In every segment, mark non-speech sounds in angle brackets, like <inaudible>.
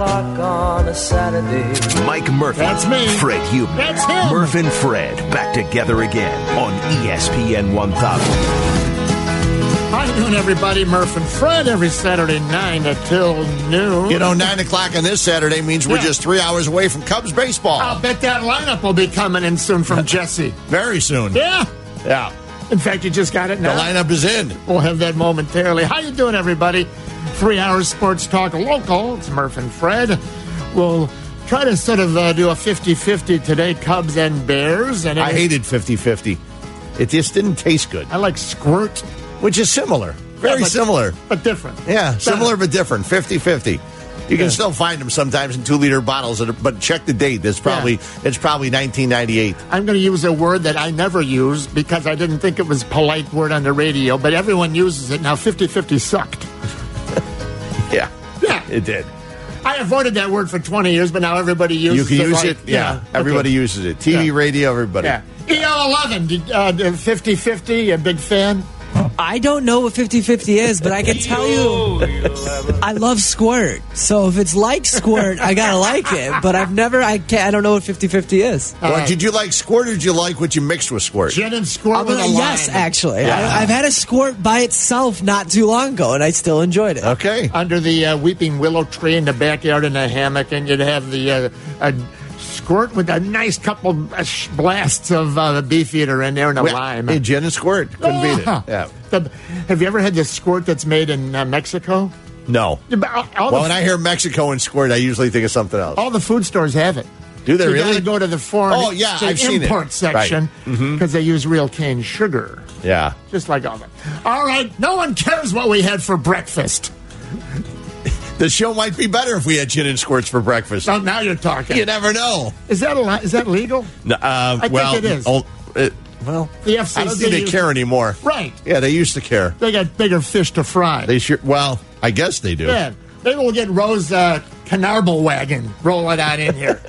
o'clock on a Saturday. Mike Murphy. That's me. Fred Huebner. That's him. Murph and Fred back together again on ESPN 1000. How you doing, everybody? Murph and Fred every Saturday, 9 until noon. You know, 9 o'clock on this Saturday means we're Yeah. just three hours away from Cubs baseball. I'll bet that lineup will be coming in soon from <laughs> Jesse. Very soon. Yeah. Yeah. In fact, you just got it The lineup is in. We'll have that momentarily. How you doing, everybody? Three hours sports talk local. It's Murph and Fred. We'll try to sort of uh, do a 50-50 today, Cubs and Bears. And I hated 50 50. It just didn't taste good, I like squirt, which is similar. Very Yeah, but- similar. but different. Yeah, similar but different. 50 50. You Yeah. can still find them sometimes in two liter bottles, but check the date. It's probably it's probably 1998. I'm going to use a word that I never use because I didn't think it was polite word on the radio, but everyone uses it now. 50-50 sucked. Yeah, Yeah. it did. I avoided that word for 20 years, but now everybody uses You it. use like- it. Yeah, everybody okay. uses it. TV, Yeah. radio, everybody. Yeah. EO11, did, uh, 50-50, a big fan? I don't know what 50 50 is, but I can tell you I love squirt. So if it's like squirt, I gotta like it. But I've never, I can't, I don't know what 50 50 is. Well, right. did you like squirt or did you like what you mixed with squirt? Gin and squirt I'm with a gonna- lime. yes, actually. I, I've had a squirt by itself not too long ago, and I still enjoyed it. Okay. Under the uh, weeping willow tree in the backyard in a hammock, and you'd have the uh, a squirt with a nice couple uh, sh- blasts of uh, beef eater in there and a Well, lime. hey, gin and squirt. Couldn't beat it. Yeah. Yeah. The- have you ever had the squirt that's made in uh, Mexico? No. All, all Well, when I hear Mexico and squirt, I usually think of something else. all the food stores have it. Do they you really? gotta go to the foreign Oh, yeah, I've seen it. import section because Right. Mm-hmm. they use real cane sugar, Yeah. just like all that. All right, no one cares what we had for breakfast. The show might be better if we had gin and squirts for breakfast. Oh, now you're talking. You never know. Is that a li- is that legal? No, uh, think well, it is. oh, it- well, The FCC I don't think they used- care anymore. Right. Yeah, they used to care. They got bigger fish to fry. They sure. Well, I guess they do. yeah, maybe we'll get Rose uh, Canarble wagon, rolling out in here.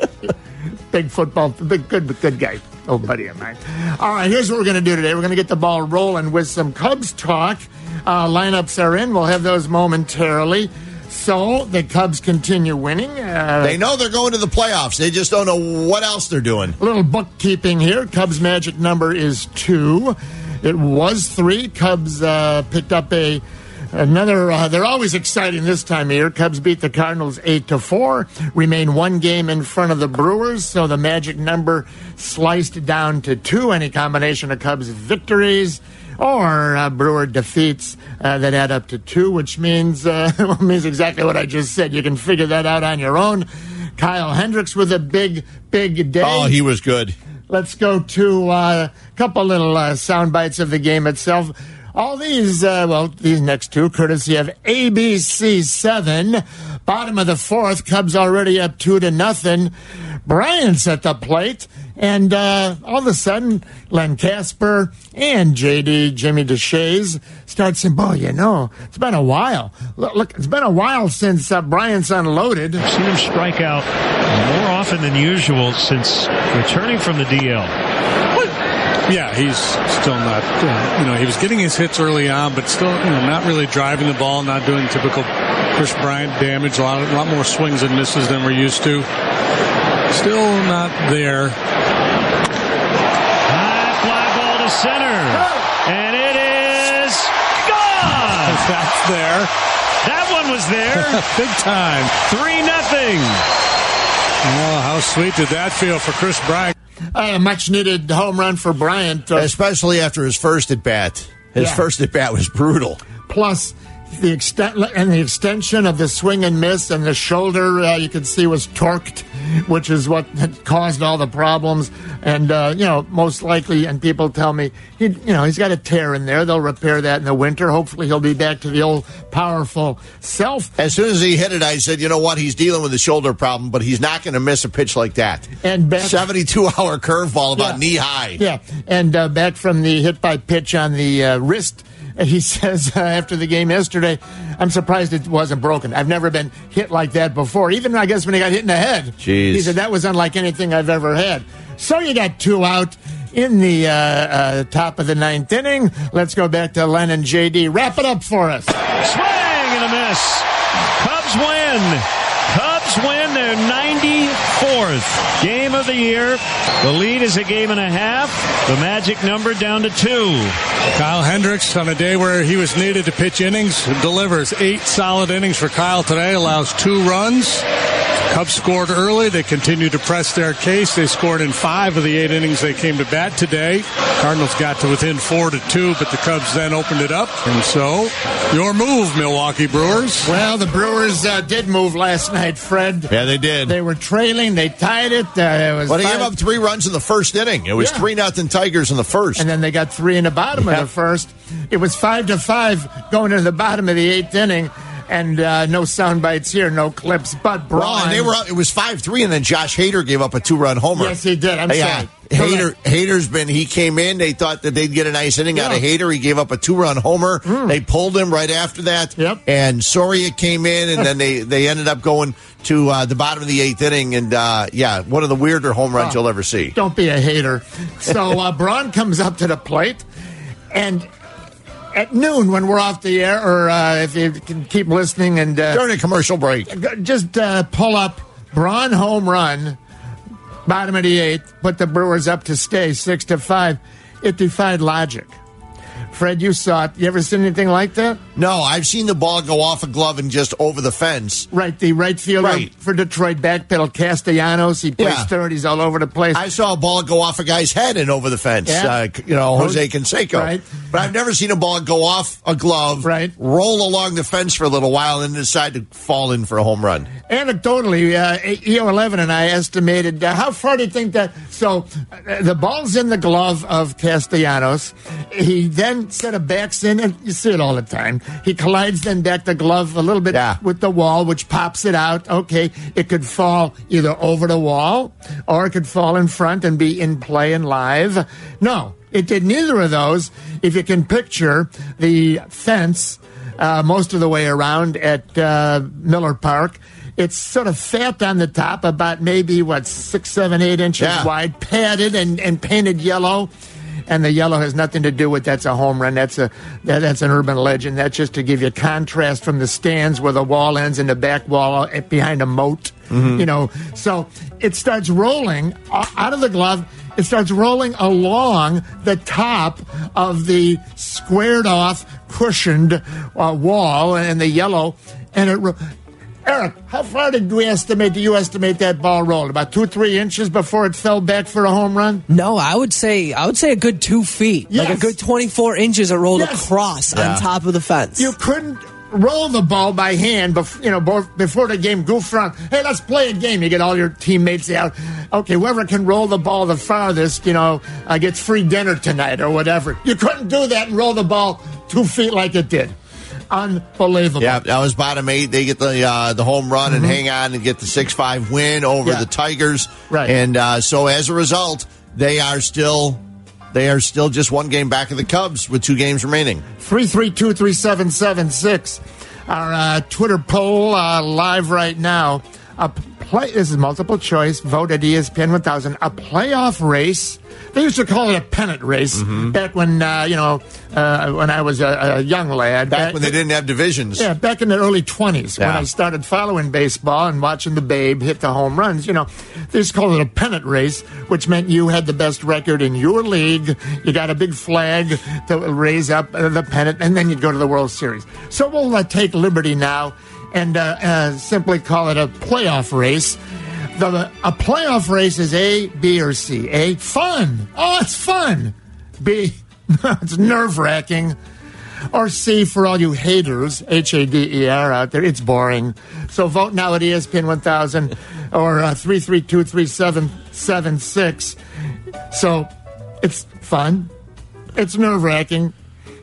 <laughs> big football, big good, good guy, old buddy of mine. All right, here's what we're going to do today. We're going to get the ball rolling with some Cubs talk. Uh, lineups are in. We'll have those momentarily. So the Cubs continue winning. Uh, They know they're going to the playoffs. They just don't know what else they're doing. A little bookkeeping here. Cubs' magic number is two. It was three. Cubs uh, picked up a another. Uh, they're always exciting this time of year. Cubs beat the Cardinals eight to four. Remain one game in front of the Brewers, so the magic number sliced down to two. Any combination of Cubs victories. Or uh, Brewer defeats uh, that add up to two, which means uh, <laughs> means exactly what I just said. You can figure that out on your own. Kyle Hendricks with a big, big day. Oh, he was good. Let's go to uh, a couple little uh, sound bites of the game itself. All these, uh, well, these next two, courtesy of ABC 7. Bottom of the fourth, Cubs already up two to nothing. Bryant's at the plate, and uh, all of a sudden, Len Kasper and JD Jimmy Deshaies start saying, "Boy, you know, it's been a while. Look, look it's been a while since uh, Bryant's unloaded." I've seen him strike out more often than usual since returning from the DL. Yeah, he's still not. Uh, you know, he was getting his hits early on, but still, you know, not really driving the ball, not doing typical Kris Bryant damage. A lot, a lot more swings and misses than we're used to. Still not there. High fly ball to center. And it is gone. <laughs> That's there, That one was there. <laughs> big time. 3 nothing. Oh, how sweet did that feel for Kris Bryant? A much needed home run for Bryant. Uh, Especially after his first at bat. His Yeah. first at bat was brutal. plus the extent and the extension of the swing and miss and the shoulder uh, you could see was torqued which is what caused all the problems and uh, you know most likely and people tell me he you know he's got a tear in there they'll repair that in the winter hopefully he'll be back to the old powerful self As soon as he hit it, I said, you know what? He's dealing with a shoulder problem, but he's not going to miss a pitch like that. And back- 72 hour curveball about Yeah. knee high. Yeah, and uh, back from the hit by pitch on the uh, wrist, he <laughs> says uh, after the game yesterday, I'm surprised it wasn't broken. I've never been hit like that before. Even I guess when he got hit in the head, Jeez. he said that was unlike anything I've ever had. So you got two out in the uh, uh, top of the ninth inning. Let's go back to Len and JD. Wrap it up for us. Swing and a miss. Cubs win. Cubs their 94th game of the year. The lead is a game and a half. The magic number down to two. Kyle Hendricks on a day where he was needed to pitch innings delivers eight solid innings for Kyle today. Allows two runs. Cubs scored early. They continued to press their case. They scored in five of the eight innings they came to bat today. Cardinals got to within four to two, but the Cubs then opened it up. And so, your move, Milwaukee Brewers. Well, the Brewers uh, did move last night, Fred. Yeah, they did. They were trailing. They tied it. Uh, it was But he five- gave up three runs in the first inning. It was Yeah. three nothing Tigers in the first. and then they got three in the bottom Yeah. of the first. It was five to five going into the bottom of the eighth inning, and uh, no sound bites here, no clips. But Braun, Well, they were up, it was five three, and then Josh Hader gave up a two run homer. Yes, he did. I'm yeah. sorry. Hader, Hader's been. He came in. They thought that they'd get a nice inning out of Yeah. Hader. He gave up a two run homer. They pulled him right after that. Yep. And Soria came in, and then they <laughs> they ended up going to uh, the bottom of the eighth inning. And uh, yeah, one of the weirder home runs Oh. you'll ever see. Don't be a hater. So uh, Braun comes up to the plate, and at noon when we're off the air, or uh, if you can keep listening and uh, During a commercial break. just uh, pull up Braun home run, bottom of the eighth, put the Brewers up to stay six to five. It defied logic. Fred, you saw it. You ever seen anything like that? No, I've seen the ball go off a glove and just over the fence. Right, the right fielder Right. for Detroit backpedal Castellanos. He plays Yeah. third. He's all over the place. I saw a ball go off a guy's head and over the fence. Yeah. Uh, you know, Jose Canseco. Right. But I've never seen a ball go off a glove, Right. roll along the fence for a little while, and then decide to fall in for a home run. Anecdotally, uh, EO11 and I estimated uh, how far do you think that? So uh, the ball's in the glove of Castellanos. He then sort of backs in, and you see it all the time. He collides then back the glove a little bit Yeah. with the wall, which pops it out. Okay, it could fall either over the wall or it could fall in front and be in play and live. No, it did neither of those. If you can picture the fence uh, most of the way around at uh, Miller Park. It's sort of fat on the top, about maybe what six, seven, eight inches Yeah. wide, padded and, and painted yellow. And the yellow has nothing to do with that's a home run. That's a that, that's an urban legend. That's just to give you contrast from the stands where the wall ends and the back wall behind a moat. You know, so it starts rolling out of the glove. It starts rolling along the top of the squared off, cushioned uh, wall and the yellow, and it. Ro- Eric, how far did we estimate? Do you estimate that ball rolled? About two, three inches before it fell back for a home run. No, I would say I would say a good two feet, like a good twenty four inches. It rolled Yes. across Yeah. on top of the fence. You couldn't roll the ball by hand, bef- you know, before the game. Goof around. Hey, let's play a game. You get all your teammates out. Okay, whoever can roll the ball the farthest, you know, uh, gets free dinner tonight or whatever. You couldn't do that and roll the ball two feet like it did. Unbelievable. Yeah, that was bottom eight. They get the uh, the home run and hang on and get the six five win over Yeah. the Tigers. Right. And uh, so as a result, they are still they are still just one game back of the Cubs with two games remaining. 3323776. Our uh, Twitter poll uh, live right now. A play. This is multiple choice. Vote at ESPN 1000. A playoff race. They used to call it a pennant race back when uh, you know uh, when I was a, a young lad. Back when they didn't have divisions. Yeah, back in the early 20s when I started following baseball and watching the Babe hit the home runs. You know, they used to call it a pennant race, which meant you had the best record in your league. You got a big flag to raise up the pennant, and then you'd go to the World Series. So we'll uh, take liberty now and uh, uh, simply call it a playoff race. The, a playoff race is A, B, or C. A, fun. Oh, it's fun. B, <laughs> it's nerve wracking. Or C for all you haters, H A D E R out there. It's boring. So vote now at ESPN 1000 <laughs> or uh, 332 3776. So it's fun. It's nerve wracking.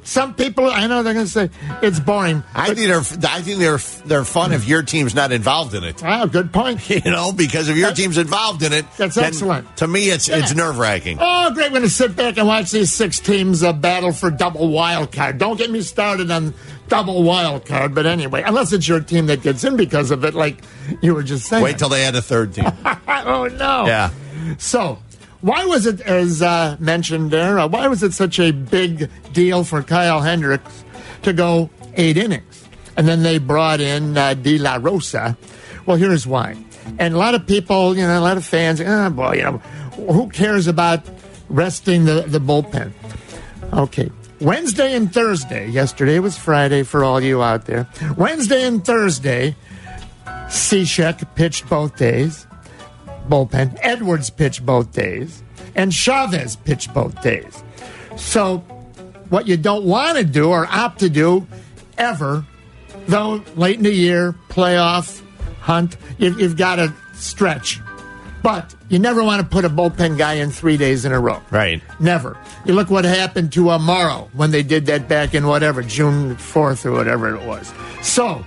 Some people, I know they're going to say it's boring. I think they're I think they're they're fun if your team's not involved in it. Ah, good point. <laughs> You know, because if your team's involved in it, That's excellent. To me, it's it's nerve wracking. Oh, great. We're going to sit back and watch these six teams uh, battle for double wild card. Don't get me started on double wild card. But anyway, unless it's your team that gets in because of it, like you were just saying. Wait till they add a third team. <laughs> oh, no. Yeah. So, why was it, as uh, mentioned there, uh, why was it such a big deal for Kyle Hendricks to go eight innings? And then they brought in uh, De La Rosa, Well, here's why. And a lot of people, you know, a lot of fans, oh boy, you know, who cares about resting the, the bullpen? Okay. Wednesday and Thursday, yesterday was Friday for all you out there. Wednesday and Thursday, Cishek pitched both days, bullpen. Edwards pitched both days, and Chavez pitched both days. So, what you don't want to do or opt to do ever, though late in the year, playoff hunt, you, you've got to stretch. But you never want to put a bullpen guy in three days in a row. Right. Never. You look what happened to Morrow when they did that back in whatever, June 4th or whatever it was. So,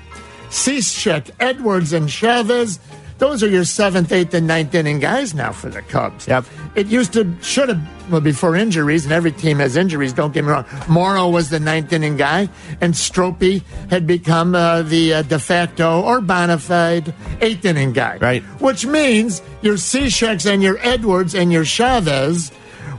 Cishek, Edwards, and Chavez, those are your seventh, eighth, and ninth inning guys now for the Cubs. Yep. It used to, should have, well, before injuries, and every team has injuries, don't get me wrong. Morrow was the ninth inning guy, and Stropey had become uh, the uh, de facto or bona fide eighth inning guy. Right. Which means your Cisheks and your Edwards and your Chavez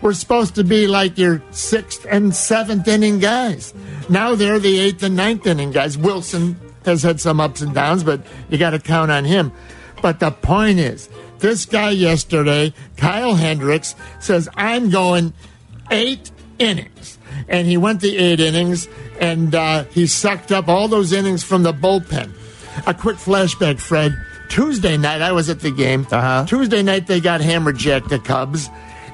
were supposed to be like your sixth and seventh inning guys. Now they're the eighth and ninth inning guys. Wilson has had some ups and downs, but you got to count on him. But the point is, this guy yesterday, Kyle Hendricks, says, I'm going eight innings. And he went the eight innings, and uh, he sucked up all those innings from the bullpen. A quick flashback, Fred. Tuesday night, I was at the game. Uh-huh. Tuesday night, they got hammerjacked, the Cubs,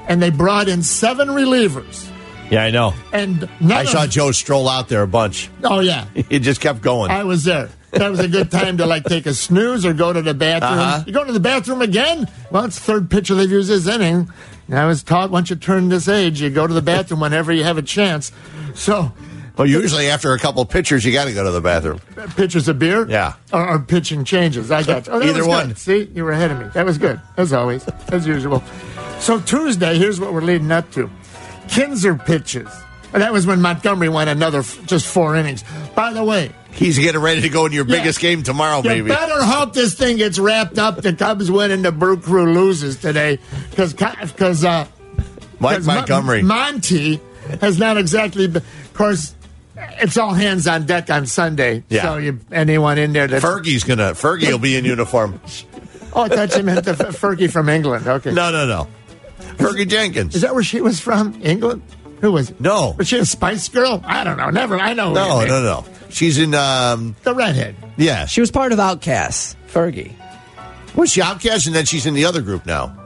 and they brought in seven relievers. Yeah, I know. And I of- saw Joe stroll out there a bunch. Oh, yeah. <laughs> He just kept going. I was there. That was a good time to like take a snooze or go to the bathroom. Uh-huh. You go to the bathroom again? Well, it's third pitcher they've used this inning. And I was taught once you turn this age, you go to the bathroom whenever you have a chance. So, well, usually after a couple pitchers, you got to go to the bathroom. pitchers of beer? Yeah. Or, or pitching changes. I got you. Oh, Either good. one. See, you were ahead of me. That was good, as always, as usual. So, Tuesday, here's what we're leading up to Kintzler pitches. And that was when Montgomery went another f- just four innings. By the way, He's getting ready to go in your Yeah. biggest game tomorrow, You maybe. better hope this thing gets wrapped up. The Cubs win and the Brew Crew loses today because because uh, Mike Montgomery. Monty has not exactly. Been, of course, it's all hands on deck on Sunday. Yeah. So you anyone in there that Fergie's gonna. Fergie will be in uniform. oh, I thought you meant the Fergie from England. Okay, No, no, no. Fergie Jenkins. is that where she was from? England? Who was it? No. Was she a Spice Girl? I don't know. Never. I know. who No, no, no. She's in. um The redhead. Yeah. She was part of OutKast, Fergie. Was she OutKast, and then she's in the other group now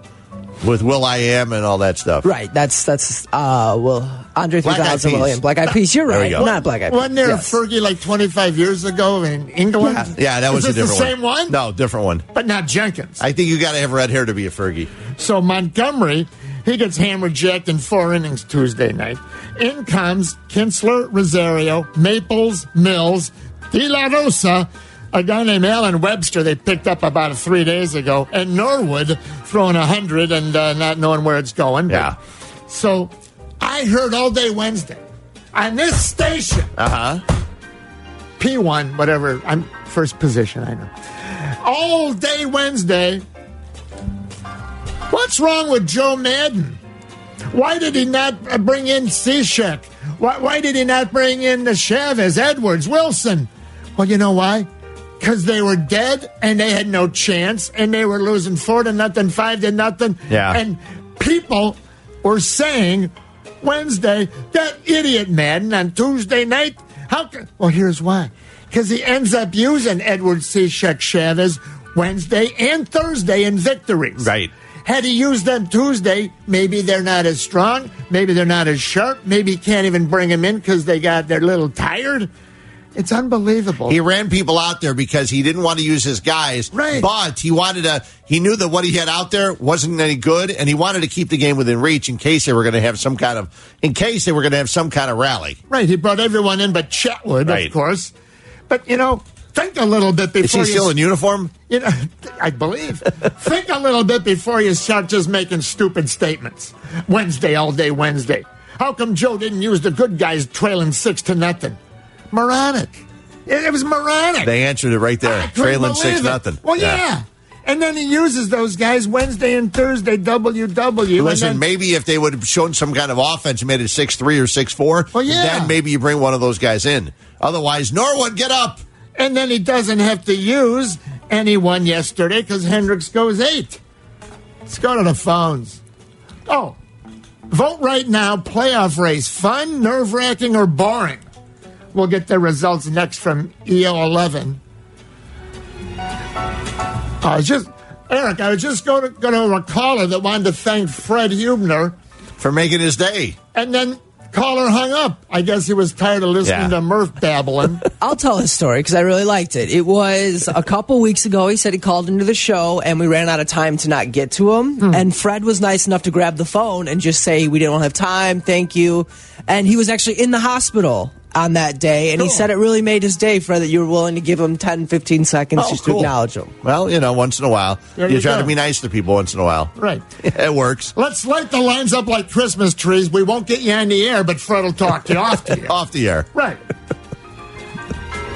with Will I Am and all that stuff. Right. That's that's uh well Andre Black Eyed 3000 Peas. William Black Eyed Peas. You're There we right. go. Not Black Eyed Peas. Wasn't there Yes. a Fergie like 25 years ago in England? Yeah. Yeah, that was Is a this different the same one? No, different one. But not Jenkins. I think you got to have red hair to be a Fergie. So Montgomery, he gets hammered jacked in four innings Tuesday night. In comes Kintzler, Rosario, Maples, Mills, De La Rosa, a guy named Allen Webster they picked up about three days ago, and Norwood throwing a hundred and uh, not knowing where it's going. Yeah. So I heard all day Wednesday on this station, Uh huh. P1, whatever, I'm first position, I know. All day Wednesday. What's wrong with Joe Maddon? Why did he not uh, bring in Cishek? Why, why did he not bring in the Chavez, Edwards, Wilson? Well, you know why? Because they were dead and they had no chance and they were losing four to nothing, five to nothing. Yeah. And people were saying Wednesday, that idiot Maddon on Tuesday night. How can, well, here's why. Because he ends up using Edward Cishek Chavez Wednesday and Thursday in victories. Right. Had he used them Tuesday, maybe they're not as strong. Maybe they're not as sharp. Maybe he can't even bring them in because they got they're a little tired. It's unbelievable. He ran people out there because he didn't want to use his guys. Right. But he wanted to, he knew that what he had out there wasn't any good, and he wanted to keep the game within reach in case they were going to have some kind of, in case they were going to have some kind of rally. right. He brought everyone in but Chatwood, Right. of course. But you know, think a little bit before Is he you still in uniform? You know, <laughs> I believe. Think a little bit before you start just making stupid statements. Wednesday, all day Wednesday. How come Joe didn't use the good guys trailing six to nothing? Moronic. It, it was moronic. They answered it right there. Trailing six it. nothing. Well, yeah. And then he uses those guys Wednesday and Thursday, WW. Listen, and then, maybe if they would have shown some kind of offense made it six three or six four, Well, yeah. then maybe you bring one of those guys in. Otherwise, Norwood, get up. And then he doesn't have to use anyone yesterday because Hendricks goes eight. Let's go to the phones. Oh, vote right now. Playoff race. Fun, nerve wracking, or boring? We'll get the results next from EO11. I was just, Eric, I was just going to, going to a caller that wanted to thank Fred Huebner, For making his day. and then caller hung up. I guess he was tired of listening Yeah. to Murph babbling. <laughs> I'll tell his story because I really liked it. It was a couple weeks ago. He said he called into the show and we ran out of time to not get to him. Hmm. And Fred was nice enough to grab the phone and just say, We didn't have time. Thank you. And he was actually in the hospital on that day. And he said it really made his day, Fred, that you were willing to give him 10, 15 seconds Oh, just cool. to acknowledge him. Well, you know, once in a while. There you you try go. to be nice to people once in a while. right. <laughs> it works. Let's light the lines up like Christmas trees. We won't get you on the air, but Fred will talk to you off the air. <laughs> Off the air. Right. <laughs>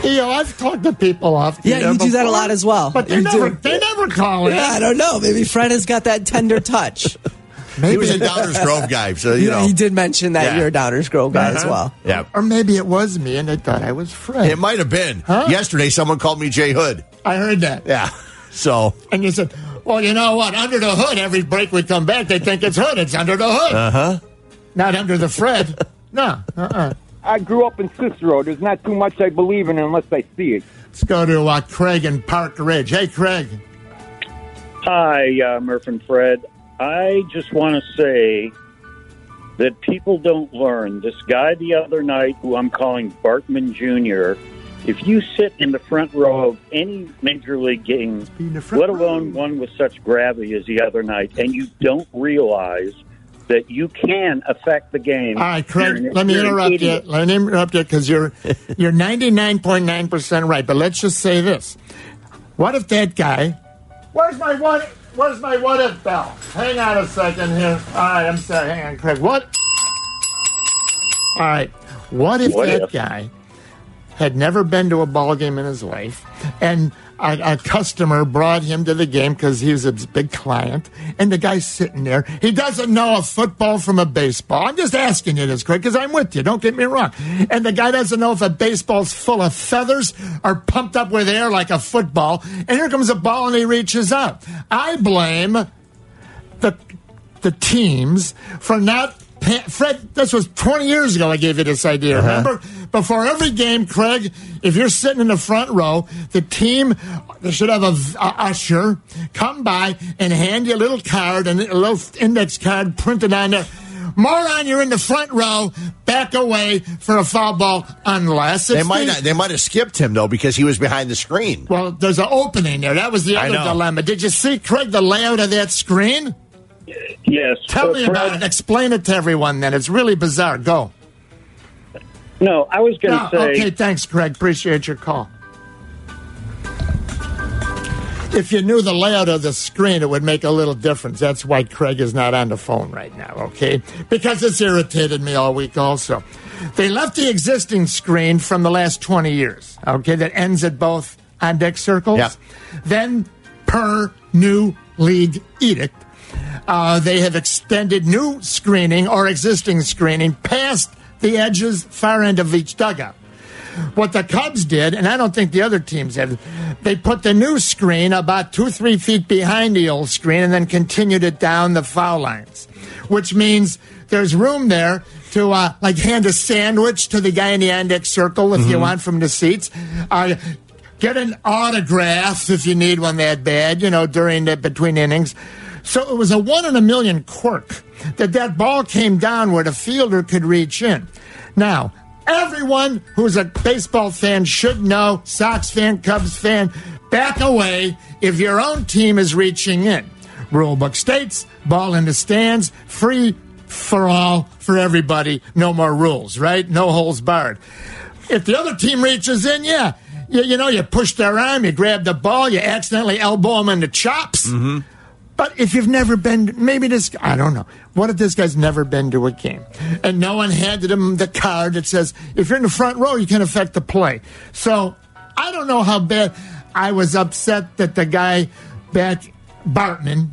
You know, I've talked to people off the Yeah, air you do that a lot as well. But they You never, do. they never call in. Yeah, I don't know. Maybe Fred has got that tender touch. He was a Downers Grove guy, so, you yeah, know. he did mention that Yeah. you're a Downers Grove guy as Uh-huh. well. Yeah. Or maybe it was me and they thought I was Fred. It might have been. Huh? Yesterday, someone called me Jay Hood. I heard that. Yeah. So, And you said, well, you know what? Under the hood, every break we come back, they think it's hood. It's under the hood. Uh huh. Not under the Fred. <laughs> no. Uh-uh. I grew up in Cicero. There's not too much I believe in unless I see it. Let's go to uh, Craig in Park Ridge. Hey, Craig. Hi, uh, Murph and Fred. I just want to say that people don't learn. This guy the other night, who I'm calling Bartman Jr., if you sit in the front row of any major league game, in the front let alone row. one with such gravity as the other night, and you don't realize that you can affect the game. All right, Craig, let me you're interrupt you. Let me interrupt you because you're you're 99.9% right. But let's just say this. What if that guy. Where's my what? Where's my what if bell? Hang on a second here. All right, I'm sorry. Hang on, Craig. What? All right. What if What that if? guy had never been to a ball game in his life and a, a customer brought him to the game because he was a big client and the guy's sitting there he doesn't know a football from a baseball i'm just asking you this craig because i'm with you don't get me wrong and the guy doesn't know if a baseball's full of feathers or pumped up with air like a football and here comes a ball and he reaches up. i blame the the teams for not. pa- Fred, this was 20 years ago. I gave you this idea. Uh-huh. Remember, before every game, Craig, if you're sitting in the front row, the team should have a, a usher come by and hand you a little card and a little index card printed on there. Moron, you're in the front row. Back away for a foul ball, unless it's they might the- not, they might have skipped him, though, because he was behind the screen. Well, there's an opening there. That was the other dilemma. Did you see, Craig, the layout of that screen? Yes. Tell me Fred, about it. Explain it to everyone then. It's really bizarre. Go. No, I was going to No, say. okay, thanks, Craig. Appreciate your call. If you knew the layout of the screen, it would make a little difference. That's why Craig is not on the phone right now, okay? Because it's irritated me all week also. They left the existing screen from the last 20 years, okay, that ends at both on deck circles. Yeah. Then, per new league edict, uh, they have extended new screening or existing screening past the edges, far end of each dugout. What the Cubs did, and I don't think the other teams have, they put the new screen about two, three feet behind the old screen and then continued it down the foul lines, which means there's room there to uh, like hand a sandwich to the guy in the index circle if you want from the seats. Uh, get an autograph if you need one that bad, you know, during the between innings. So it was a one in a million quirk that that ball came down where the fielder could reach in. Now, everyone who's a baseball fan should know, Sox fan, Cubs fan, back away if your own team is reaching in. Rulebook states, ball in the stands, free for all, for everybody, no more rules, right? No holes barred. If the other team reaches in, yeah, you, you know, you push their arm, you grab the ball, you accidentally elbow them in the chops. Mm-hmm. But if you've never been, maybe this, I don't know. What if this guy's never been to a game? And no one handed him the card that says, if you're in the front row, you can affect the play. So I don't know how bad I was upset that the guy back, Bartman,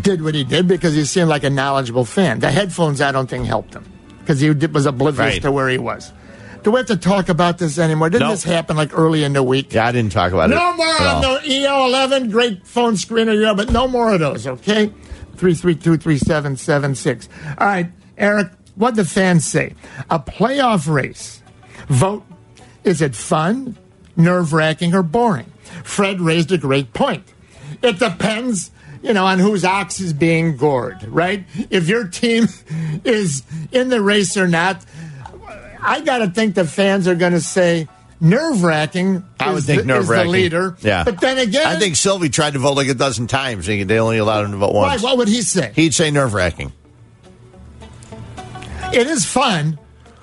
did what he did because he seemed like a knowledgeable fan. The headphones, I don't think, helped him because he was oblivious Right. to where he was. Do we have to talk about this anymore? Didn't No. this happen like early in the week? Yeah, I didn't talk about it. No more at all. the EO11. Great phone screener, yeah, but no more of those, okay? 332-3776. All right, Eric, what the fans say? A playoff race. Vote. Is it fun, nerve-wracking, or boring? Fred raised a great point. It depends, you know, on whose ox is being gored, right? If your team <laughs> is in the race or not, I got to think the fans are going to say nerve wracking. I would think nerve is the wracking. leader. Yeah. But then again, I think Sylvie tried to vote like a dozen times. and They only allowed him to vote once. what would he say? He'd say nerve wracking. it is fun,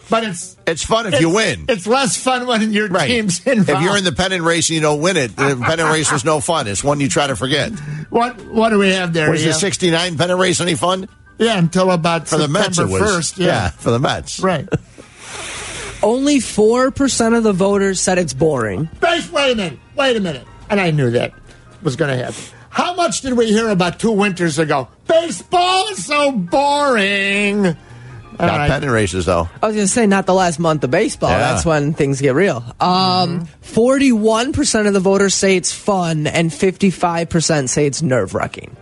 but it's It's fun if you win. It's less fun when your Right. team's involved. If you're in the pennant race and you don't win it, the <laughs> pennant race was no fun. It's one you try to forget. what what do we have there? Was yeah? the 69 pennant race any fun? yeah, until about For the Mets, first. Yeah. for the Mets. right. Only 4% of the voters said it's boring. Base, wait a minute. Wait a minute. And I knew that was going to happen. How much did we hear about two winters ago? Baseball is so boring. All Not right. pennant races, though. I was going to say, not the last month of baseball. Yeah. That's when things get real. Um, 41% of the voters say it's fun, and 55% say it's nerve wracking.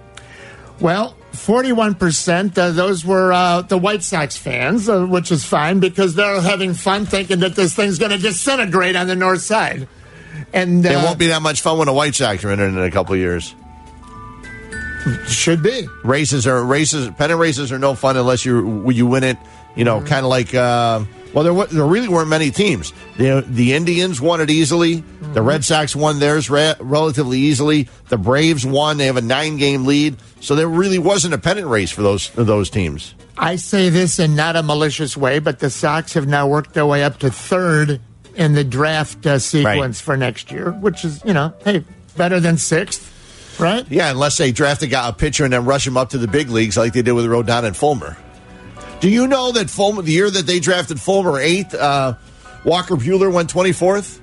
Well, 41%, uh, those were uh, the White Sox fans, uh, which is fine because they're having fun thinking that this thing's going to disintegrate on the north side. And uh, It won't be that much fun when the White Sox are in it in a couple years. Should be. Races are races. Pennant races are no fun unless you you win it. You know, kind of like. Well, there there really weren't many teams. The the Indians won it easily. The Red Sox won theirs re- relatively easily. The Braves won. They have a nine game lead. So there really wasn't a pennant race for those for those teams. I say this in not a malicious way, but the Sox have now worked their way up to third in the draft uh, sequence for next year, which is, you know, hey, better than sixth, right? Yeah, unless they draft a guy, a pitcher, and then rush him up to the big leagues like they did with Rodon and Fulmer. Do you know that Fulmer, the year that they drafted Fulmer eighth, uh, Walker Buehler went twenty fourth?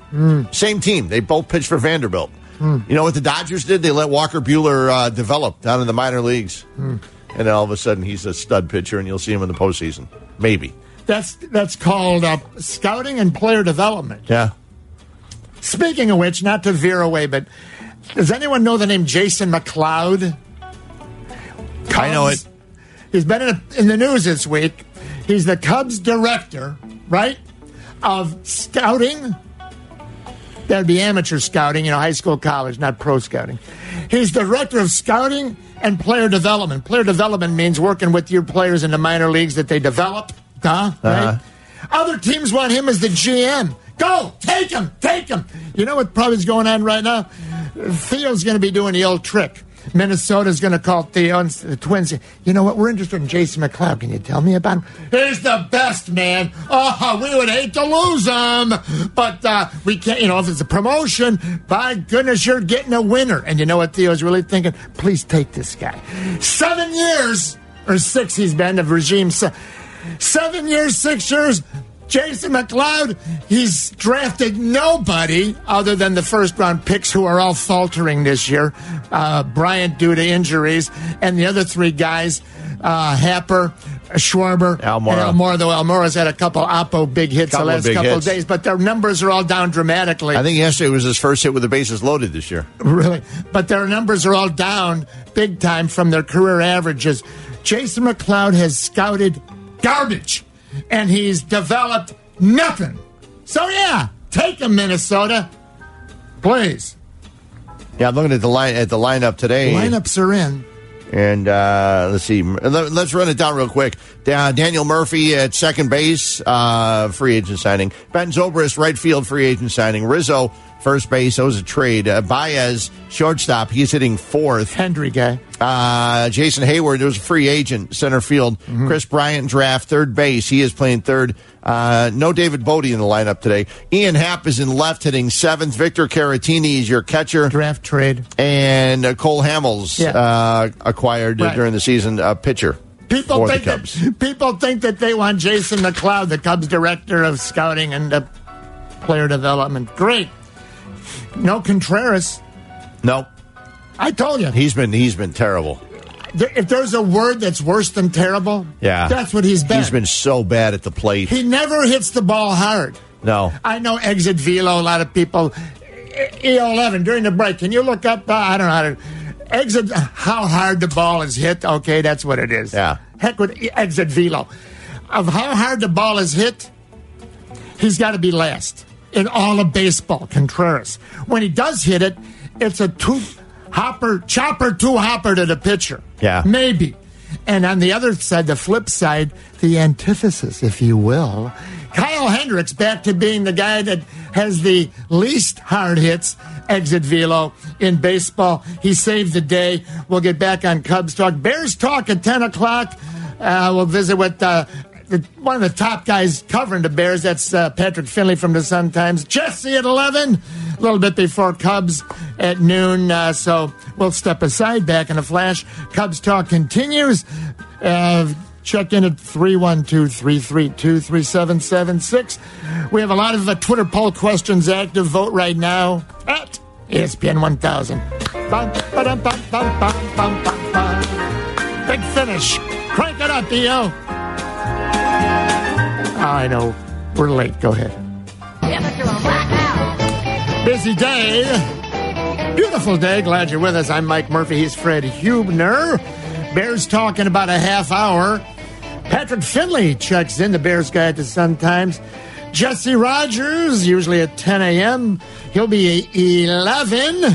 Same team. They both pitched for Vanderbilt. You know what the Dodgers did? They let Walker Buehler uh, develop down in the minor leagues, and then all of a sudden he's a stud pitcher, and you'll see him in the postseason. Maybe. That's that's called uh, scouting and player development. Yeah. Speaking of which, not to veer away, but does anyone know the name Jason McLeod? I know it. He's been in, in the news this week. He's the Cubs director, right, of scouting. That'd be amateur scouting, you know, high school, college, not pro scouting. He's director of scouting and player development. Player development means working with your players in the minor leagues that they develop. Duh, right? Uh-huh. Other teams want him as the GM. Go, take him, take him. You know what probably is going on right now? Theo's going to be doing the old trick. Minnesota's going to call Theo and the Twins. You know what? We're interested in Jason McLeod. Can you tell me about him? He's the best, man. Oh, we would hate to lose him, but uh, we can't. You know, if it's a promotion, by goodness, you're getting a winner. And you know what Theo's really thinking? Please take this guy. Seven years or six he's been of regime. Seven years, six years. Jason McLeod, he's drafted nobody other than the first round picks who are all faltering this year. Uh, Bryant due to injuries, and the other three guys, uh, Happer, Schwarber, Almora. and Almora. Though Almora's had a couple Oppo big hits Couple the last couple hits. of days, but their numbers are all down dramatically. I think yesterday was his first hit with the bases loaded this year. <laughs> Really. But their numbers are all down big time from their career averages. Jason McLeod has scouted garbage and he's developed nothing. So, yeah, take him, Minnesota. Please. Yeah, I'm looking at the line at the lineup today. Lineups are in. And uh, let's see. Let, us run it down real quick. Da- Daniel Murphy at second base, uh, free agent signing. Ben Zobrist, right field, free agent signing. Rizzo, first base. That was a trade. Uh, Baez, shortstop. He's hitting fourth. Henry guy. Uh, Jason Heyward, was a free agent, center field. Kris Bryant, draft, third base. He is playing third. Uh, no David Bote in the lineup today. Ian Happ is in left, hitting seventh. Victor Caratini is your catcher. Draft trade. And uh, Cole Hamels Yeah. uh, acquired uh, Right. during the season, uh, pitcher People think that people think that they want Jason McLeod, the Cubs director of scouting and uh, player development. Great. No Contreras. No, I told you. he's been he's been terrible. If there's a word that's worse than terrible, Yeah, that's what he's been. He's been so bad at the plate. He never hits the ball hard. No. I know exit velo. A lot of people. E11 during the break. Can you look up? Uh, I don't know how to exit. How hard the ball is hit? Okay, that's what it is. Yeah. Heck with exit velo. Of how hard the ball is hit, he's got to be last in all of baseball. Contreras. When he does hit it, it's a two hopper, chopper, two hopper to the pitcher. Yeah. maybe. And on the other side, the flip side, the antithesis, if you will, Kyle Hendricks back to being the guy that has the least hard hits exit velo in baseball. He saved the day. We'll get back on Cubs talk. Bears talk at 10 o'clock. Uh, we'll visit with uh, the, one of the top guys covering the Bears. That's uh, Patrick Finley from the Sun Times. Jesse at 11, a little bit before Cubs at noon. Uh, so we'll step aside back in a flash. Cubs talk continues. Uh, check in at 312 332 3776. We have a lot of uh, Twitter poll questions active. Vote right now at ESPN 1000. Bum, ba-dum, bum, bum, bum, bum, bum, bum. Big finish. Crank it up, EO. I know. We're late. Go ahead. Busy day. Beautiful day. Glad you're with us. I'm Mike Murphy. He's Fred Huebner. Bears talking about a half hour. Patrick Finley checks in, the Bears guy at the Sun Times. Jesse Rogers, usually at 10 a.m. He'll be 11.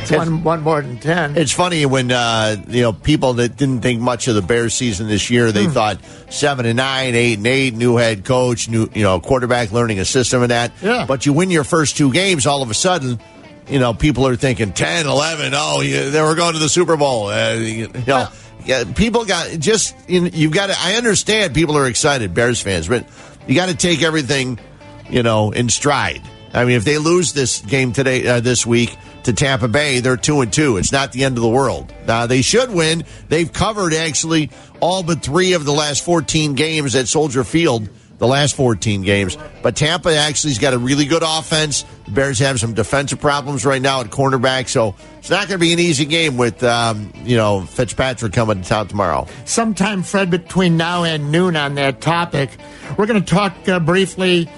It's one, one more than 10. It's funny when uh, you know people that didn't think much of the Bears season this year. They thought seven and nine, eight and eight, new head coach, new you know quarterback, learning a system and that. Yeah. But you win your first two games, all of a sudden, you know people are thinking 10, 11, Oh, you, they were going to the Super Bowl. Uh, you know, yeah, people got just you've got to. I understand people are excited, Bears fans, but you got to take everything you know in stride. I mean, if they lose this game today, uh, this week to Tampa Bay, they're two and two. It's not the end of the world. They should win. They've covered actually all but three of the last 14 games at Soldier Field. The last 14 games, but Tampa actually's got a really good offense. The Bears have some defensive problems right now at cornerback, so it's not going to be an easy game with um, you know Fitzpatrick coming to town tomorrow. sometime, Fred, between now and noon on that topic. We're going to talk uh, briefly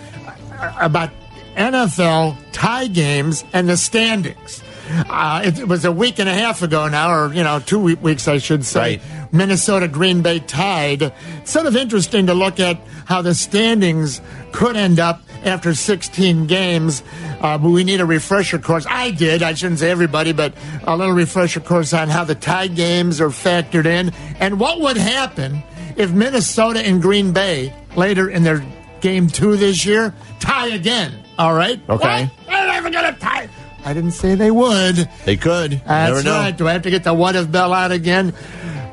uh, about NFL tie games and the standings. Uh, it, it was a week and a half ago now, or, you know, two weeks, I should say. Right. Minnesota Green Bay tied. It's sort of interesting to look at how the standings could end up after 16 games. Uh, but we need a refresher course. I did. I shouldn't say everybody, but a little refresher course on how the tie games are factored in and what would happen if Minnesota and Green Bay later in their game two this year tie again. All right. Okay. What? They're never going to tie. I didn't say they would. They could. That's Never know. right. Do I have to get the what if bell out again?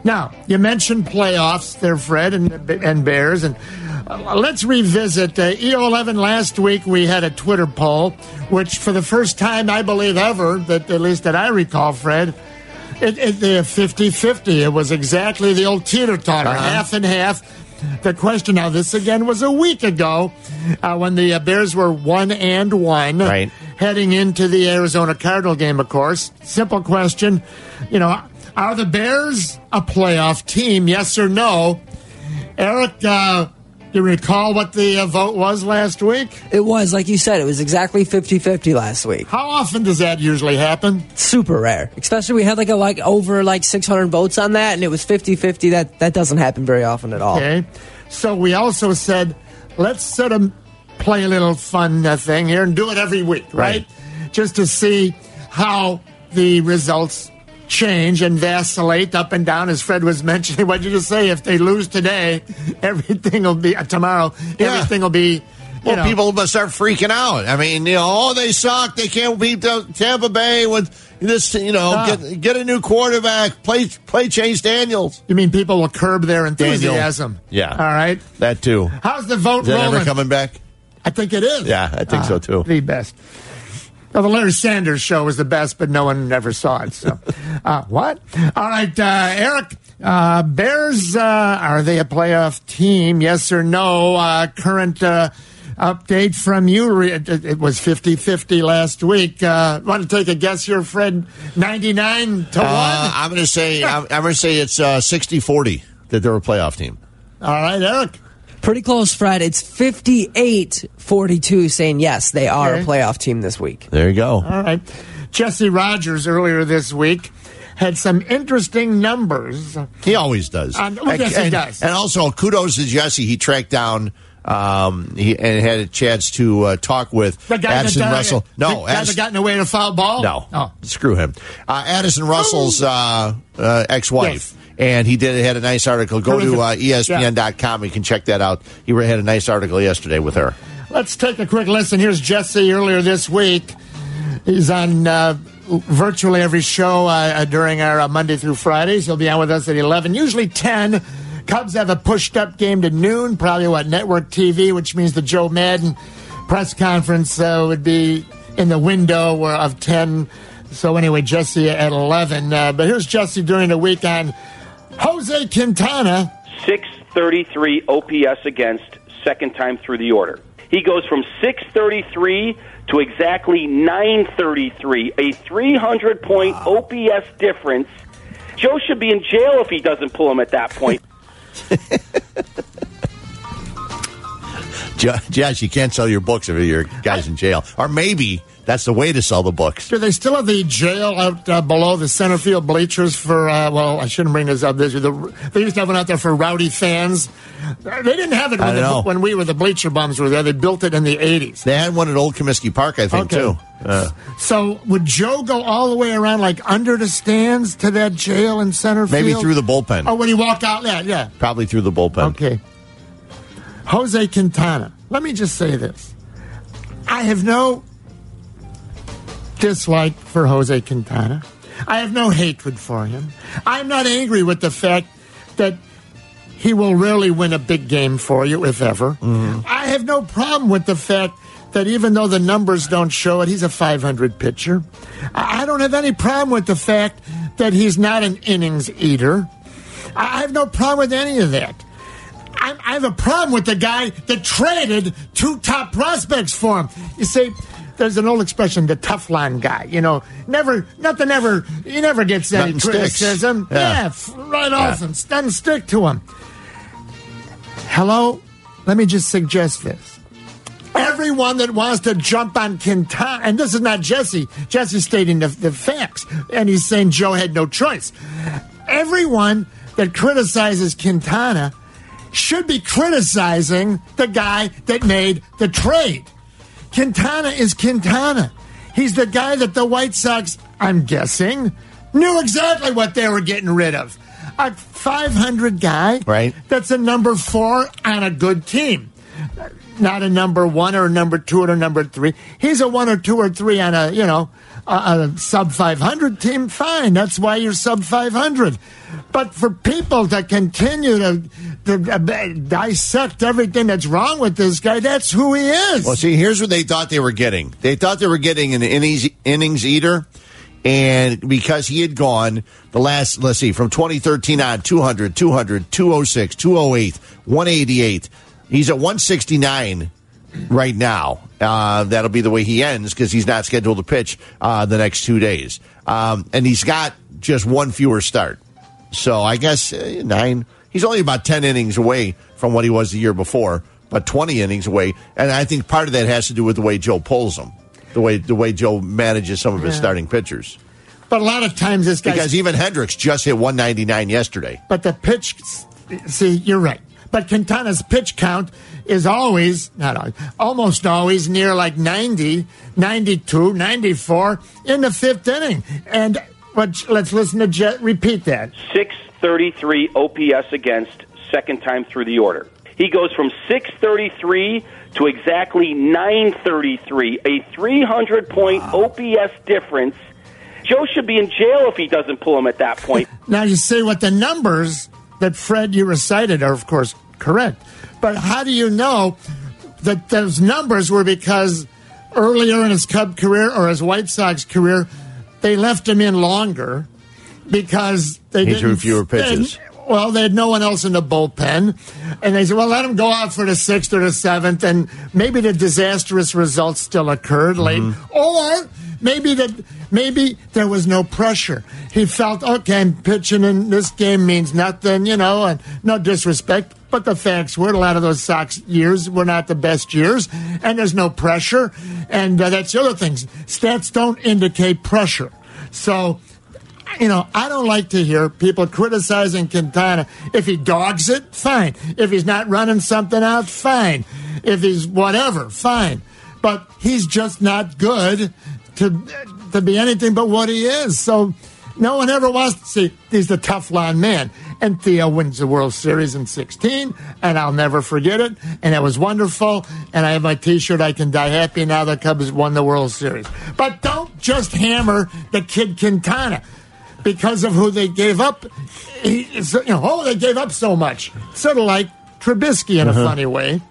Now, you mentioned playoffs there, Fred, and, and Bears. And uh, let's revisit uh, E11 last week. We had a Twitter poll, which for the first time, I believe, ever, that at least that I recall, Fred, it, it, the 50 50. It was exactly the old teeter totter, Uh-huh. half and half. The question now, this again was a week ago uh, when the uh, Bears were one and one Right. heading into the Arizona Cardinal game, of course. Simple question. You know, are the Bears a playoff team? Yes or no? Eric, uh, do you recall what the uh, vote was last week? It was, like you said, it was exactly 50 50 last week. How often does that usually happen? Super rare. Especially we had like a like over like 600 votes on that and it was 50 50. That, that doesn't happen very often at all. Okay. So we also said, let's sort of play a little fun uh, thing here and do it every week, right? Just to see how the results change and vacillate up and down, as Fred was <laughs> mentioning. What did you just say? If they lose today, <laughs> everything will be uh, tomorrow. Yeah. Everything will be. Well, know, people must start freaking out. I mean, you know, oh, they suck. They can't beat the Tampa Bay with this. You know, Ah. get get a new quarterback. Play play Chase Daniels. You mean people will curb their Daniel. enthusiasm? Yeah. All right. That too. How's the vote Is that rolling? ever coming back? I think it is. Yeah, I think so, Ah, too. The best. Well, the Larry Sanders show was the best, but no one ever saw it. So, <laughs> uh, what? All right, uh, Eric. Uh, Bears, uh, are they a playoff team? Yes or no? Uh, current uh, update from you. It, it was 50 50 last week. Uh, want to take a guess here, Fred? 99 to 1? Uh, I'm going to say I'm, I'm going to say it's uh, 60-40 that they're a playoff team. All right, Eric. Pretty close, Fred. It's 58 42 saying yes, they are Okay. a playoff team this week. There you go. All right. Jesse Rogers earlier this week had some interesting numbers. He always does. Um, well, yes, he and, does. And also, kudos to Jesse. He tracked down um, he, and had a chance to uh, talk with Addison that, uh, Russell. the No, guy Addison, that got in the way of a foul ball. no, Oh. screw him. Uh, Addison Russell's uh, uh, ex-wife. Yes. And he did had a nice article. Go to uh. ESPN.com. You can check that out. He had a nice article yesterday with her. Let's take a quick listen. Here's Jesse earlier this week. He's on uh, virtually every show uh, during our uh, Monday through Fridays. He'll be on with us at 11, usually 10. Cubs have a pushed up game to noon, probably what, network TV, which means the Joe Maddon press conference uh, would be in the window of 10. So, anyway, Jesse at 11. Uh, but here's Jesse during the week on Jose Quintana. 633 OPS against second time through the order. He goes from 633 to exactly 933, a 300 point OPS difference. Joe should be in jail if he doesn't pull him at that point. <laughs> <laughs> Josh, you can't sell your books if your guy's in jail. Or maybe that's the way to sell the books. Do they still have the jail out uh, below the center field bleachers for? Uh, well, I shouldn't bring this up. This the, they used to have one out there for rowdy fans. They didn't have it when, the, when we were the bleacher bums were there. They built it in the eighties. They had one at Old Comiskey Park, I think, Okay. too. Uh, So would Joe go all the way around, like under the stands to that jail in center field? maybe through the bullpen. Oh, when he walked out, yeah, yeah. Probably through the bullpen. Okay. Jose Quintana. Let me just say this. I have no dislike for Jose Quintana. I have no hatred for him. I'm not angry with the fact that he will rarely win a big game for you, if ever. Mm-hmm. I have no problem with the fact that even though the numbers don't show it, he's a 500 pitcher. I don't have any problem with the fact that he's not an innings eater. I have no problem with any of that. I have a problem with the guy that traded two top prospects for him. You see, there's an old expression, the Teflon guy. You know, never, nothing ever, he never gets any Nothing sticks. criticism. Yeah. Yeah, f- right off and doesn't stick to him. Hello, let me just suggest this. Everyone that wants to jump on Quintana, and this is not Jesse. Jesse's stating the, the facts, and he's saying Joe had no choice. Everyone that criticizes Quintana should be criticizing the guy that made the trade. Quintana is Quintana. He's the guy that the White Sox, I'm guessing, knew exactly what they were getting rid of. A 500 guy Right. that's a number four on a good team. Not a number one or a number two or a number three. He's a one or two or three on a, you know, a, sub 500 team. Fine. That's why you're sub 500. But for people to continue to, to uh, dissect everything that's wrong with this guy, that's who he is. Well, see, here's what they thought they were getting. They thought they were getting an innings, innings eater. And because he had gone the last, let's see, from 2013 on, 200, 200, 206, 208, 188. He's at 169 right now. Uh, that'll be the way he ends because he's not scheduled to pitch uh, the next two days. Um, and he's got just one fewer start. So I guess uh, nine. He's only about 10 innings away from what he was the year before, but 20 innings away. And I think part of that has to do with the way Joe pulls him, the way the way Joe manages some of his Yeah. starting pitchers. But a lot of times this guy. Because even Hendricks just hit 199 yesterday. But the pitch, see, you're right. But Quintana's pitch count is always, not always, almost always near like 90, 92, 94 in the fifth inning. And what, let's listen to Jet repeat that. 633 OPS against second time through the order. He goes from 633 to exactly 933, a 300 point OPS difference. Joe should be in jail if he doesn't pull him at that point. <laughs> Now you say what the numbers that Fred you recited are, of course, correct. But how do you know that those numbers were because earlier in his Cub career or his White Sox career, they left him in longer because they He didn't threw fewer pitches. well, they had no one else in the bullpen, and they said, "Well, let him go out for the sixth or the seventh, and maybe the disastrous results still occurred late, mm-hmm. or maybe that maybe there was no pressure. He felt, okay, I'm pitching in this game means nothing, you know, and no disrespect. But the facts were a lot of those Sox years were not the best years, and there's no pressure. And uh, that's the other thing. Stats don't indicate pressure. So, you know, I don't like to hear people criticizing Quintana. If he dogs it, fine. If he's not running something out, fine. If he's whatever, fine. But he's just not good to to be anything but what he is. So no one ever wants to see he's the Teflon man. And Theo wins the World Series in 16, and I'll never forget it. And it was wonderful. And I have my t shirt, I can die happy now the Cubs won the World Series. But don't just hammer the kid Quintana because of who they gave up. He, you know, oh, they gave up so much. Sort of like Trubisky in a Uh-huh. funny way.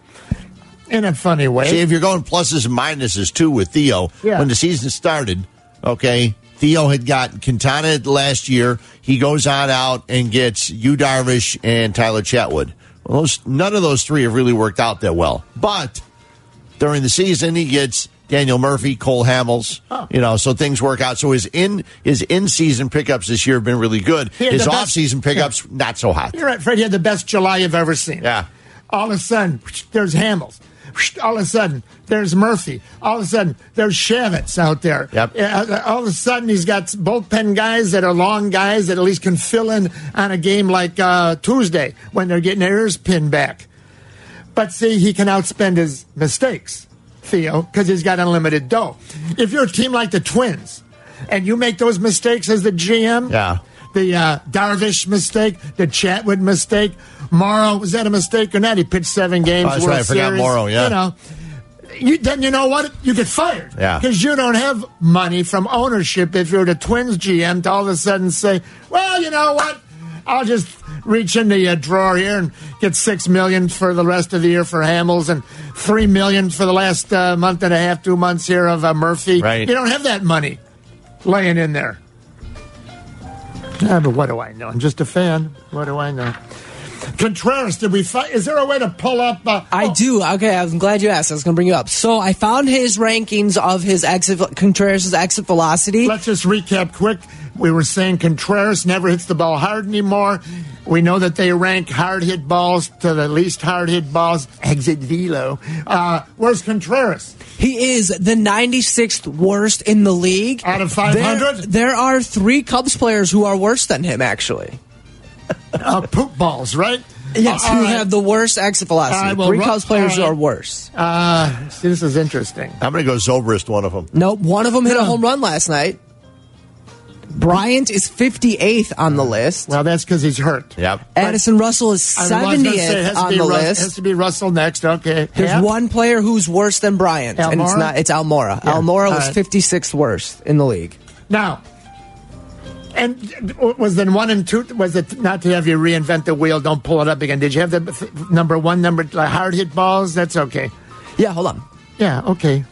In a funny way. See, if you're going pluses and minuses too with Theo, Yeah. when the season started, okay, Theo had got Quintana last year. He goes on out and gets Yu Darvish and Tyler Chatwood. Well, those, none of those three have really worked out that well. But during the season, he gets Daniel Murphy, Cole Hamels. Oh. You know, so things work out. So his in his in season pickups this year have been really good. His off season pickups not so hot. You're right, Fred. You had the best July you've ever seen. Yeah. All of a sudden, there's Hamels. All of a sudden, there's Murphy. All of a sudden, there's Chavez out there. Yep. All of a sudden, he's got bullpen guys that are long guys that at least can fill in on a game like uh, Tuesday when they're getting their ears pinned back. But see, he can outspend his mistakes, Theo, because he's got unlimited dough. If you're a team like the Twins and you make those mistakes as the GM, Yeah. the uh, Darvish mistake, the Chatwood mistake, Morrow was that a mistake or not? He pitched seven games. Oh, that's World right. I forgot Series. Morrow, yeah. You know, you, then you know what? You get fired. Yeah. Because you don't have money from ownership if you're the Twins GM to all of a sudden say, well, you know what? I'll just reach in the uh, drawer here and get six million for the rest of the year for Hamels and three million for the last uh, month and a half, two months here of uh, Murphy. Right. You don't have that money laying in there. Ah, but what do I know? I'm just a fan. What do I know? Contreras, did we? Fi- is there a way to pull up? Uh, I do. Okay, I'm glad you asked. I was going to bring you up. So I found his rankings of his exit Contreras' exit velocity. Let's just recap quick. We were saying Contreras never hits the ball hard anymore. We know that they rank hard hit balls to the least hard hit balls. Exit velo. Uh, where's Contreras? He is the 96th worst in the league. Out of 500? There, there are three Cubs players who are worse than him, actually. Uh, poop balls, right? Yes, Uh, who right. have the worst exit velocity. All right, well, three Ru- players all right. are worse. Uh, see, this is interesting. I'm going to go Zobrist, one of them. Nope, one of them hit a home run last night. Bryant is 58th on the list. Well, that's because he's hurt. Yep. Addison Russell is I was gonna say, it 70th has to on be the Rus- list. Has to be Russell next. Okay. There's Happ? one player who's worse than Bryant, and it's not. It's Almora. Yeah, Almora was all right. 56th worst in the league. Now, and was then one and two? Was it not to have you reinvent the wheel? Don't pull it up again. Did you have the th- number one, number like hard hit balls? That's okay. Yeah, hold on. Yeah, okay,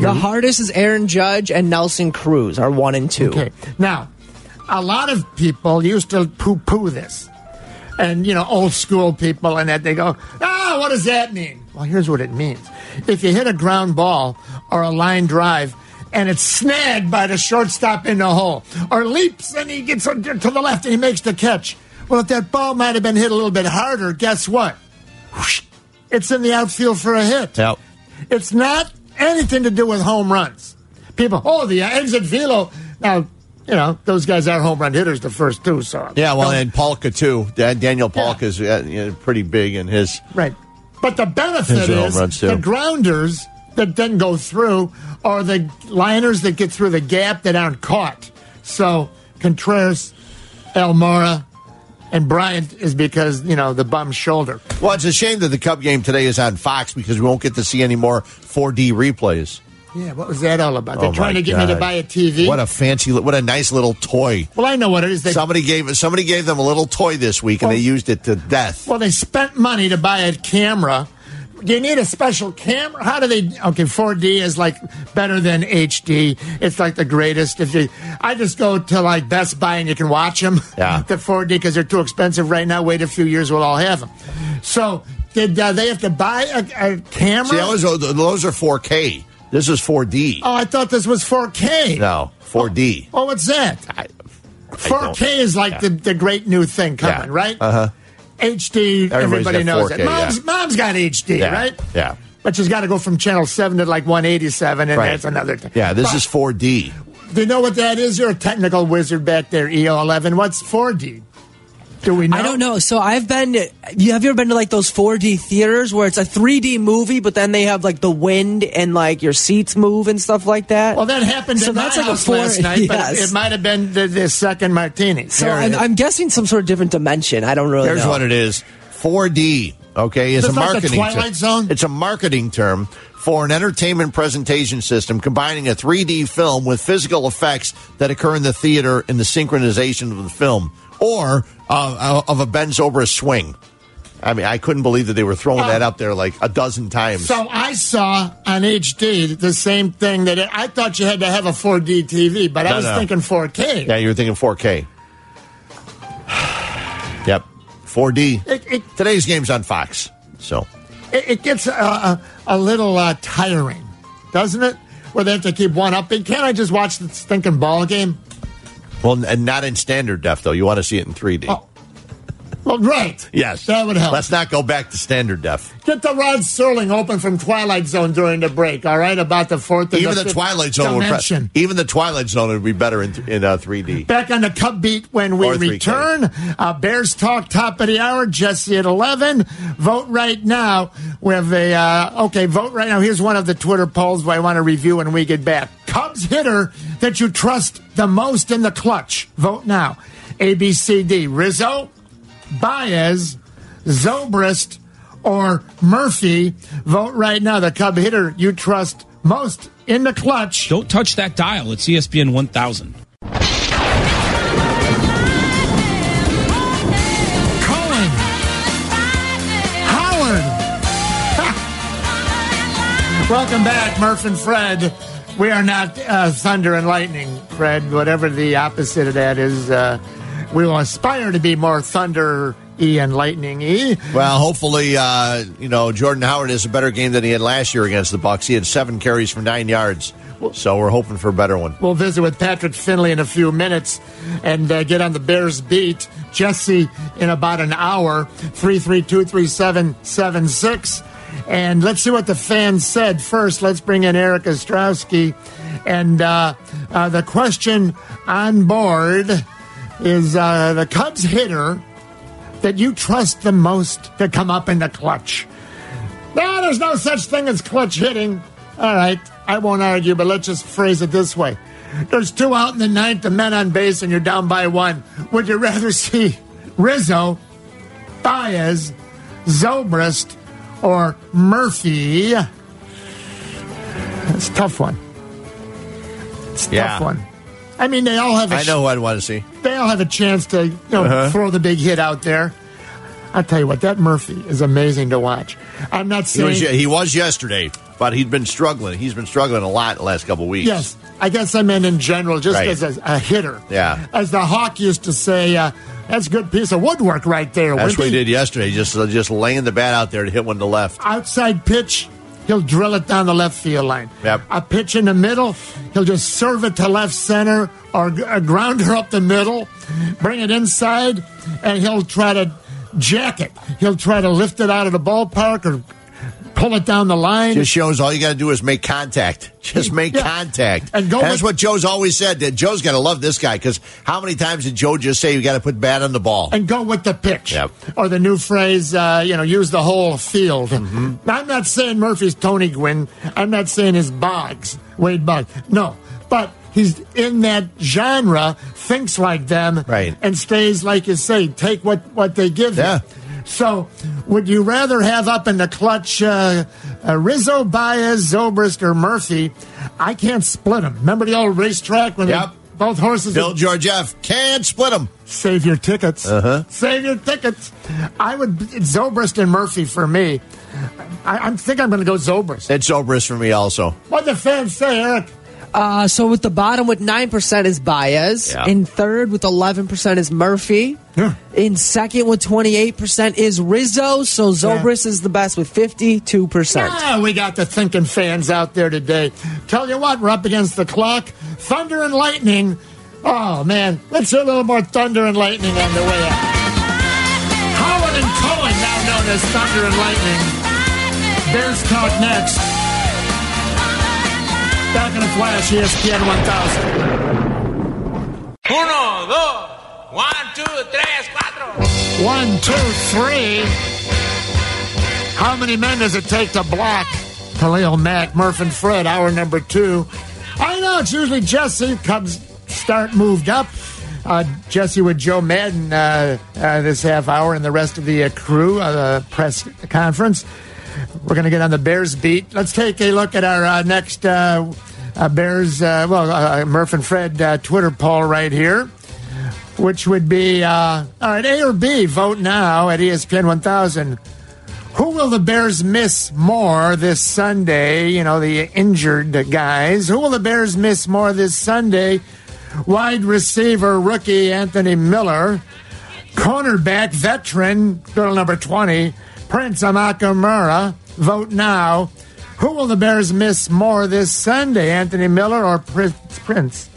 The hardest is Aaron Judge and Nelson Cruz are one and two. okay. Now, a lot of people used to poo-poo this, and you know, old school people, and that they go, ah, what does that mean? Well, here's what it means: if you hit a ground ball or a line drive. And it's snagged by the shortstop in the hole, or leaps and he gets to the left and he makes the catch. Well, if that ball might have been hit a little bit harder, guess what? It's in the outfield for a hit. Yep. It's not anything to do with home runs. People, oh, the exit velo. Now, you know, those guys are home run hitters, the first two. So Yeah, well, and Palka too. Daniel Palka's uh, you pretty big in his. right. But the benefit Those are home is the grounders that doesn't go through are the liners that get through the gap that aren't caught. So Contreras, Almora, and Bryant is because you know the bum shoulder. Well, it's a shame that the Cup game today is on Fox because we won't get to see any more 4D replays. Yeah, what was that all about? They're Oh, trying to get me to buy a TV. What a fancy, what a nice little toy. well, I know what it is. They Somebody gave somebody gave them a little toy this week, and they used it to death. Well, they spent money to buy a camera. Do you need a special camera? How do they? Okay, 4D is like better than HD. It's like the greatest. If you, I just go to like Best Buy and you can watch them. Yeah. <laughs> the 4D because they're too expensive right now. Wait a few years, we'll all have them. So, did uh, they have to buy a, a camera? See, that was, those are 4K. This is 4D. oh, I thought this was 4K. No, 4D. Oh, what's that? I, I 4K is like Yeah. the, the great new thing coming, Yeah. right? Uh huh. HD, everybody knows 4K, it. Mom's, yeah. mom's got HD, Yeah. right? Yeah. But she's got to go from channel 7 to like 187, and Right. that's another thing. Yeah, this But is 4D. Do you know what that is? You're a technical wizard back there, EO11. What's 4D? Do we know? I don't know. So I've been. You have you ever been to like those 4D theaters where it's a 3D movie, but then they have like the wind and like your seats move and stuff like that? Well, that happened So in my that's like a four- last night, but it might have been the, the second martini. so I'm. I'm guessing some sort of different dimension. I don't really Here's know. what it is 4D, okay, is Just a like the marketing Twilight term. Zone? It's a marketing term for an entertainment presentation system combining a 3D film with physical effects that occur in the theater in the synchronization of the film or uh, of a Ben Zobrist swing. I mean, I couldn't believe that they were throwing that out there like a dozen times. So I saw on HD the same thing that I thought you had to have a 4D TV, but I was no. thinking 4K. yeah, you were thinking 4K. <sighs> yep, 4D. It, it, Today's game's on Fox, so. it, it gets a, a, a little uh, tiring, doesn't it? Where they have to keep one upping. Can't I just watch the stinking ball game? Well, and not in standard def, though. You want to see it in 3D. Oh. Well, right. Yes. That would help. Let's not go back to standard def. Get the Rod Serling open from Twilight Zone during the break, all right? About the fourth Even the the Twilight Zone would pre- even the Twilight Zone would be better in in uh, 3D. Back on the Cub Beat when we return. Uh, Bears Talk, top of the hour. Jesse at 11. Vote right now. We have a, uh, okay, vote right now. Here's one of the Twitter polls I want to review when we get back. Cubs hitter that you trust the most in the clutch. Vote now. A, B, C, D. Rizzo, Baez, Zobrist, or Murphy. Vote right now. The Cub hitter you trust most in the clutch. Don't touch that dial. It's ESPN 1000. Cohen. Howard. <laughs> Welcome back, Murph and Fred. We are not uh, thunder and lightning, Fred. Whatever the opposite of that is, uh, we will aspire to be more thunder y and lightning y. Well, hopefully, uh, you know Jordan Howard has a better game than he had last year against the Bucs. He had seven carries for nine yards, so we're hoping for a better one. We'll visit with Patrick Finley in a few minutes and uh, get on the Bears beat. Jesse in about an hour, 332 3776. And let's see what the fans said first. Let's bring in Eric Ostrowski. And uh, uh, the question on board is uh, the Cubs hitter that you trust the most to come up in the clutch. No, there's no such thing as clutch hitting. All right, I won't argue, but let's just phrase it this way. There's two out in the ninth, the men on base, and you're down by one. Would you rather <laughs> see Rizzo, Baez, Zobrist, or Murphy? It's a tough one. It's a Yeah. tough one. I mean, they all have a I know who I'd want to see. they all have a chance to you know Uh-huh. throw the big hit out there. I'll tell you what, that Murphy is amazing to watch. I'm not He saying was, he was yesterday, but he'd been struggling. He's been struggling a lot the last couple weeks. yes. I guess I meant in general, just Right. as a, a hitter. Yeah. As the Hawk used to say, uh, that's a good piece of woodwork right there. That's what he did yesterday. Just uh, just laying the bat out there to hit one to left. Outside pitch, he'll drill it down the left field line. Yep. A pitch in the middle, he'll just serve it to left center or a grounder up the middle, bring it inside, and he'll try to jack it. He'll try to lift it out of the ballpark or pull it down the line. Just shows all you got to do is make contact. Just make Yeah. contact. And go that's with- what Joe's always said. That Joe's got to love this guy because how many times did Joe just say you got to put bat on the ball? and go with the pitch. Yep. Or the new phrase, uh, you know, use the whole field. Mm-hmm. I'm not saying Murphy's Tony Gwynn. I'm not saying his Boggs, Wade Boggs. No. But he's in that genre, thinks like them, Right. and stays, like you say, take what, what they give Yeah. you. So, would you rather have up in the clutch uh, uh, Rizzo, Baez, Zobrist, or Murphy? I can't split them. Remember the old racetrack when they- Yep. both horses Bill George F. Can't split them. Save your tickets. Uh-huh. Save your tickets. I would Zobrist and Murphy for me. I, I think I'm going to go Zobrist. It's Zobrist for me also. What the fans say, Eric? Uh, so with the bottom with 9% is Baez. Yeah. In third with 11% is Murphy. Yeah. In second with 28% is Rizzo. So Zobrist is the best with 52%. Ah, we got the thinking fans out there today. Tell you what, we're up against the clock. Thunder and lightning. Oh man, let's hear a little more thunder and lightning on the way up. Howard Kevin Cohen, now known as Thunder and Lightning. Bears talk next. Back in a flash, ESPN 1000. Uno, dos, one, two, tres, cuatro. One, two, three. How many men does it take to block Khalil Mack, Murph, and Fred? Hour number two. I know it's usually Jesse. comes start moved up. Uh, Jesse with Joe Maddon uh, uh, this half hour and the rest of the uh, crew, the press conference. We're going to get on the Bears beat. Let's take a look at our uh, next uh, uh, Bears, uh, well, uh, Murph and Fred uh, Twitter poll right here, which would be, uh, all right, A or B, vote now at ESPN 1000. Who will the Bears miss more this Sunday? You know, the injured guys. Who will the Bears miss more this Sunday? Wide receiver rookie Anthony Miller, cornerback veteran, girl number 20, Prince Amukamara. Vote now. Who will the Bears miss more this Sunday, Anthony Miller or Prince? Prince?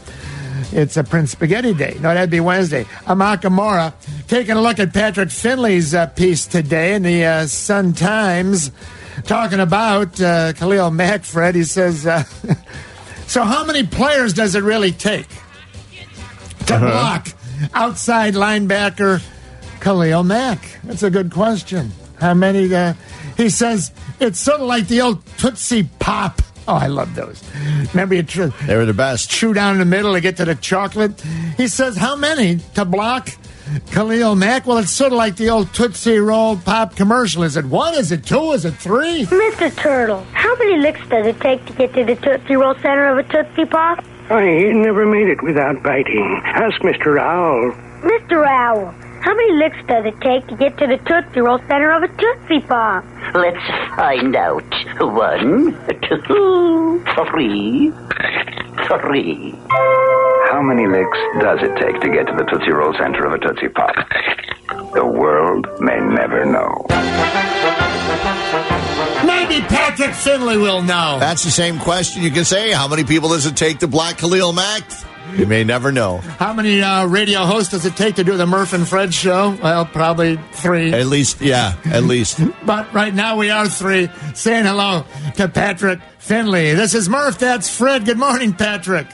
It's a Prince Spaghetti Day. No, that'd be Wednesday. Amakamura. Taking a look at Patrick Finley's uh, piece today in the uh, Sun Times, talking about uh, Khalil Mack. Fred, he says, uh, <laughs> "So how many players does it really take to Uh-huh. block outside linebacker Khalil Mack?" That's a good question. How many? Uh, he says it's sort of like the old Tootsie Pop. Oh, I love those. Remember you tr- They were the best. chew down in the middle to get to the chocolate. He says, How many to block Khalil Mack? Well, it's sort of like the old Tootsie Roll Pop commercial. Is it one? Is it two? Is it three? Mr. Turtle, how many licks does it take to get to the Tootsie Roll center of a Tootsie Pop? I never made it without biting. Ask Mr. Owl. Mr. Owl, how many licks does it take to get to the Tootsie Roll center of a Tootsie Pop? Let's find out. One, two, three, three. How many licks does it take to get to the Tootsie Roll center of a Tootsie Pop? The world may never know. Maybe Patrick Finley will know. That's the same question you can say. How many people does it take to block Khalil Mack? You may never know. How many uh, radio hosts does it take to do the Murph and Fred show? Well, probably three. At least, yeah, at least. <laughs> But right now we are three saying hello to Patrick Finley. This is Murph. That's Fred. Good morning, Patrick.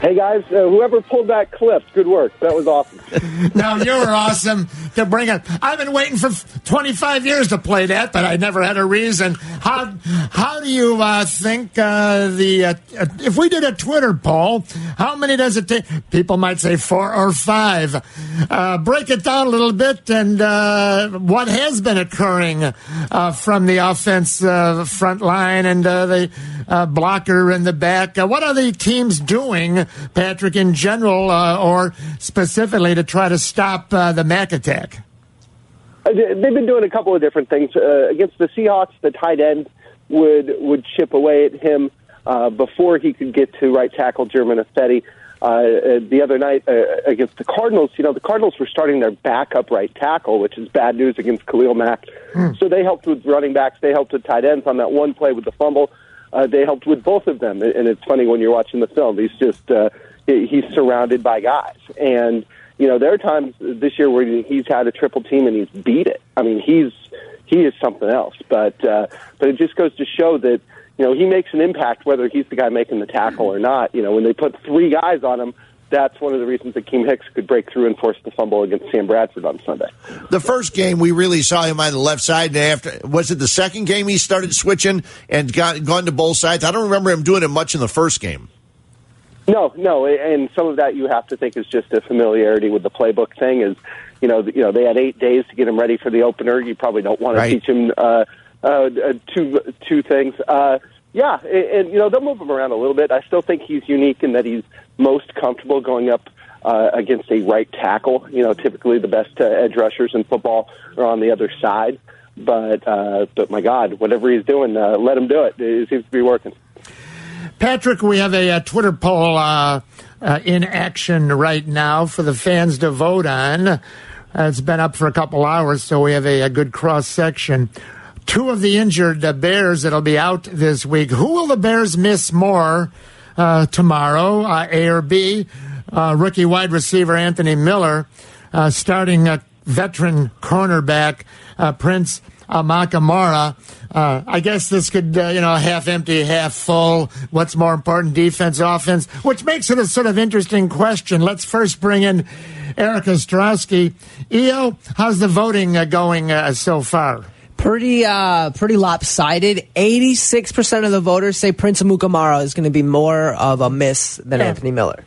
Hey guys, uh, whoever pulled that clip, good work. That was awesome. <laughs> No, you were awesome to bring it. I've been waiting for 25 years to play that, but I never had a reason. How how do you uh, think uh, the uh, if we did a Twitter poll, how many does it take? People might say four or five. Uh, break it down a little bit, and uh, what has been occurring uh, from the offense uh, front line and uh, the uh, blocker in the back. Uh, what are the teams doing, Patrick, in general, uh, or specifically to try to stop uh, the Mac attack? Uh, They've been doing a couple of different things. Uh, against the Seahawks, the tight end would would chip away at him uh, before he could get to right tackle Germain Ifedi. Uh, the other night uh, against the Cardinals, you know, the Cardinals were starting their backup right tackle, which is bad news against Khalil Mack. So they helped with running backs. They helped with tight ends on that one play with the fumble. Uh, they helped with both of them. And it's funny when you're watching the film. He's just uh, he's surrounded by guys, and you know there are times this year where he's had a triple team and he's beat it. I mean, he's he is something else. But uh, but it just goes to show that you know he makes an impact whether he's the guy making the tackle or not. You know, when they put three guys on him. That's one of the reasons that Keem Hicks could break through and force the fumble against Sam Bradford on Sunday. The first game we really saw him on the left side, and after was it the second game he started switching and got gone to both sides? I don't remember him doing it much in the first game. No, no, and some of that you have to think is just a familiarity with the playbook thing. Is you know, you know, they had eight days to get him ready for the opener. You probably don't want to Right. teach him uh, uh, uh, two two things. Uh, yeah, and, and you know they'll move him around a little bit. I still think he's unique in that he's most comfortable going up uh, against a right tackle. You know, typically the best uh, edge rushers in football are on the other side. But uh, but my God, whatever he's doing, uh, let him do it. It seems to be working. Patrick, we have a, uh Twitter poll uh, uh, in action right now for the fans to vote on. Uh, it's been up for a couple hours, so we have a, a good cross section. Two of the injured uh, Bears that'll be out this week. Who will the Bears miss more uh, tomorrow, uh, A or B? Uh, rookie wide receiver Anthony Miller, uh, starting veteran cornerback, Prince Amukamara. Uh, I guess this could, you know, half empty, half full. What's more important, defense, offense? Which makes it a sort of interesting question. Let's first bring in Erica Ostrowski. EO, how's the voting going so far? Pretty, uh, pretty lopsided. Eighty-six percent of the voters say Prince Amukamara is going to be more of a miss than Yeah. Anthony Miller.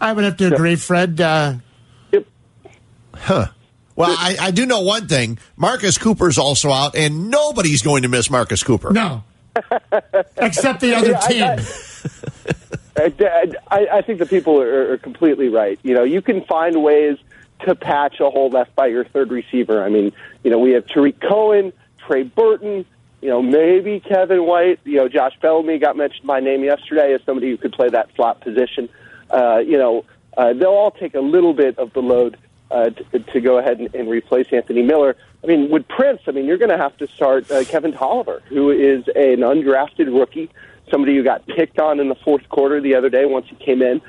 I would have to agree, Fred. Uh, Huh. Well, I, I do know one thing. Marcus Cooper's also out, and nobody's going to miss Marcus Cooper. No. <laughs> Except the other Yeah, team. I, I, I think the people are, are completely right. You know, you can find ways to patch a hole left by your third receiver. I mean, you know, we have Tarik Cohen, Trey Burton, you know, maybe Kevin White. You know, Josh Bellamy got mentioned by name yesterday as somebody who could play that slot position. Uh, you know, uh, they'll all take a little bit of the load uh, to, to go ahead and, and replace Anthony Miller. I mean, with Prince, I mean, you're going to have to start uh, Kevin Tolliver, who is an undrafted rookie, somebody who got picked on in the fourth quarter the other day once he came in,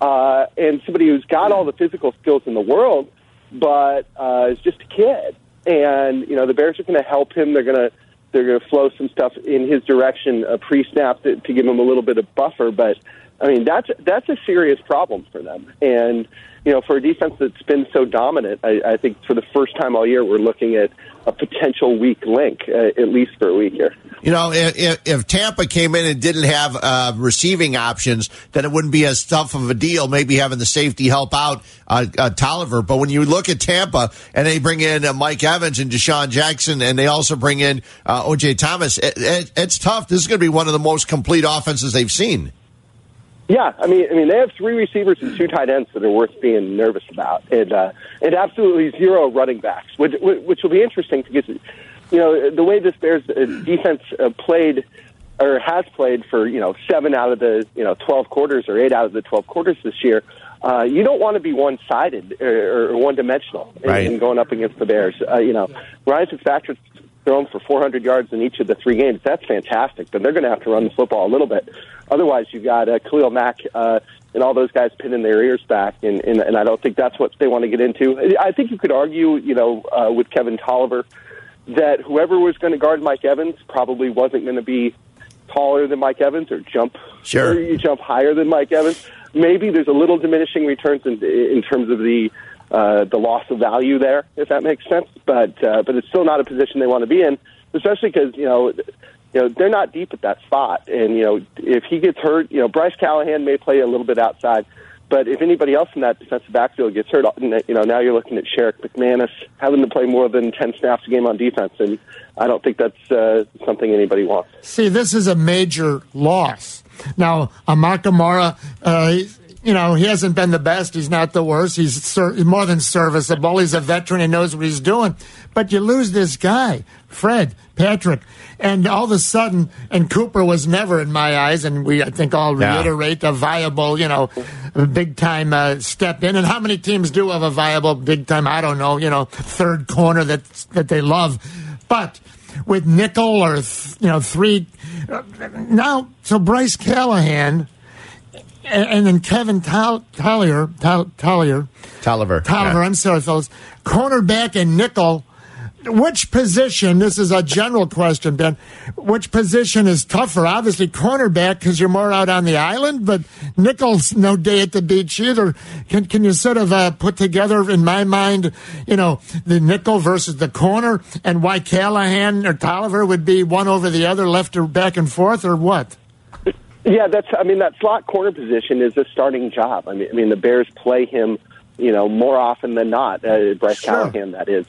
uh, and somebody who's got all the physical skills in the world, but uh, is just a kid. And you know, the Bears are going to help him. They're going to they're going to flow some stuff in his direction uh, pre-snap to, to give him a little bit of buffer. But I mean, that's that's a serious problem for them. And you know, for a defense that's been so dominant, I, I think for the first time all year, we're looking at a potential weak link, uh, at least for a week here. You know, if, if Tampa came in and didn't have uh, receiving options, then it wouldn't be as tough of a deal. Maybe having the safety help out uh, uh, Tolliver. But when you look at Tampa and they bring in uh, Mike Evans and DeSean Jackson, and they also bring in uh, OJ Thomas, it, it, it's tough. This is going to be one of the most complete offenses they've seen. Yeah, I mean, I mean, they have three receivers and two tight ends that are worth being nervous about, and uh, and absolutely zero running backs, which which will be interesting because you know the way this Bears uh, defense uh, played or has played for you know seven out of the you know twelve quarters or eight out of the twelve quarters this year. Uh, you don't want to be one sided or, or one dimensional in, Right. in going up against the Bears. Uh, you know, Ryan Fitzpatrick's thrown for 400 yards in each of the three games. That's fantastic, but they're going to have to run the football a little bit. Otherwise, you've got uh, Khalil Mack uh, and all those guys pinning their ears back, and, and, and I don't think that's what they want to get into. I think you could argue, you know, uh, with Kevin Tolliver, that whoever was going to guard Mike Evans probably wasn't going to be taller than Mike Evans or jump Sure. or you jump higher than Mike Evans. Maybe there's a little diminishing returns in, in terms of the uh, the loss of value there, if that makes sense. But uh, but it's still not a position they want to be in, especially because you know you know they're not deep at that spot, and you know if he gets hurt, you know Bryce Callahan may play a little bit outside. But if anybody else in that defensive backfield gets hurt, you know now you're looking at Sherrick McManis having to play more than ten snaps a game on defense, and I don't think that's uh, something anybody wants. See, this is a major loss. Now, Amukamara, uh, you know, he hasn't been the best. He's not the worst. He's ser- more than serviceable. He's a veteran. He knows what he's doing. But you lose this guy, Fred, Patrick, and all of a sudden, and Cooper was never in my eyes, and we, I think, all Yeah. reiterate a viable, you know, big time uh, step in. And how many teams do have a viable big time? I don't know, you know, third corner that that they love, but with nickel or th- you know three uh, now. So Bryce Callahan. And, and then Kevin Tol- Collier, Tol- Collier, Tolliver. Tolliver, Yeah. I'm sorry, fellas. Cornerback and nickel. Which position, this is a general question, Ben, which position is tougher? Obviously, cornerback because you're more out on the island, but nickel's no day at the beach either. Can, can you sort of uh, put together, in my mind, you know, the nickel versus the corner and why Callahan or Tolliver would be one over the other, left or back and forth, or what? Yeah, that's. I mean, that slot corner position is a starting job. I mean, I mean, the Bears play him, you know, more often than not. Uh, Bryce Callahan, that is.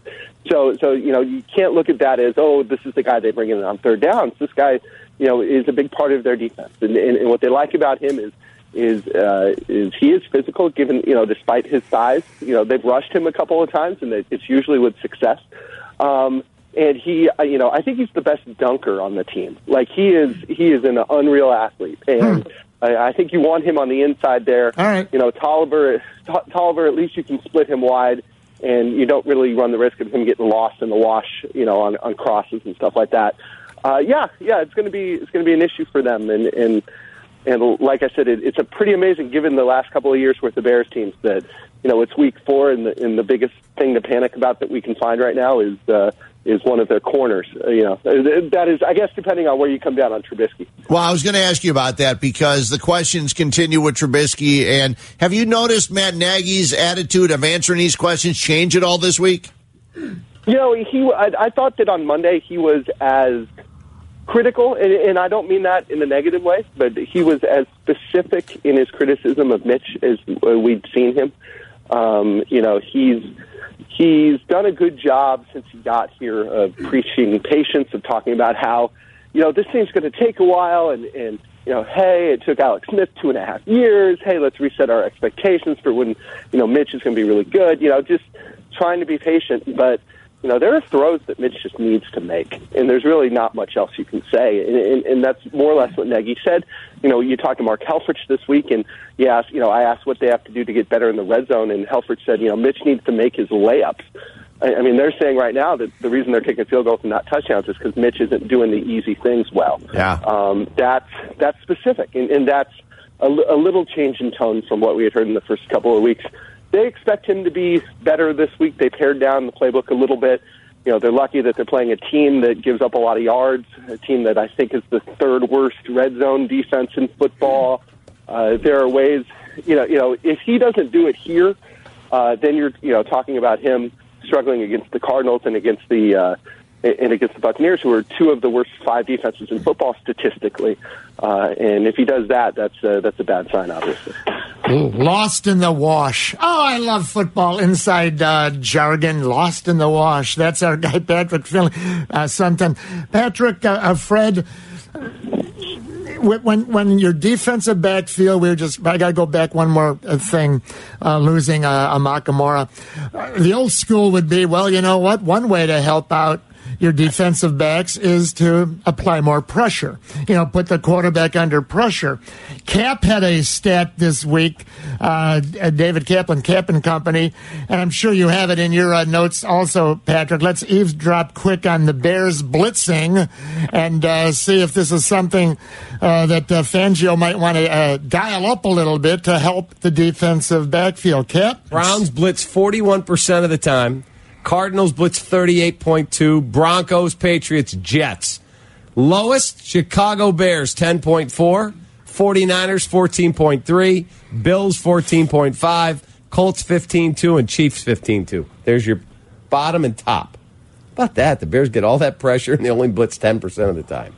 So, so you know, you can't look at that as, oh, this is the guy they bring in on third downs. This guy, you know, is a big part of their defense, and, and, and what they like about him is. Is uh, is he is physical? Given you know, despite his size, you know they've rushed him a couple of times, and it- it's usually with success. Um, and he, uh, you know, I think he's the best dunker on the team. Like he is, he is an unreal athlete, and I, I think you want him on the inside there. All right. You know, Tolliver, T- Tolliver, at least you can split him wide, and you don't really run the risk of him getting lost in the wash, you know, on on crosses and stuff like that. Uh, yeah, yeah, it's going to be it's going to be an issue for them, and and and like I said, it, it's a pretty amazing given the last couple of years with the Bears teams that you know, it's week four, and the, and the biggest thing to panic about that we can find right now is uh, is one of their corners. Uh, you know, that is, I guess, depending on where you come down on Trubisky. Well, I was going to ask you about that because the questions continue with Trubisky. And have you noticed Matt Nagy's attitude of answering these questions change at all this week? You know, he. I, I thought that on Monday he was as critical, and, and I don't mean that in a negative way, but he was as specific in his criticism of Mitch as uh, we'd seen him. Um, you know, he's he's done a good job since he got here of hmm. preaching patience, of talking about how, you know, this thing's going to take a while, and and you know, hey, it took Alex Smith two and a half years. Hey, let's reset our expectations for when you know Mitch is going to be really good. You know, just trying to be patient, but you know, there are throws that Mitch just needs to make, and there's really not much else you can say. And, and, and that's more or less what Nagy said. You know, you talked to Mark Helfrich this week, and you asked, you know, I asked what they have to do to get better in the red zone, and Helfrich said, you know, Mitch needs to make his layups. I, I mean, they're saying right now that the reason they're taking field goals and not touchdowns is because Mitch isn't doing the easy things well. Yeah. Um, that's that's specific, and, and that's a, a little change in tone from what we had heard in the first couple of weeks they expect him to be better this week. They pared down the playbook a little bit. You know, they're lucky that they're playing a team that gives up a lot of yards, a team that I think is the third worst red zone defense in football. Uh, there are ways, you know, you know, if he doesn't do it here, uh, then you're, you know, talking about him struggling against the Cardinals and against the uh, and against the Buccaneers, who are two of the worst five defenses in football statistically. Uh, and if he does that, that's uh, that's a bad sign, obviously. Lost in the wash. Oh, I love football inside uh, jargon. Lost in the wash. That's our guy, <laughs> Patrick Finley. Uh, sometime, Patrick, uh, uh, Fred. When when your defensive backfield, we are just I got to go back one more uh, thing, uh, losing uh, Amukamara. Uh, the old school would be, well, you know what? One way to help out your defensive backs is to apply more pressure. You know, put the quarterback under pressure. Cap had a stat this week, uh, David Kaplan, Cap and Company, and I'm sure you have it in your uh, notes also, Patrick. Let's eavesdrop quick on the Bears blitzing and uh, see if this is something uh, that uh, Fangio might want to uh, dial up a little bit to help the defensive backfield. Cap? Browns blitz 41% of the time. Cardinals blitz 38.2. Broncos, Patriots, Jets. Lowest, Chicago Bears 10.4. 49ers 14.3. Bills 14.5. Colts 15.2. And Chiefs 15.2. There's your bottom and top. About that, the Bears get all that pressure and they only blitz 10% of the time.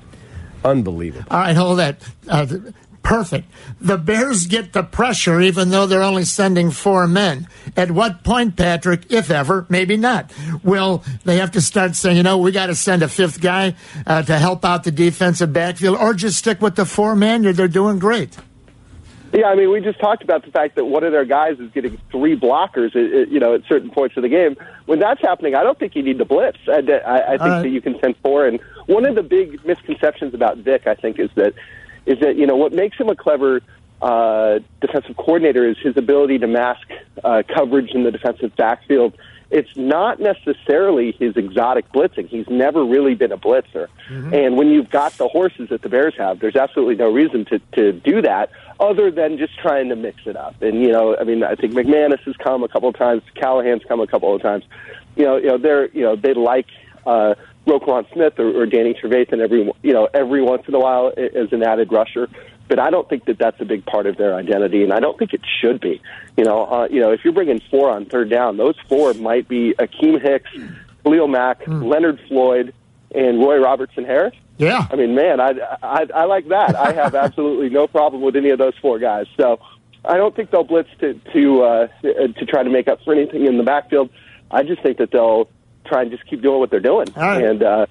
Unbelievable. All right, hold that. Uh, perfect. The Bears get the pressure even though they're only sending four men. At what point, Patrick, if ever, maybe not, will they have to start saying, you know, we got to send a fifth guy uh, to help out the defensive backfield or just stick with the four man? They're doing great. Yeah, I mean, we just talked about the fact that one of their guys is getting three blockers, uh, uh, you know, at certain points of the game. When that's happening, I don't think you need the blitz. I, I, I think right. that you can send four. And one of the big misconceptions about Vic, I think, is that is that you know what makes him a clever uh, defensive coordinator is his ability to mask uh, coverage in the defensive backfield. It's not necessarily his exotic blitzing. He's never really been a blitzer. Mm-hmm. And when you've got the horses that the Bears have, there's absolutely no reason to, to do that other than just trying to mix it up. And, you know, I mean, I think McManis has come a couple of times, Callahan's come a couple of times. You know, you know, they're, you know, they like, uh, Roquan Smith or, or Danny Trevathan every you know every once in a while as an added rusher. But I don't think that that's a big part of their identity, and I don't think it should be. You know, uh, you know, if you're bringing four on third down, those four might be Akiem Hicks, Khalil Mack, mm. Leonard Floyd, and Roy Robertson Harris. Yeah, I mean, man, I, I I like that. I have <laughs> absolutely no problem with any of those four guys. So I don't think they'll blitz to to uh, to try to make up for anything in the backfield. I just think that they'll try and just keep doing what they're doing. Right. And uh,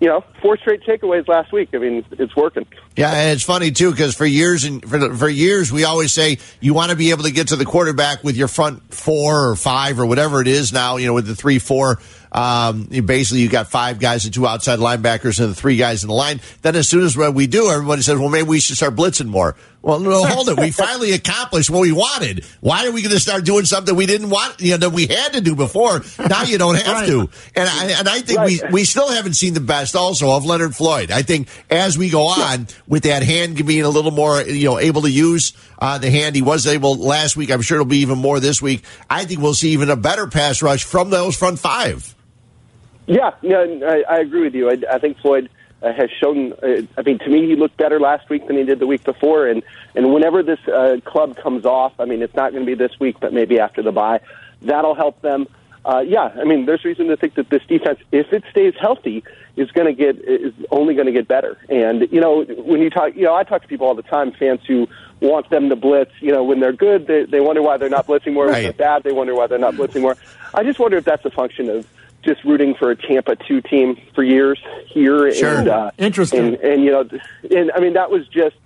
you know, four straight takeaways last week. I mean, it's working. Yeah, and it's funny too because for years and for, for years we always say you want to be able to get to the quarterback with your front four or five or whatever it is now. You know, with the three four. Um, you basically, you got five guys and two outside linebackers and the three guys in the line. Then, as soon as we do, everybody says, "Well, maybe we should start blitzing more." Well, no, <laughs> hold it. We finally accomplished what we wanted. Why are we going to start doing something we didn't want? You know, that we had to do before. Now you don't have Right. to. And I, and I think we we still haven't seen the best also of Leonard Floyd. I think as we go on, with that hand being a little more, you know, able to use uh, the hand. He was able last week. I'm sure it'll be even more this week. I think we'll see even a better pass rush from those front five. Yeah, yeah, I, I agree with you. I, I think Floyd uh, has shown. Uh, I mean, to me, he looked better last week than he did the week before. And and whenever this uh, club comes off, I mean, it's not going to be this week, but maybe after the bye, that'll help them. Uh, yeah, I mean, there's reason to think that this defense, if it stays healthy, is going to get is only going to get better. And you know, when you talk, you know, I talk to people all the time, fans who want them to blitz. You know, when they're good, they, they wonder why they're not blitzing more. When they're bad, they wonder why they're not blitzing more. I just wonder if that's a function of just rooting for a Tampa two team for years here. Sure. And, uh, Interesting. And, and you know, and I mean that was just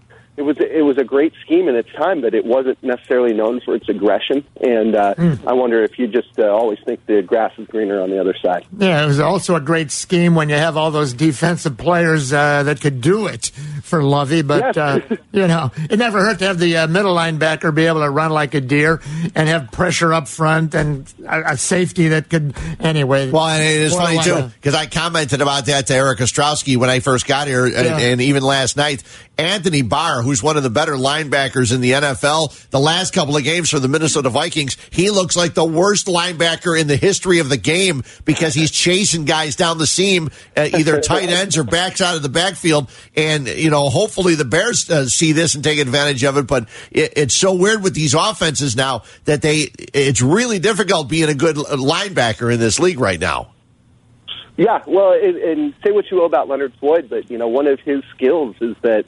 it was it was a great scheme in its time, but it wasn't necessarily known for its aggression. And uh, I wonder if you just uh, always think the grass is greener on the other side. Yeah, it was also a great scheme when you have all those defensive players uh, that could do it for Lovie. But, Yes. uh, <laughs> you know, it never hurt to have the uh, middle linebacker be able to run like a deer and have pressure up front and a, a safety that could, anyway. Well, and it's funny too because I commented about that to Eric Ostrowski when I first got here, and, Yeah. and even last night. Anthony Barr, who's one of the better linebackers in the NFL, the last couple of games for the Minnesota Vikings, he looks like the worst linebacker in the history of the game because he's chasing guys down the seam, uh, either <laughs> tight ends or backs out of the backfield. And you know, hopefully the Bears uh, see this and take advantage of it. But it, it's so weird with these offenses now that they it's really difficult being a good linebacker in this league right now. Yeah, well, and, and say what you will about Leonard Floyd, but you know, one of his skills is that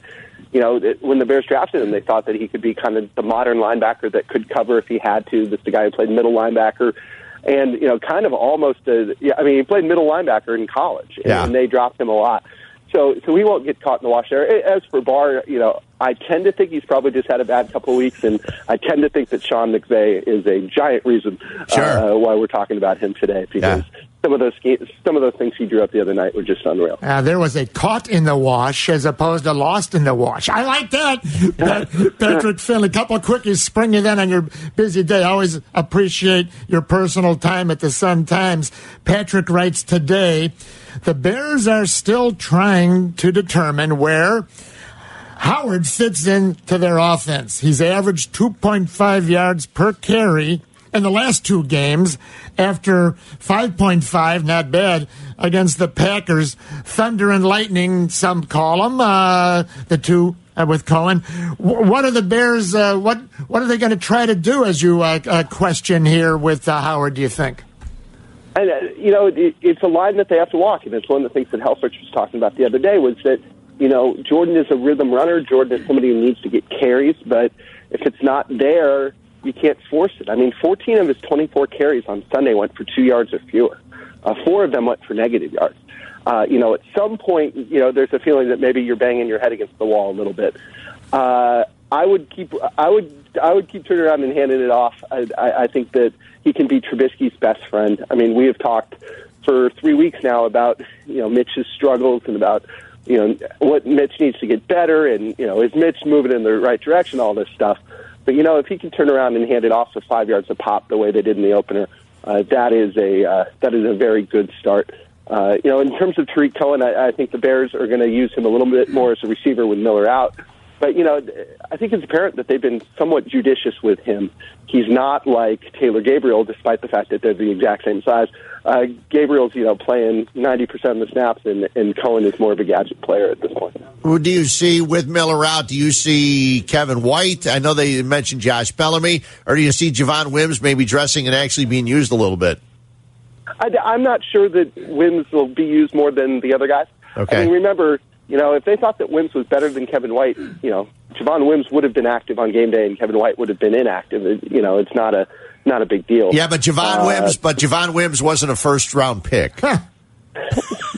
you know when the Bears drafted him, they thought that he could be kind of the modern linebacker that could cover if he had to. This the guy who played middle linebacker, and you know, kind of almost a. Yeah, I mean, he played middle linebacker in college, and, Yeah. and they dropped him a lot. So, so he won't get caught in the wash there. As for Barr, you know, I tend to think he's probably just had a bad couple of weeks, and I tend to think that Sean McVay is a giant reason uh, why we're talking about him today because some of those some of those things he drew up the other night were just unreal. Uh, there was a caught in the wash as opposed to lost in the wash. I like that. Pat- <laughs> Patrick Finley, couple of quickies springing in on your busy day. I always appreciate your personal time at the Sun Times. Patrick writes today, the Bears are still trying to determine where Howard fits into their offense. He's averaged 2.5 yards per carry in the last two games after 5.5, not bad, against the Packers. Thunder and Lightning, some call them, uh, the two uh, with Cohen. What are the Bears, uh, what, what are they going to try to do as you uh, uh, question here with uh, Howard, do you think? And you know, it, it's a line that they have to walk, and it's one of the things that Helfrich was talking about the other day was that you know Jordan is a rhythm runner. Jordan is somebody who needs to get carries, but if it's not there, you can't force it. I mean, 14 of his 24 carries on Sunday went for two yards or fewer. Uh, four of them went for negative yards. Uh, you know, at some point, you know, there's a feeling that maybe you're banging your head against the wall a little bit. Uh, I would keep, I would, I would keep turning around and handing it off. I, I, I think that he can be Trubisky's best friend. I mean, we have talked for three weeks now about you know Mitch's struggles and about you know what Mitch needs to get better, and you know is Mitch moving in the right direction, all this stuff. But you know, if he can turn around and hand it off for five yards a pop the way they did in the opener, uh, that is a uh, that is a very good start. Uh, you know, in terms of Tarik Cohen, I, I think the Bears are going to use him a little bit more as a receiver with Miller out. But you know, I think it's apparent that they've been somewhat judicious with him. He's not like Taylor Gabriel, despite the fact that they're the exact same size. Uh, Gabriel's you know playing ninety percent of the snaps, and, and Cohen is more of a gadget player at this point. Who do you see with Miller out? Do you see Kevin White? I know they mentioned Josh Bellamy, or do you see Javon Wims maybe dressing and actually being used a little bit? I, I'm not sure that Wims will be used more than the other guys. Okay. I mean, remember, you know, if they thought that Wims was better than Kevin White, you know, Javon Wims would have been active on game day, and Kevin White would have been inactive. It, you know, it's not a not a big deal. Yeah, but Javon Uh, Wims, but Javon Wims wasn't a first round pick. <laughs>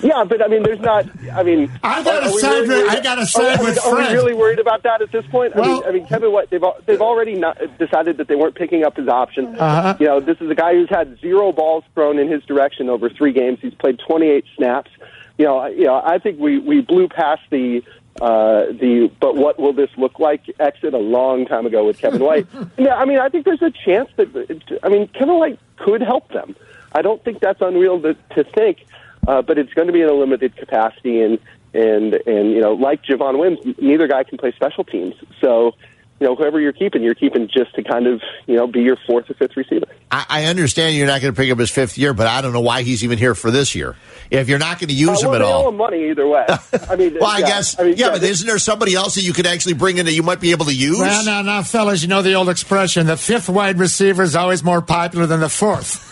Yeah, but I mean, there's not. I mean, I gotta are we side with- I gotta are- side are we- with Are Fred. we really worried about that at this point? I mean, I mean, Kevin White. They've al- they've already not decided that they weren't picking up his option. Uh-huh. You know, this is a guy who's had zero balls thrown in his direction over three games. He's played 28 snaps. You know, I- you know, I think we we blew past the. Uh, the but what will this look like exit a long time ago with Kevin White. <laughs> yeah, I mean, I think there's a chance that I mean Kevin White could help them. I don't think that's unreal to, to think, uh, but it's going to be in a limited capacity, and and and you know, like Javon Wims, neither guy can play special teams. So, you know, whoever you're keeping, you're keeping just to kind of you know be your fourth or fifth receiver. I, I understand you're not going to pick up his fifth year, but I don't know why he's even here for this year. If you're not going to use Uh, him at they all. owe money either way. <laughs> I mean, Well, I yeah, guess, I mean, yeah, but this- isn't there somebody else that you could actually bring in that you might be able to use? Well, now, now, fellas, you know the old expression: the fifth wide receiver is always more popular than the fourth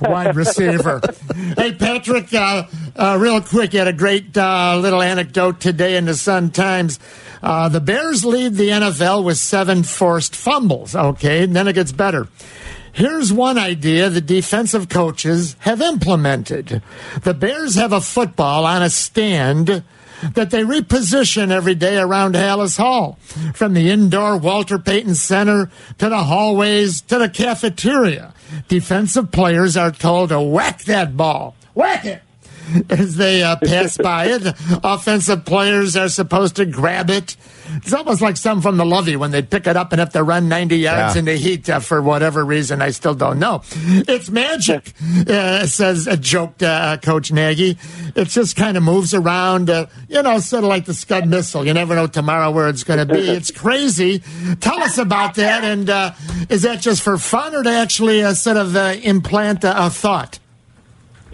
wide receiver. <laughs> hey, Patrick, uh, uh, real quick, you had a great uh, little anecdote today in the Sun Times. Uh, the Bears lead the NFL with seven forced fumbles. Okay, and then it gets better. Here's one idea the defensive coaches have implemented. The Bears have a football on a stand that they reposition every day around Halas Hall, from the indoor Walter Payton Center to the hallways to the cafeteria. Defensive players are told to whack that ball. Whack it! <laughs> As they uh, pass <laughs> by it, offensive players are supposed to grab it. It's almost like some from the Lovie when they pick it up and have to run 90 yards Yeah. in the heat uh, for whatever reason. I still don't know. It's magic, uh, says uh, joked uh, Coach Nagy. It just kind of moves around, uh, you know, sort of like the Scud missile. You never know tomorrow where it's going to be. It's crazy. Tell us about that. And uh, is that just for fun or to actually uh, sort of uh, implant a thought?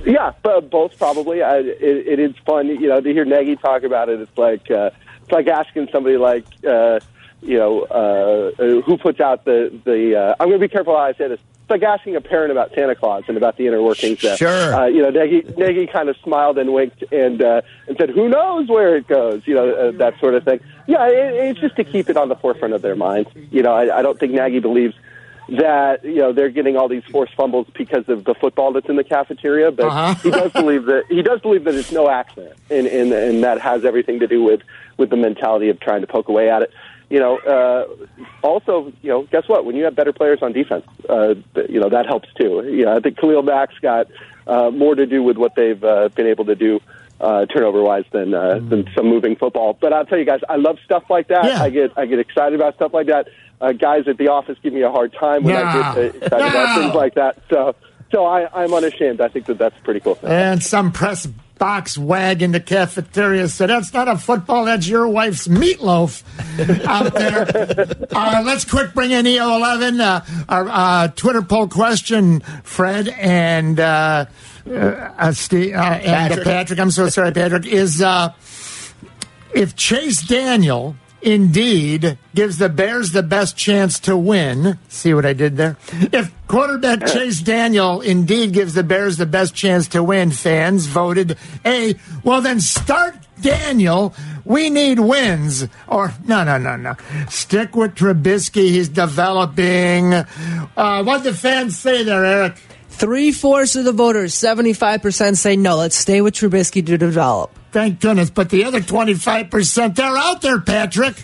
Yeah, both probably. I, it, it is fun, you know, to hear Nagy talk about it. It's like uh, it's like asking somebody like, uh, you know, uh, uh, who puts out the the. Uh, I'm going to be careful how I say this. It's like asking a parent about Santa Claus and about the inner workings. There. Sure. Uh, you know, Nagy, Nagy kind of smiled and winked and uh, and said, "Who knows where it goes?" You know, uh, that sort of thing. Yeah, it, it's just to keep it on the forefront of their minds. You know, I, I don't think Nagy believes that you know they're getting all these forced fumbles because of the football that's in the cafeteria, but Uh-huh. he does <laughs> believe that he does believe that it's no accident, and, and and that has everything to do with with the mentality of trying to poke away at it. You know, uh, also, you know, guess what? When you have better players on defense, uh, you know that helps too. You know, I think Khalil Mack's got uh, more to do with what they've uh, been able to do uh, turnover wise than uh, than some moving football. But I'll tell you guys, I love stuff like that. Yeah. I get I get excited about stuff like that. Uh, guys at the office give me a hard time when I get uh, excited about things like that. So so I, I'm unashamed. I think that that's a pretty cool thing. And some press box wag in the cafeteria said, That's not a football, that's your wife's meatloaf out there. <laughs> uh, let's quick bring in EO11, uh, our uh, Twitter poll question, Fred and. Uh, uh, Steve, uh, and Patrick. Patrick, I'm so sorry, Patrick, is uh, if Chase Daniel indeed gives the Bears the best chance to win, see what I did there? If quarterback Chase Daniel indeed gives the Bears the best chance to win, fans voted A, well then start Daniel. We need wins. Or, no, no, no, no. Stick with Trubisky. He's developing. Uh, what the fans say there, Eric? Three fourths of the voters, 75% say no. Let's stay with Trubisky to develop. Thank goodness. But the other 25%, they're out there, Patrick.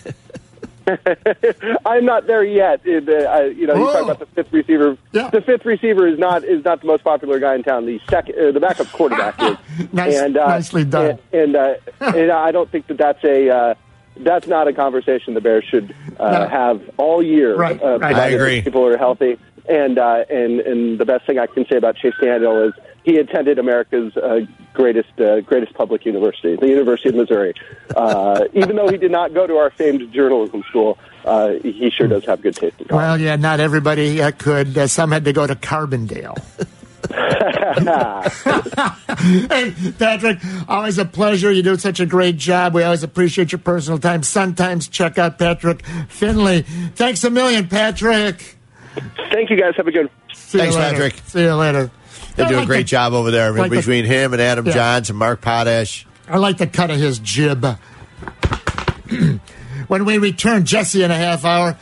<laughs> I'm not there yet. It, uh, I, you know, you Whoa. talk about the fifth receiver. Yeah. The fifth receiver is not is not the most popular guy in town. The second, uh, the backup quarterback is. <laughs> Nice- and, uh, nicely done. And and, uh, and I don't think that that's a. Uh, that's not a conversation the Bears should uh, No. have all year. Right, uh, right. I agree. People are healthy, and uh, and and the best thing I can say about Chase Daniel is he attended America's uh, greatest uh, greatest public university, the University of Missouri. Uh, <laughs> even though he did not go to our famed journalism school, uh, he sure does have good taste in college. Well, yeah, not everybody uh, could. Uh, some had to go to Carbondale. <laughs> <laughs> hey, Patrick, always a pleasure. You do such a great job. We always appreciate your personal time. Sometimes check out Patrick Finley. Thanks a million, Patrick. Thank you guys. Have a good. See Thanks, later. Patrick. See you later. They I do a great the- job over there like the- between him and Adam Yeah. Jahns and Mark Potash. I like the cut of his jib. <clears throat> when we return, Jesse in a half hour.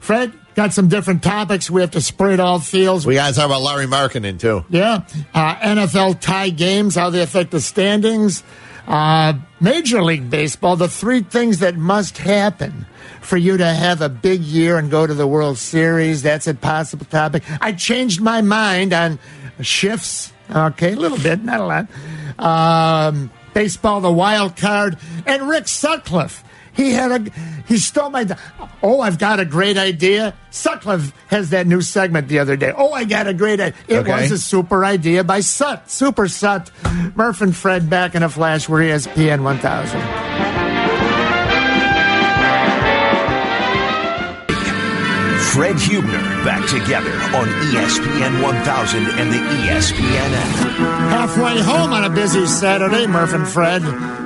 Fred, got some different topics. We have to spread all fields. We got to talk about Larry Markkanen, too. Yeah. Uh, NFL tie games, how they affect the standings. Uh, Major League Baseball, the three things that must happen for you to have a big year and go to the World Series. That's a possible topic. I changed my mind on shifts. Okay, a little bit, not a lot. Um, baseball, the wild card, and Rick Sutcliffe. He had a he stole my. Oh, I've got a great idea. Sutcliffe has that new segment the other day. Oh, I got a great idea. It Okay. was a super idea by Sut, Super Sut, Murph and Fred back in a flash. Where E ESPN 1000. Fred Huebner back together on ESPN 1000 and the ESPN app. Halfway home on a busy Saturday, Murph and Fred.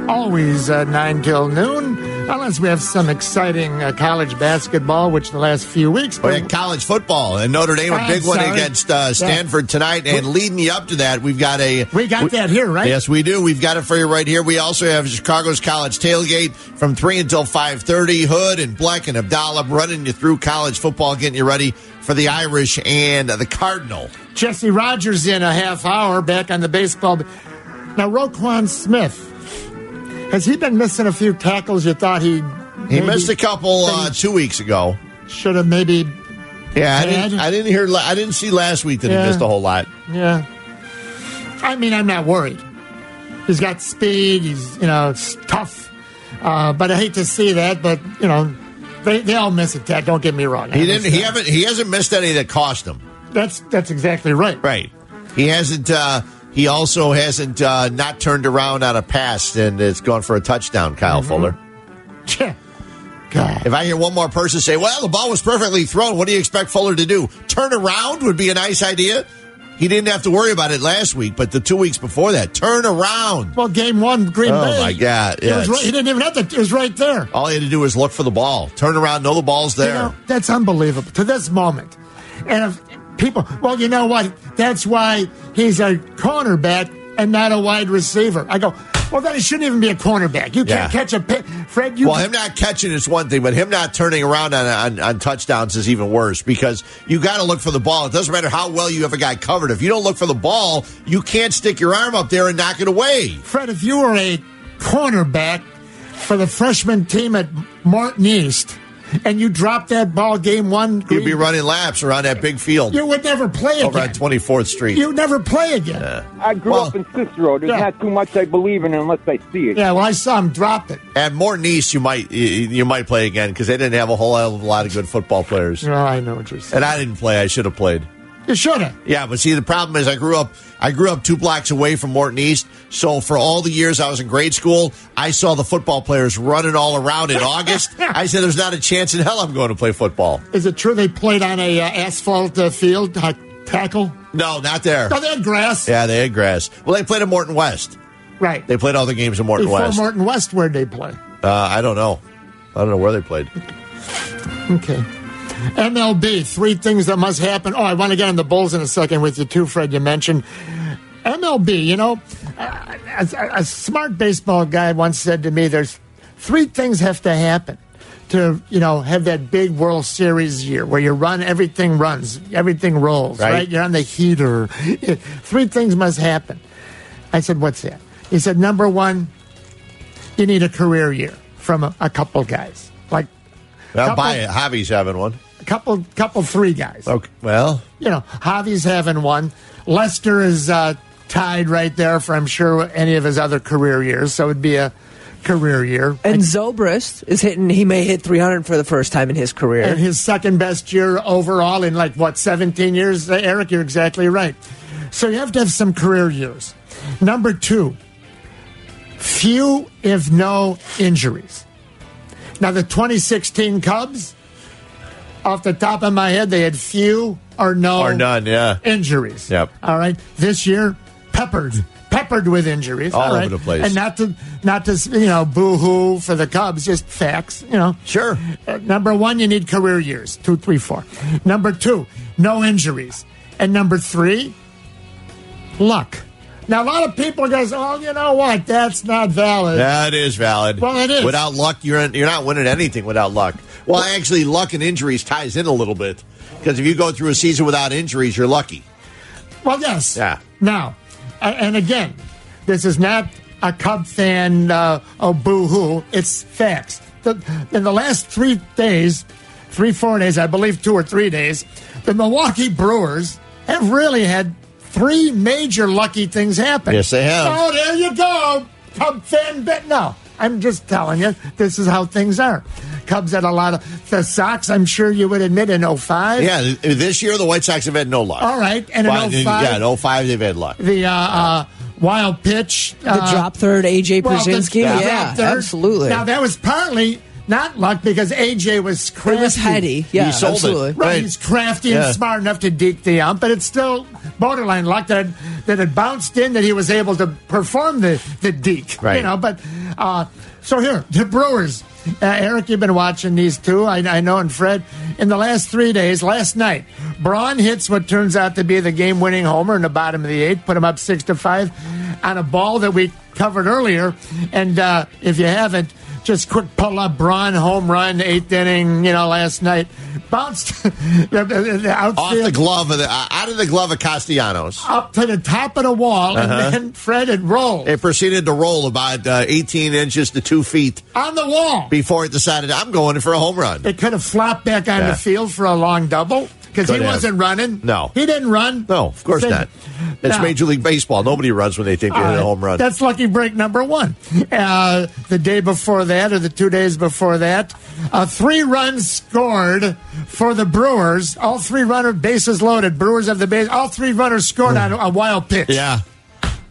Always uh, 9 till noon, unless we have some exciting uh, college basketball, which the last few weeks. We had college football and Notre Dame, a big one against uh, Stanford tonight. And leading you up to that, we've got a. We got that here, right? Yes, we do. We've got it for you right here. We also have Chicago's college tailgate from three until five thirty. Hood and Black and Abdallah running you through college football, getting you ready for the Irish and the Cardinal. Jesse Rogers in a half hour back on the baseball. Now, Roquan Smith, has he been missing a few tackles? You thought he He missed a couple uh, two weeks ago. Should have maybe. Yeah, I didn't. I didn't hear. I didn't see last week that Yeah. he missed a whole lot. Yeah. I mean, I'm not worried. He's got speed. He's you know it's tough. Uh, but I hate to see that. But you know, they, they all miss a tack. Don't get me wrong. He didn't. He haven't. He hasn't missed any that cost him. That's that's exactly right. Right. He hasn't. Uh, he also hasn't uh, not turned around on a pass and it's gone for a touchdown. Kyle Mm-hmm. Fuller. God. If I hear one more person say, "Well, the ball was perfectly thrown," what do you expect Fuller to do? Turn around would be a nice idea. He didn't have to worry about it last week, but the two weeks before that, turn around. Well, game one, Green Oh, Bay. Oh my God, was right, he didn't even have to. It was right there. All he had to do was look for the ball, turn around, know the ball's there. You know, that's unbelievable to this moment. And if people, well, you know what? That's why he's a cornerback and not a wide receiver. I go, well, then he shouldn't even be a cornerback. You can't Yeah. catch a pit. Fred, you. well, him not catching is one thing, but him not turning around on, on, on touchdowns is even worse because you got to look for the ball. It doesn't matter how well you have a guy covered. If you don't look for the ball, you can't stick your arm up there and knock it away. Fred, if you were a cornerback for the freshman team at Morton East and you dropped that ball game one, You'd be running laps around that big field you would never play over again. on 24th Street. You would never play again. I grew Well- up in Cicero. There's Yeah. not too much I believe in unless I see it. Yeah, well, I saw him drop it. And more Nice, you might you, you might play again because they didn't have a whole hell of a lot of good football players. Oh, I know what you're saying. And I didn't play. I should have played. You should have. Yeah, but see, the problem is I grew up I grew up two blocks away from Morton East. So for all the years I was in grade school, I saw the football players running all around in August. <laughs> I said, "There's not a chance in hell I'm going to play football." Is it true they played on a uh, asphalt uh, field uh, tackle? No, not there. No, they had grass. Yeah, they had grass. Well, they played at Morton West. Right. They played all the games in Morton Before West. Morton West, where'd they play? uh, I don't know. I don't know where they played. Okay. MLB, three things that must happen. Oh, I want to get on the Bulls in a second with you, too, Fred. You mentioned MLB, you know, a, a, a smart baseball guy once said to me, there's three things have to happen to, you know, have that big World Series year where you run, everything runs, everything rolls, Right. right? You're on the heater. <laughs> three things must happen. I said, what's that? He said, number one, you need a career year from a, a couple guys. Like I'll Couple- buy it. Javi's having one. a couple, couple, three guys. Okay. Well, You know, Javi's having one. Lester is uh, tied right there for, I'm sure, any of his other career years. So it'd be a career year. And Zobrist is hitting. He may hit 300 for the first time in his career. And his second best year overall in like, what, 17 years? Uh, Eric, you're exactly right. So you have to have some career years. Number two, few, if no, injuries. Now, the 2016 Cubs, off the top of my head, they had few or no or none. Yeah. injuries. Yep. All right. This year, peppered, peppered with injuries. All over the place. And not to, not to, you know, boo hoo for the Cubs, just facts, you know. Sure. Uh, number one, you need career years. Two, three, four. Number two, no injuries. And number three, luck. Now, a lot of people go, oh, you know what? That's not valid. That is valid. Well, it is. Without luck, you're you're not winning anything without luck. Well, actually, luck and injuries ties in a little bit because if you go through a season without injuries, you're lucky. Well, yes. Yeah. Now, and again, this is not a Cub fan, uh, oh, boo hoo. It's facts. The, in the last three days, three, four days, I believe two or three days, the Milwaukee Brewers have really had three major lucky things happen. Yes, they have. Oh, there you go. Cub fan bet. No. I'm just telling you, this is how things are. Cubs had a lot of the Sox. I'm sure you would admit in 05. Yeah, this year the White Sox have had no luck. All right, and in 05, yeah, in 05 they've had luck. the uh, uh, wild pitch, The uh, drop third, AJ well, Pierzynski. the yeah, third. absolutely. Now that was partly not luck because AJ was crafty. It was heady. Yeah, He sold it. Right, Right. he's crafty Yeah. and smart enough to deke the ump, but it's still borderline luck that that it bounced in that he was able to perform the the deke. Right. You know, but uh, so here the Brewers. Uh, Eric, you've been watching these two. I, I know, and Fred, in the last three days, last night, Braun hits what turns out to be the game-winning homer in the bottom of the eighth, put him up six to five on a ball that we covered earlier. And uh, if you haven't, just quick pull up Braun home run, eighth inning, you know, last night. Bounced <laughs> the, Off the glove of the uh, out of the glove of Castellanos. up to the top of the wall, Uh-huh. and then Fred had rolled It proceeded to roll about uh, 18 inches to two feet on the wall. before it decided I'm going for a home run. It could have flopped back on Yeah. the field for a long double because he have. wasn't running. No. he didn't run. No, of course Said- not. It's No. Major League Baseball. Nobody runs when they think they hit a home run. That's lucky break number one. Uh, the day before that, or the two days before that, uh, three runs scored for the Brewers. All three runner bases loaded. Brewers have the base. All three runners scored on a wild pitch. Hmm. yeah.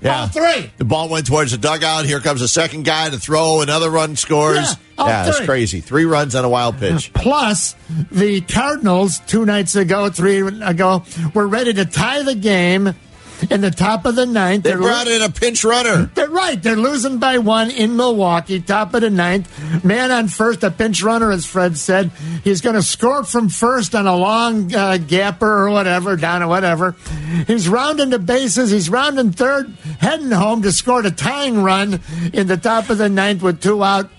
Yeah. All three. The ball went towards the dugout. Here comes a second guy to throw. Another run scores. Yeah, Yeah, it's crazy. Three runs on a wild pitch. <laughs> Plus, the Cardinals two nights ago, three ago, were ready to tie the game in the top of the ninth. They They're brought in a pinch runner. They're right. They're losing by one in Milwaukee, top of the ninth. Man on first, a pinch runner, as Fred said. He's going to score from first on a long uh, gapper or whatever, down or whatever. He's rounding the bases. He's rounding third, heading home to score the tying run in the top of the ninth with two out.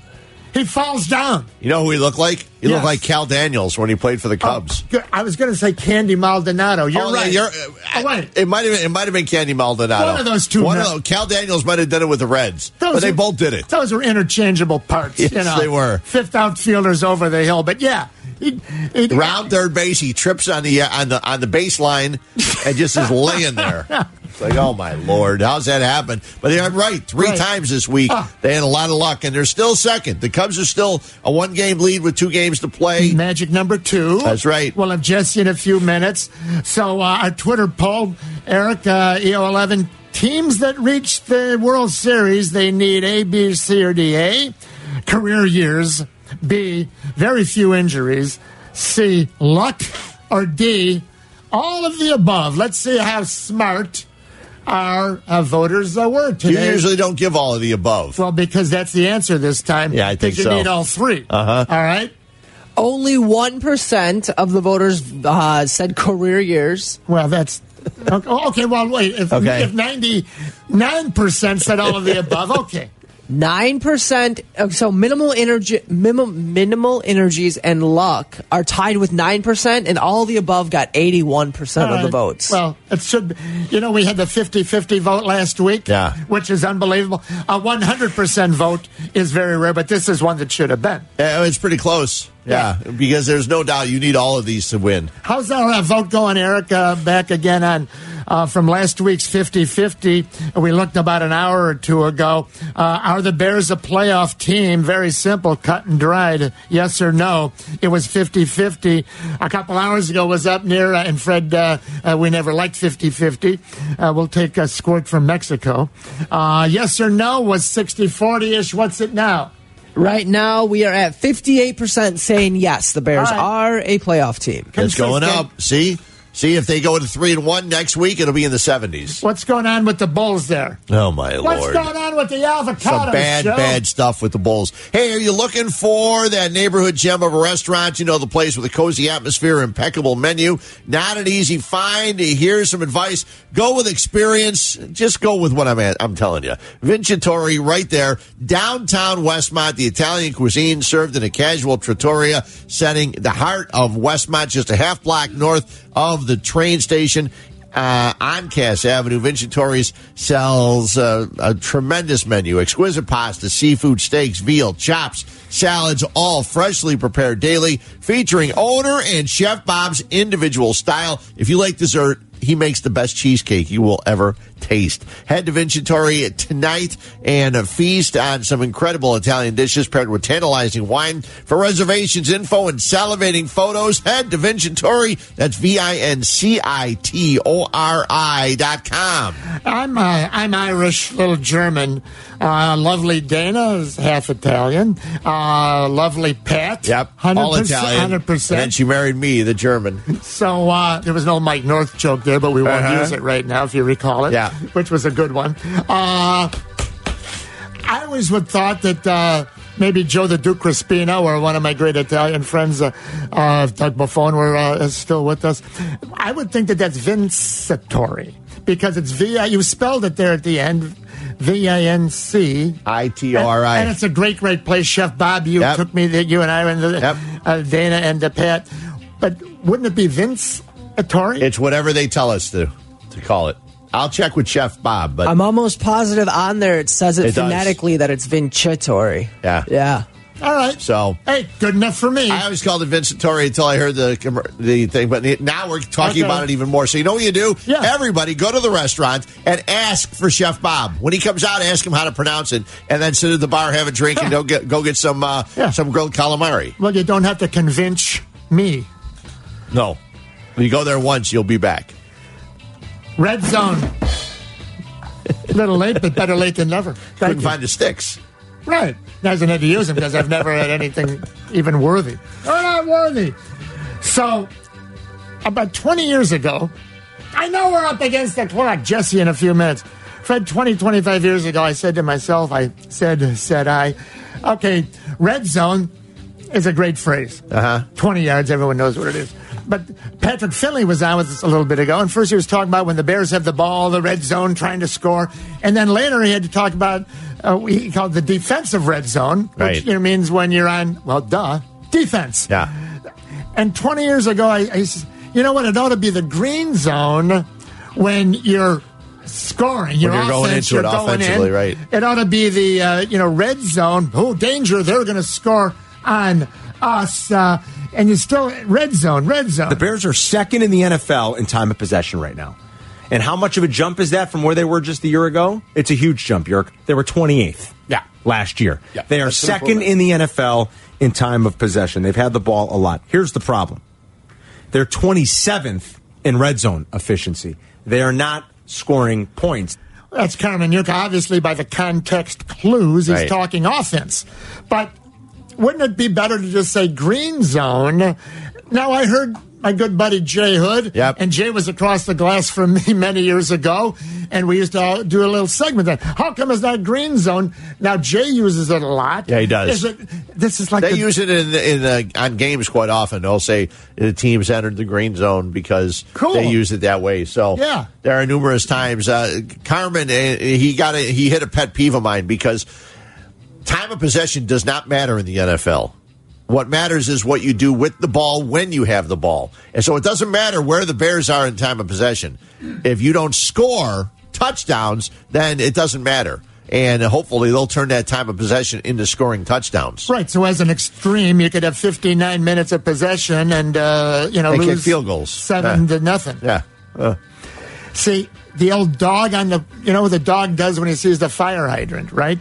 He falls down. You know who he looked like? He Yes. looked like Kal Daniels when he played for the Cubs. Good. I was going to say Candy Maldonado. You're Oh, right. you're- oh, wait. It might have been, it might have been Candy Maldonado. One of those two One men. of those, Kal Daniels might have done it with the Reds, Those but they are- both did it. Those were interchangeable parts. Yes, you know. they were. Fifth outfielders over the hill. But yeah. He, he, Round third base, he trips on the uh, on the on the baseline and just is laying there. <laughs> It's like, oh my lord, how's that happen? But they're right. Three Right. times this week, Ah. they had a lot of luck, and they're still second. The Cubs are still a one game lead with two games to play. Magic number two. That's right. We'll have Jesse in a few minutes. So uh, our Twitter poll, Eric, uh, EO11, teams that reach the World Series, they need A, B, C, or D. A, career years. B, very few injuries. C, luck. Or D, all of the above. Let's see how smart our uh, voters uh, were You usually don't give all of the above. well, because that's the answer this time. Yeah, I think Because you so. need all three. Uh-huh. All right. Only 1% of the voters uh, said career years. Well, that's okay. okay, Well, wait. If Okay. if ninety nine percent said all of the above, okay. Nine percent. So minimal energy, minimum, minimal energies and luck are tied with nine percent, and all the above got eighty-one percent of the votes. Well, it should. Be, you know, we had the 50-50 vote last week. Yeah. which is unbelievable. A one hundred percent vote is very rare, but this is one that should have been. Yeah, it's pretty close. Yeah, because there's no doubt you need all of these to win. How's our uh, vote going, Eric? Uh, back again on uh, from last week's 50-50. We looked about an hour or two ago. Uh, are the Bears a playoff team? Very simple, cut and dried. Yes or no? It was 50-50. A couple hours ago was up near, uh, and Fred, uh, uh, we never liked 50-50. Uh, we'll take a squirt from Mexico. Uh, yes or no was 60-40-ish. What's it now? right now, we are at fifty-eight percent saying yes. The Bears All right. are a playoff team. It's going up. See, see if they go to three and one next week, it'll be in the seventies. What's going on with the Bulls there? Oh my What's lord! What's going on with the avocado Some bad, show? bad stuff with the Bulls. Hey, are you looking for that neighborhood gem of a restaurant? You know, the place with a cozy atmosphere, impeccable menu. Not an easy find. Here's some advice. Go with experience. Just go with what I'm at. I'm telling you. Vincitori right there, downtown Westmont, the Italian cuisine served in a casual trattoria setting, the heart of Westmont, just a half block north of the train station uh, on Cass Avenue. Vincitori's sells uh, a tremendous menu, exquisite pasta, seafood, steaks, veal, chops, salads, all freshly prepared daily, featuring owner and Chef Bob's individual style. If you like dessert, he makes the best cheesecake you will ever taste. Head to Vincitori tonight and a feast on some incredible Italian dishes paired with tantalizing wine. For reservations, info, and salivating photos, head to Vincitori. That's V I N C I T O R I dot com. I'm uh, I'm Irish, little German. Uh, lovely Dana is half Italian. Uh, lovely Pat. Yep, 100%, all Italian. Hundred And percent. then she married me, the German. So uh, there was no Mike North joke there, but we won't Uh-huh. use it right now if you recall it. Yeah. <laughs> which was a good one. Uh, I always would thought that uh, maybe Joe the Duke Crispino or one of my great Italian friends, uh, uh, Doug Buffone, were uh, is still with us. I would think that that's Vincitori because it's V. You spelled it there at the end. V I N C I T R I. and it's a great, great place. Chef Bob, you Yep. took me there. You and I to Yep. uh, Dana and uh, Pat. But wouldn't it be Vince Attore? It's whatever they tell us to to call it. I'll check with Chef Bob, but I'm almost positive on there it says it, It does. phonetically that it's Vincitori. yeah. Yeah. All right. So Hey, good enough for me. I always called it Vincitori until I heard the the thing, but now we're talking Okay. about it even more. So you know what you do? Yeah. Everybody go to the restaurant and ask for Chef Bob. When he comes out, ask him how to pronounce it, and then sit at the bar, have a drink, and go get go get some uh, Yeah. some grilled calamari. well, you don't have to convince me. No, when you go there once, you'll be back. Red zone. a little late, but better late than never. Thank Couldn't you. find the sticks. Right. Hasn't had to use them because I've never had anything even worthy. Or not worthy. So, about 20 years ago, I know we're up against the clock, Jesse, in a few minutes. Fred, 20, 25 years ago, I said to myself, I said, said I, okay, red zone is a great phrase. Uh huh. 20 yards, everyone knows what it is. But Patrick Finley was on with us a little bit ago, and first he was talking about when the Bears have the ball, the red zone, trying to score, and then later he had to talk about uh, he called the defensive red zone, which Right. you know, means when you're on well, duh, defense. Yeah. And 20 years ago, I, I you know what? It ought to be the green zone when you're scoring. Your you're going into it you're going offensively, in. right. It ought to be the uh, you know red zone. Oh, danger! They're going to score on us. Uh, and you're still red zone, red zone. The Bears are second in the NFL in time of possession right now. And how much of a jump is that from where they were just a year ago? It's a huge jump, Yerk. They were 28th Yeah. last year. Yeah. They are That's second in the NFL in time of possession. They've had the ball a lot. Here's the problem they're 27th in red zone efficiency. They are not scoring points. That's Carmen Yuka. Obviously, by the context clues, he's Right. talking offense. But wouldn't it be better to just say green zone? Now, I heard my good buddy Jay Hood, Yep. and Jay was across the glass from me <laughs> many years ago, and we used to do a little segment then. How come it's not green zone? Now, Jay uses it a lot. Yeah, he does. Is it, this is like They the- use it in in uh, on games quite often. They'll say the teams entered the green zone because Cool. they use it that way. So Yeah. there are numerous times. Uh, Carmen, uh, he got a, he hit a pet peeve of mine because time of possession does not matter in the NFL. What matters is what you do with the ball when you have the ball. And so it doesn't matter where the Bears are in time of possession. If you don't score touchdowns, then it doesn't matter. And hopefully they'll turn that time of possession into scoring touchdowns. Right, so as an extreme, you could have 59 minutes of possession and, uh, you know, kick lose field goals. seven Yeah. to nothing. Yeah. Uh, See, the old dog on the, you know what the dog does when he sees the fire hydrant, right?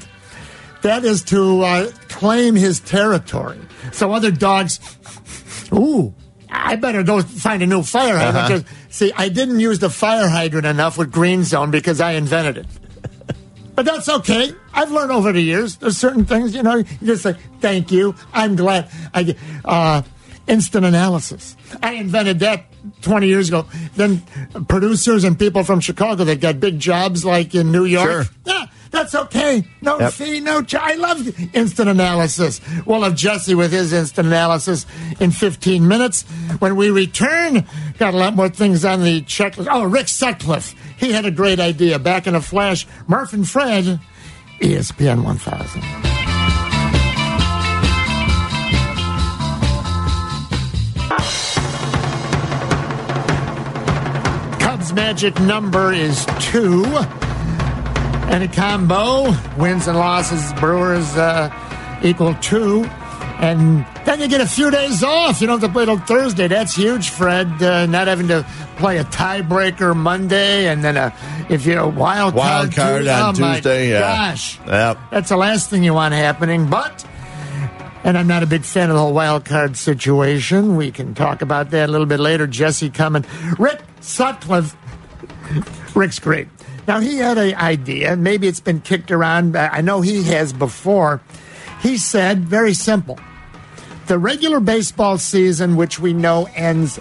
That is to uh, claim his territory. So other dogs, ooh, I better go find a new fire hydrant. Uh-huh. See, I didn't use the fire hydrant enough with Green Zone because I invented it. <laughs> But that's okay. I've learned over the years. There's certain things, you know, you just say, thank you. I'm glad. I get, uh, instant analysis. I invented that 20 years ago. Then producers and people from Chicago that got big jobs like in New York. Sure. Yeah, that's okay. No Yep. fee, no charge. I love instant analysis. We'll have Jesse with his instant analysis in 15 minutes. When we return, got a lot more things on the checklist. Oh, Rick Sutcliffe. He had a great idea. Back in a flash, Murph and Fred, ESPN 1000. Cubs magic number is two. And a combo, wins and losses, Brewers uh, equal two. And then you get a few days off. You don't have to play till Thursday. That's huge, Fred. Uh, not having to play a tiebreaker Monday, and then a if you're a wild card, Wild card Tuesday- on oh my Tuesday. Yeah. Gosh, Yep. that's the last thing you want happening. But, and I'm not a big fan of the whole wild card situation. We can talk about that a little bit later. Jesse coming. Rick Sutcliffe. Rick's great. Now, he had an idea. Maybe it's been kicked around. but I know he has before. He said, very simple. The regular baseball season, which we know ends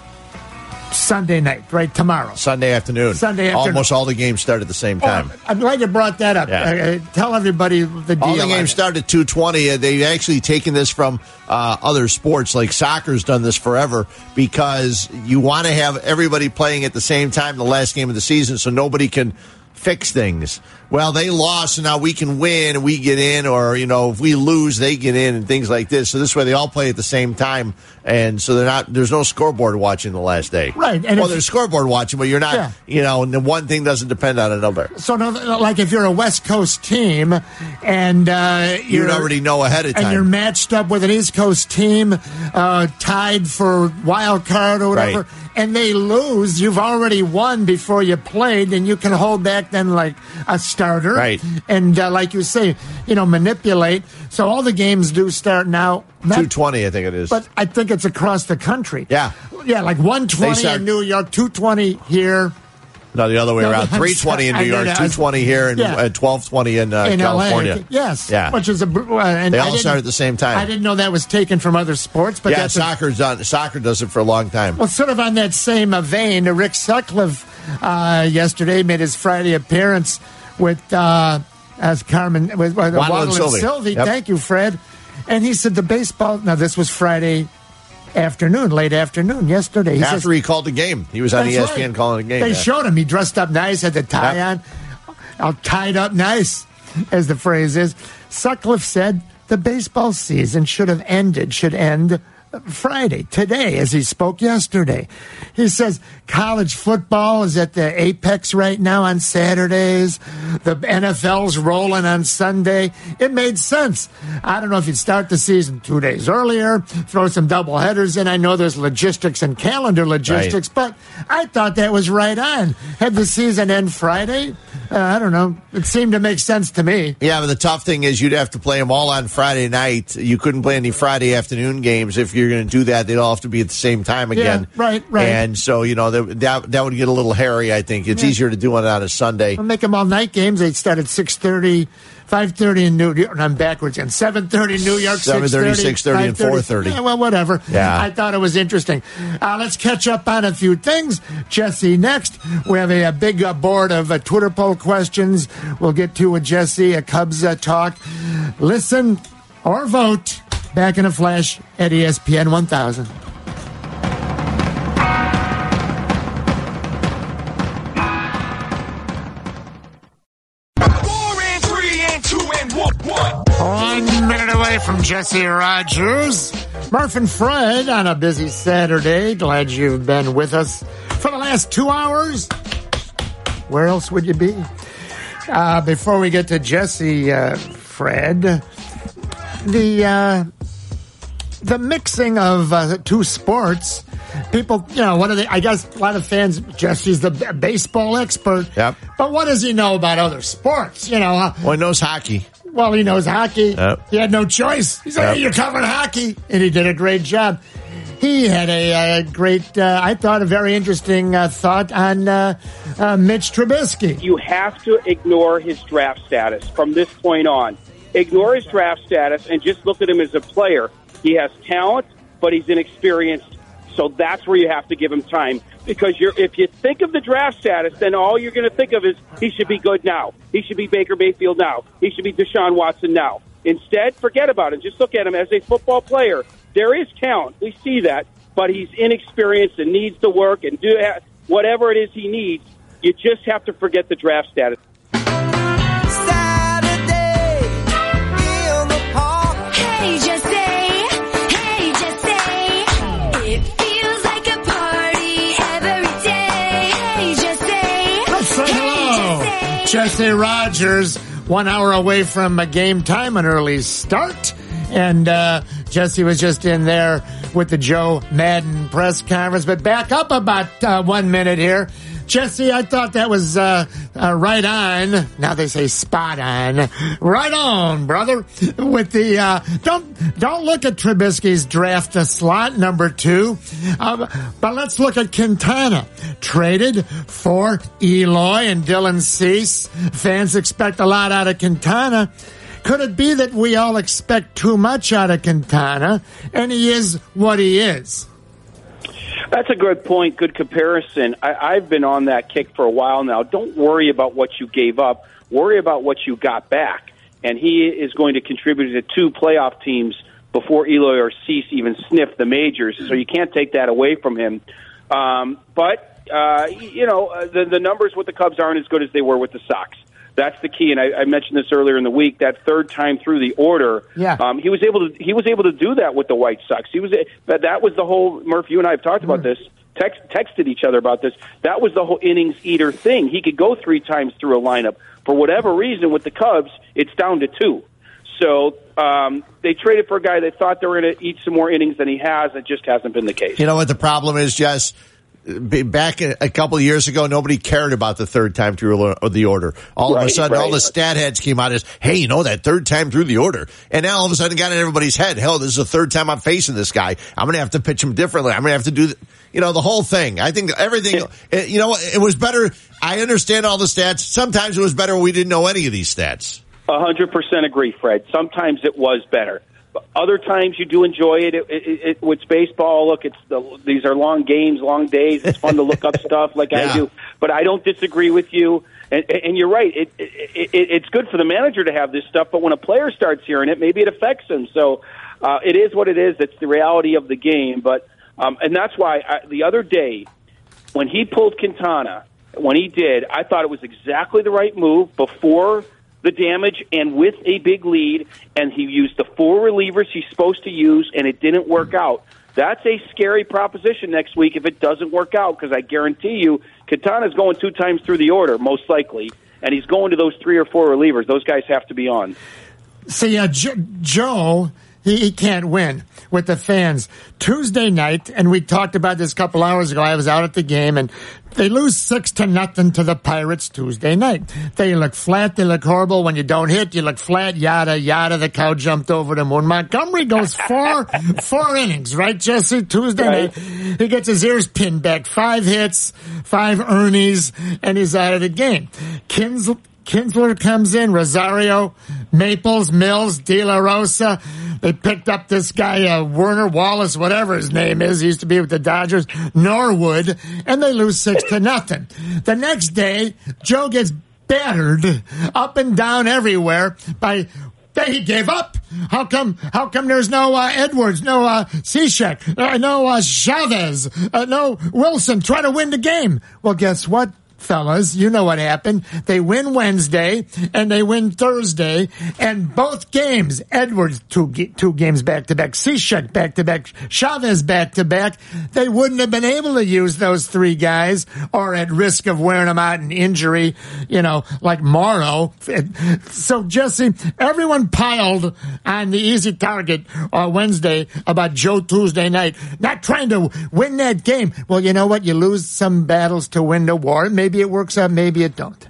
Sunday night, right? Tomorrow. Sunday afternoon. Sunday afternoon. Almost all the games start at the same time. Oh, I'm glad you brought that up. Yeah. Uh, tell everybody the deal. All the games start at 220. Uh, They've actually taken this from uh, other sports, like soccer's done this forever, because you want to have everybody playing at the same time the last game of the season so nobody can fix things. Well, they lost, and now we can win and we get in, or, you know, if we lose, they get in and things like this. So this way they all play at the same time, and so they're not, there's no scoreboard watching the last day. Right, and well, if- there's scoreboard watching, but you're not, Yeah. you know, and the one thing doesn't depend on another. So, no, like if you're a West Coast team and uh, You'd you're already know ahead of time. and you're matched up with an East Coast team uh, tied for wild card or whatever, Right. and they lose, you've already won before you played, and you can hold back then like a starter, Right. And uh, like you say, you know, manipulate. So all the games do start now. 220, I think it is. but I think it's across the country. Yeah. Yeah, like 120 in New York, 220 here. No, the other way No, around. Three twenty in. New York, two twenty here, and Yeah. uh, twelve twenty in, uh, in California. LA. Yes. yeah. Which is a. Uh, and They all start at the same time. I didn't know that was taken from other sports, but yeah, a- done. Soccer does it for a long time. well, sort of on that same vein, Rick Sutcliffe uh, yesterday made his Friday appearance with uh, as Carmen with, with Waddle and Sylvie. Sylvie. Yep. Thank you, Fred. And he said the baseball. Now this was Friday afternoon, late afternoon, yesterday. He After says, he called the game, he was on ESPN right. calling the game. They yeah. showed him. He dressed up nice, had the tie Yep. on, all tied up nice, as the phrase is. Sutcliffe said the baseball season should have ended, should end Friday, today, as he spoke yesterday. He says college football is at the apex right now on Saturdays. The NFL's rolling on Sunday. It made sense. I don't know if you'd start the season two days earlier, throw some double headers in. I know there's logistics and calendar logistics, but I thought that was right on. Had the season end Friday? Uh, I don't know. It seemed to make sense to me. Yeah, but the tough thing is you'd have to play them all on Friday night. You couldn't play any Friday afternoon games if you're going to do that. They'd all have to be at the same time again. right, right. And so you know that that, that would get a little hairy. I think it's Yeah. easier to do it on a Sunday. I'll make them all night games. They start at 6.30, 5.30 in New York. I'm backwards. And 7.30 New York, 7:30, 6.30, 6:30, and 4:30. Yeah, well, whatever. Yeah. I thought it was interesting. Uh, let's catch up on a few things. Jesse next. We have a, a big uh, board of uh, Twitter poll questions. We'll get to a Jesse, a Cubs uh, talk. Listen or vote. Back in a flash at ESPN 1000. Away from Jesse Rogers. Murph and Fred on a busy Saturday. Glad you've been with us for the last two hours. Where else would you be? Uh, before we get to Jesse, uh, Fred, the uh, the mixing of uh, two sports. People, you know, what are they? I guess a lot of fans. Jesse's the b- baseball expert. Yep. But what does he know about other sports? You know, uh, Well, he knows hockey. Well, he knows hockey. Yep. He had no choice. He said, Yep. hey, you're covering hockey. And he did a great job. He had a, uh great, uh, I thought, a very interesting uh, thought on uh, uh, Mitch Trubisky. You have to ignore his draft status from this point on. Ignore his draft status and just look at him as a player. He has talent, but he's inexperienced. So that's where you have to give him time. Because you're, if you think of the draft status, then all you're going to think of is he should be good now. He should be Baker Mayfield now. He should be Deshaun Watson now. Instead, forget about it. Just look at him as a football player. There is talent. We see that. But he's inexperienced and needs to work and do whatever it is he needs. You just have to forget the draft status. Jesse Rogers, one hour away from a game time, an early start. And uh, Jesse was just in there with the Joe Maddon press conference. But back up about uh, one minute here. Jesse, I thought that was uh, uh, right on. Now they say spot on. Right on, brother. With the uh, don't don't look at Trubisky's draft slot number two, um, but let's look at Quintana traded for Eloy and Dylan Cease. Fans expect a lot out of Quintana. Could it be that we all expect too much out of Quintana, and he is what he is? That's a good point, good comparison. I, I've been on that kick for a while now. Don't worry about what you gave up. Worry about what you got back. And he is going to contribute to two playoff teams before Eloy or Cease even sniff the majors. So you can't take that away from him. Um, but uh, you know uh, the the numbers with the Cubs aren't as good as they were with the Sox. That's the key, and I, I mentioned this earlier in the week. That third time through the order, Yeah. um, he was able to he was able to do that with the White Sox. He was that that was the whole Murph. You and I have talked about this. Text, texted each other about this. That was the whole innings eater thing. He could go three times through a lineup. For whatever reason, with the Cubs, it's down to two. So um, they traded for a guy they thought they were going to eat some more innings than he has. It just hasn't been the case. You know what the problem is, Jess? Back a couple of years ago, nobody cared about the third time through the order. All of a Right, sudden, all right. the stat heads came out as, "Hey, you know that third time through the order," and now all of a sudden, it got in everybody's head. Hell, this is the third time I'm facing this guy. I'm going to have to pitch him differently. I'm going to have to do, th- you know, the whole thing. I think everything. it- eh, you know, it was better. I understand all the stats. Sometimes it was better when we didn't know any of these stats. A hundred percent agree, Fred. Sometimes it was better. Other times you do enjoy it. It, it, it. With baseball, look, it's the, these are long games, long days. It's fun to look up <laughs> stuff like Yeah. I do. But I don't disagree with you. And, and you're right. It, it, it, it's good for the manager to have this stuff, but when a player starts hearing it, maybe it affects him. So uh, it is what it is. It's the reality of the game. But um, and that's why I, the other day when he pulled Quintana, when he did, I thought it was exactly the right move before the damage and with a big lead, and he used the four relievers he's supposed to use, and it didn't work out. That's a scary proposition next week if it doesn't work out, because I guarantee you, Quintana's going two times through the order, most likely, and he's going to those three or four relievers. Those guys have to be on. See, uh, jo- Joe, he, he can't win with the fans. Tuesday night, and we talked about this a couple hours ago. I was out at the game, and they lose six to nothing to the Pirates Tuesday night. They look flat. They look horrible. When you don't hit, you look flat. Yada yada. The cow jumped over them. When Montgomery goes four <laughs> four innings, right, Jesse? Tuesday Right. night, he gets his ears pinned back. Five hits, five earnings, and he's out of the game. Kintzler. Kintzler comes in, Rosario, Maples, Mills, De La Rosa. They picked up this guy, uh, Werner Wallace, whatever his name is. He used to be with the Dodgers, Norwood, and they lose six to nothing. The next day, Joe gets battered up and down everywhere by they gave up. How come? How come there's no uh, Edwards, no uh, Cishek, uh, no uh, Chavez, uh, no Wilson trying to win the game? Well, guess what? Fellas, you know what happened. They win Wednesday and they win Thursday, and both games, Edwards two two games back to back, Cishek back to back, Chavez back to back. They wouldn't have been able to use those three guys, or at risk of wearing them out in injury, you know, like Morrow. <laughs> So Jesse, everyone piled on the easy target on Wednesday about Joe Tuesday night, not trying to win that game. Well, you know what? You lose some battles to win the war. Maybe it works out, maybe it don't.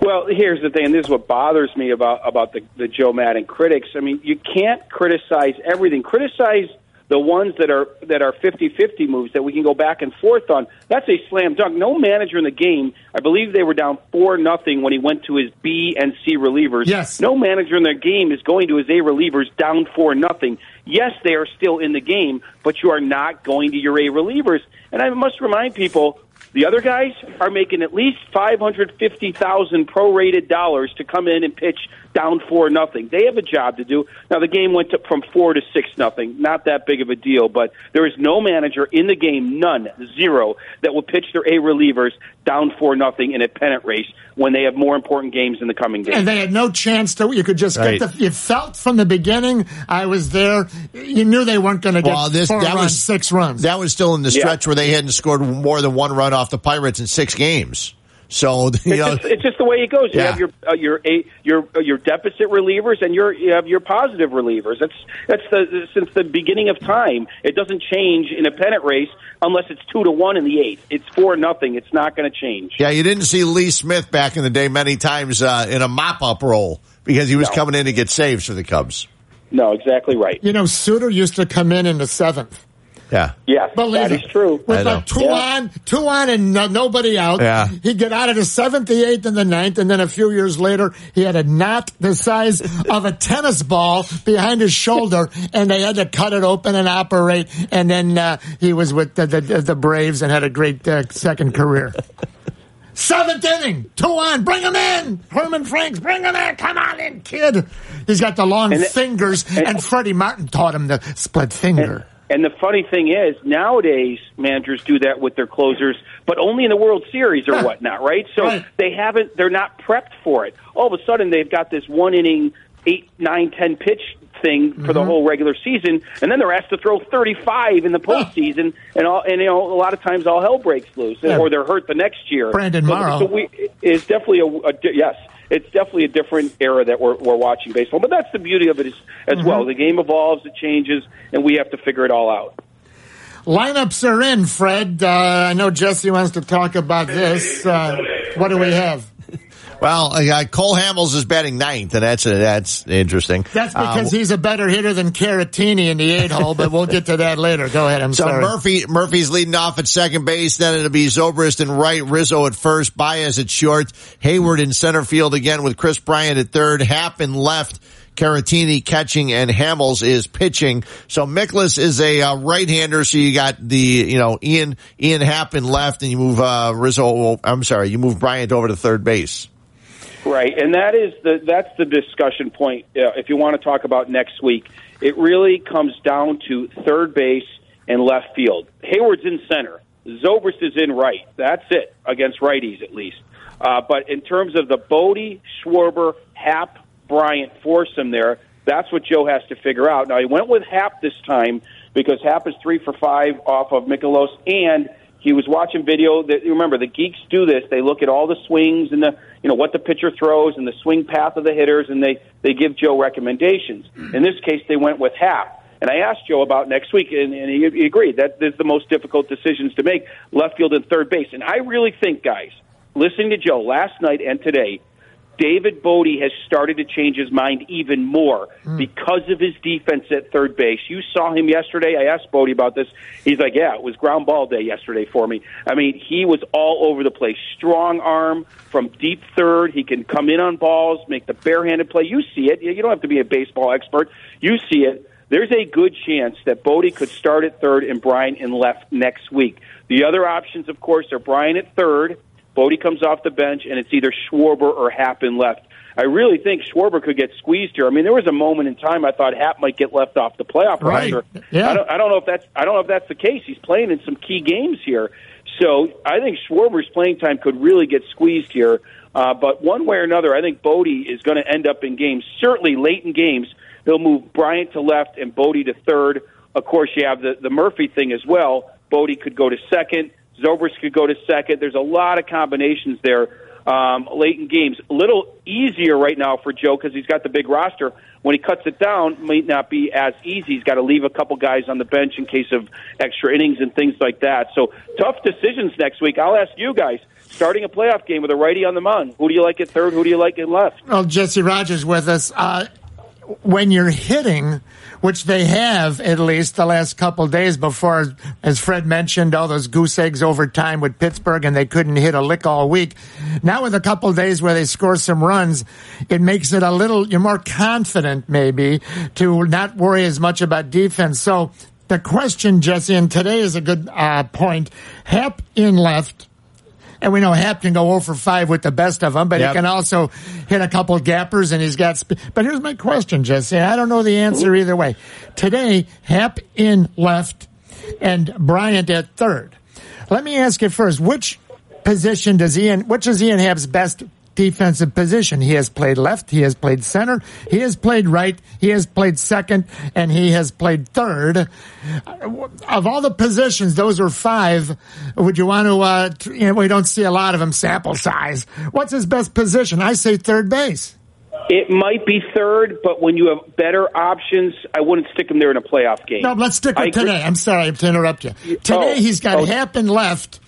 Well, here's the thing, and this is what bothers me about about the, the Joe Maddon critics. I mean, you can't criticize everything. Criticize the ones that are that are 50-50 moves that we can go back and forth on. That's a slam dunk. No manager in the game, I believe they were down four nothing when he went to his B and C relievers. Yes. No manager in their game is going to his A relievers down four nothing. Yes, they are still in the game, but you are not going to your A relievers. And I must remind people the other guys are making at least five hundred fifty thousand prorated dollars to come in and pitch down four nothing. They have a job to do. Now the game went to, from four to six nothing. Not that big of a deal, but there is no manager in the game, none, zero, that will pitch their A relievers down four nothing in a pennant race when they have more important games in the coming days. And they had no chance to. You could just Right. get the. You felt from the beginning. I was there. You knew they weren't going to get Well, this four that runs, was six runs. That was still in the Yeah. stretch where they hadn't scored more than one run off the Pirates in six games. So <laughs> you It's, know, just, it's just the way it goes. You Yeah. have your uh, your a, your uh, your deficit relievers and your you have your positive relievers. That's that's the since the beginning of time. It doesn't change in a pennant race unless it's two to one in the eighth. It's four nothing. It's not going to change. yeah, you didn't see Lee Smith back in the day many times uh, in a mop up role because he was No. coming in to get saves for the Cubs. No, exactly right. You know, Sutter used to come in in the seventh. Yeah. Yes, Believe that it. is true. With I know. like two on, two on, and no, nobody out. Yeah. He'd get out of the seventh, the eighth, and the ninth, and then a few years later, he had a knot the size of a tennis ball behind his shoulder, and they had to cut it open and operate. And then uh, he was with the, the the Braves and had a great uh, second career. <laughs> Seventh inning, two on, bring him in. Herman Franks, bring him in. Come on in, kid. He's got the long And it- fingers, and, Freddie Martin taught him the split finger. And the funny thing is, nowadays managers do that with their closers, but only in the World Series or whatnot, right? So Right. they haven't, they're not prepped for it. All of a sudden, they've got this one inning, eight, nine, ten pitch thing for the Mhm. whole regular season, and then they're asked to throw 35 in the postseason, and all, and you know, a lot of times all hell breaks loose, Yeah. or they're hurt the next year. Brandon So- Morrow. So we, it's definitely a, a yes. It's definitely a different era that we're, we're watching baseball, but that's the beauty of it as, as well. Mm-hmm. The game evolves, it changes, and we have to figure it all out. Lineups are in, Fred. Uh, I know Jesse wants to talk about this. Uh, what do we have? Well, uh, Cole Hamels is batting ninth, and that's uh, that's interesting. That's because Uh, he's a better hitter than Caratini in the eight hole, but we'll get to that later. Go ahead. I'm So sorry. Murphy Murphy's leading off at second base. Then it'll be Zobrist and right, Rizzo at first, Baez at short, Heyward in center field again with Kris Bryant at third, Happ in left. Caratini catching and Hamels is pitching. So Mikolas is a uh, right-hander. So you got the, you know, Ian, Ian Happ in left and you move, uh, Rizzo, I'm sorry, you move Bryant over to third base. Right, and that is the that's the discussion point. Uh, if you want to talk about next week, it really comes down to third base and left field. Heyward's in center. Zobrist is in right. That's it against righties at least. Uh, but in terms of the Bote, Schwarber, Happ, Bryant foursome there, that's what Joe has to figure out. Now he went with Happ this time because Happ is three for five off of Mikolas, and he was watching video. That remember the geeks do this. They look at all the swings and the you know what the pitcher throws and the swing path of the hitters, and they they give Joe recommendations. Mm. In this case, they went with Happ. And I asked Joe about next week, and, and he, he agreed that is the most difficult decisions to make: left field and third base. And I really think, guys, listening to Joe last night and today, David Bote has started to change his mind even more hmm. because of his defense at third base. You saw him yesterday. I asked Bote about this. He's like, "Yeah, it was ground ball day yesterday for me." I mean, he was all over the place. Strong arm from deep third. He can come in on balls, make the barehanded play. You see it. You don't have to be a baseball expert. You see it. There's a good chance that Bote could start at third and Bryant in left next week. The other options, of course, are Bryant at third. Bote comes off the bench, and it's either Schwarber or Happ in left. I really think Schwarber could get squeezed here. I mean, there was a moment in time I thought Happ might get left off the playoff Right. roster. Yeah. I don't, I don't know if that's I don't know if that's the case. He's playing in some key games here, so I think Schwarber's playing time could really get squeezed here. Uh, but one way or another, I think Bote is going to end up in games. Certainly late in games, he'll move Bryant to left and Bote to third. Of course, you have the the Murphy thing as well. Bote could go to second. Zobrist could go to second. There's a lot of combinations there um, late in games. A little easier right now for Joe because he's got the big roster. When he cuts it down, might not be as easy. He's got to leave a couple guys on the bench in case of extra innings and things like that. So tough decisions next week. I'll ask you guys. Starting a playoff game with a righty on the mound. Who do you like at third? Who do you like at left? Well, Jesse Rogers with us. Uh, when you're hitting, which they have at least the last couple days before, as Fred mentioned, all those goose eggs over time with Pittsburgh and they couldn't hit a lick all week. Now with a couple days where they score some runs, it makes it a little, you're more confident maybe to not worry as much about defense. So the question, Jesse, and today is a good uh, point. Happ in left. And we know Happ can go 0 for 5 with the best of them, but Yep. he can also hit a couple gappers and he's got. Sp- but here's my question, Jesse. I don't know the answer either way. Today, Happ in left and Bryant at third. Let me ask you first, which position does Ian, which is Ian Happ's best defensive position. He has played left, he has played center, he has played right, he has played second, and he has played third. Of all the positions, those are five. Would you want to? Uh, you know, we don't see a lot of them. Sample size. What's his best position? I say third base. It might be third, but when you have better options, I wouldn't stick him there in a playoff game. No, let's stick I with agree- today. I'm sorry to interrupt you. Today Oh, he's got oh. Happ in left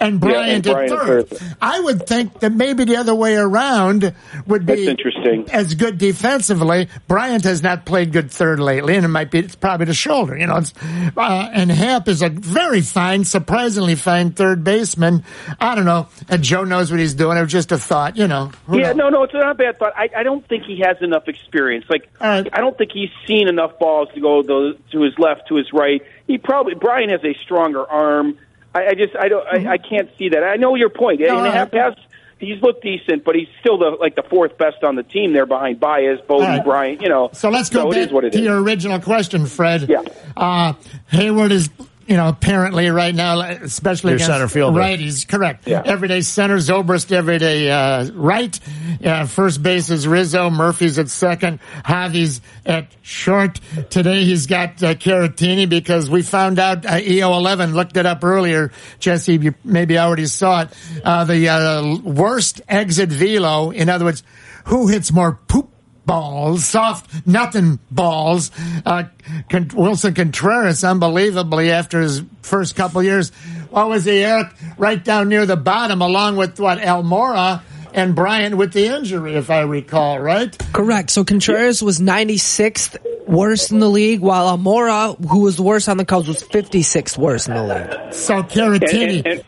and Yeah, Bryant and Bryant at third. I would think that maybe the other way around would be That's interesting. as good defensively. Bryant has not played good third lately, and it might be it's probably the shoulder. You know, it's, uh, and Happ is a very fine, surprisingly fine third baseman. I don't know. And Joe knows what he's doing. It was just a thought. You know. Yeah, knows? no, no, it's not a bad thought. I, I don't think he has enough experience. Like, I don't think he's seen enough balls to go to, to his left, to his right. He probably Bryant has a stronger arm. I, I just, I don't, I, I can't see that. I know your point. Mm-hmm. No, and half pass, he's looked decent, but he's still the like the fourth best on the team there behind Baez, Bote, right. Bryant. You know, So let's go it back is what it to is. your original question, Fred. Yeah. Uh, Hayward is, you know, apparently right now, especially Your against center fielder. righties, correct. Yeah. Everyday center, Zobrist everyday uh, right. Uh, first base is Rizzo. Murphy's at second. Javi's at short. Today he's got uh, Caratini because we found out uh, EO11 looked it up earlier. Jesse, you maybe already saw it. Uh, the uh, worst exit velo. In other words, who hits more poop balls, soft nothing balls. Uh, Con- Willson Contreras, unbelievably, after his first couple years, what was he, Eric? Right down near the bottom, along with what Almora and Bryant with the injury, if I recall, right? Correct. So Contreras was 96th worst in the league, while Almora, who was worst on the Cubs, was 56th worst in the league. So And- and- and-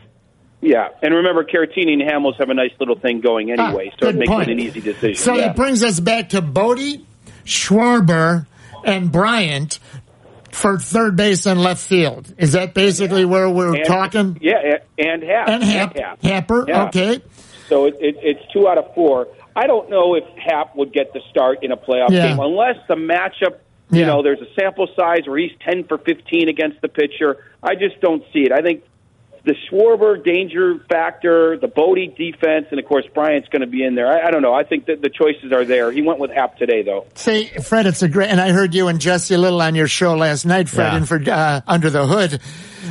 yeah, and remember, Caratini and Hamels have a nice little thing going anyway, so it Ah, makes point. it an easy decision. So yeah. that brings us back to Bote, Schwarber, and Bryant for third base and left field. Is that basically where we're And- talking? Yeah, and Happ. And Happ. Happer, Yeah. okay. So it, it, it's two out of four. I don't know if Happ would get the start in a playoff Yeah. game unless the matchup, you Yeah. know, there's a sample size where he's 10 for 15 against the pitcher. I just don't see it. I think the Schwarber danger factor, the Bote defense, and of course Bryant's going to be in there. I, I don't know. I think that the choices are there. He went with Happ today, though. See, Fred, it's a great, and I heard you and Jesse Little on your show last night, Fred, Yeah. and for uh, Under the Hood.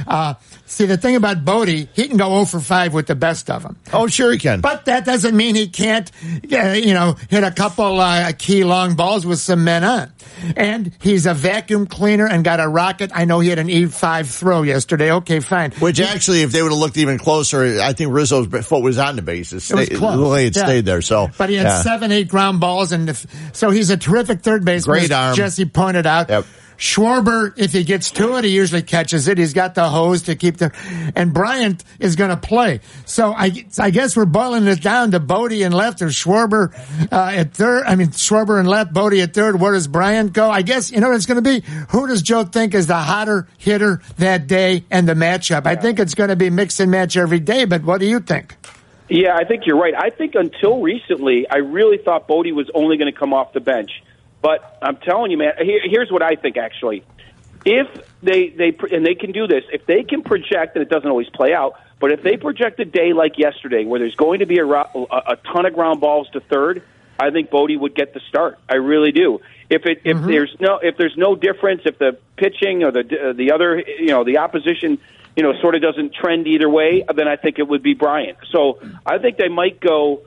Uh, see, the thing about Bote, he can go 0 for 5 with the best of them. Oh, sure he can. But that doesn't mean he can't, uh, you know, hit a couple uh, key long balls with some men on. And he's a vacuum cleaner and got a rocket. I know he had an E5 throw yesterday. Okay, fine. Which actually, if they would have looked even closer, I think Rizzo's foot was on the bases. It was Stay- close. It Yeah. stayed there. So, But he had yeah. seven, eight ground balls, and if, so he's a terrific third baseman. Great arm. Jesse pointed out. Yep. Schwarber, if he gets to it, he usually catches it. He's got the hose to keep the, and Bryant is going to play. So I, I guess we're boiling it down to Bote and left or Schwarber uh, at third. I mean, Schwarber and left, Bote at third. Where does Bryant go? I guess, you know what it's going to be? Who does Joe think is the hotter hitter that day and the matchup? I think it's going to be mix and match every day, but what do you think? Yeah, I think you're right. I think until recently, I really thought Bote was only going to come off the bench. But I'm telling you, man, here, here's what I think actually. If they, they, and they can do this, if they can project, and it doesn't always play out, but if they project a day like yesterday where there's going to be a, ro- a, a ton of ground balls to third, I think Bote would get the start. I really do. If it if there's no if there's no difference, if the pitching or the uh, the other you know the opposition you know sort of doesn't trend either way, then I think it would be Bryant. So I think they might go.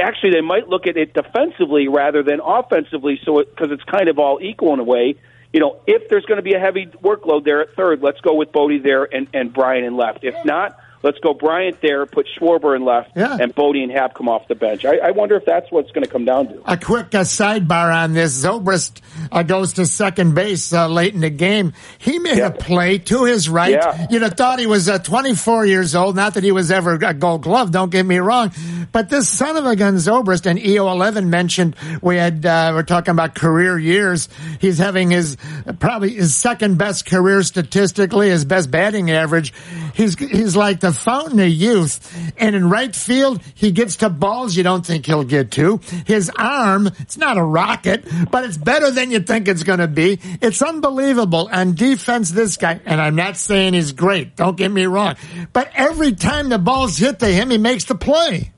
Actually, they might look at it defensively rather than offensively, so because it's kind of all equal in a way. You know, if there's going to be a heavy workload there at third, let's go with Bote there and and Bryant in left. If not, let's go Bryant there, put Schwarber in left, Yeah. and Bote and Happ come off the bench. I, I wonder if that's what's going to come down to. A quick uh, sidebar on this. Zobrist uh, goes to second base uh, late in the game. He made a play to his right. Yeah. You'd have thought he was uh, 24 years old. Not that he was ever a gold glove, don't get me wrong. But this son of a gun Zobrist and EO11 mentioned we had, uh, we're talking about career years. He's having his, probably his second best career statistically, his best batting average. He's, he's like the fountain of youth. And in right field, he gets to balls you don't think he'll get to. His arm, it's not a rocket, but it's better than you think it's going to be. It's unbelievable. On defense, this guy, and I'm not saying he's great, don't get me wrong, but every time the ball's hit to him, he makes the play.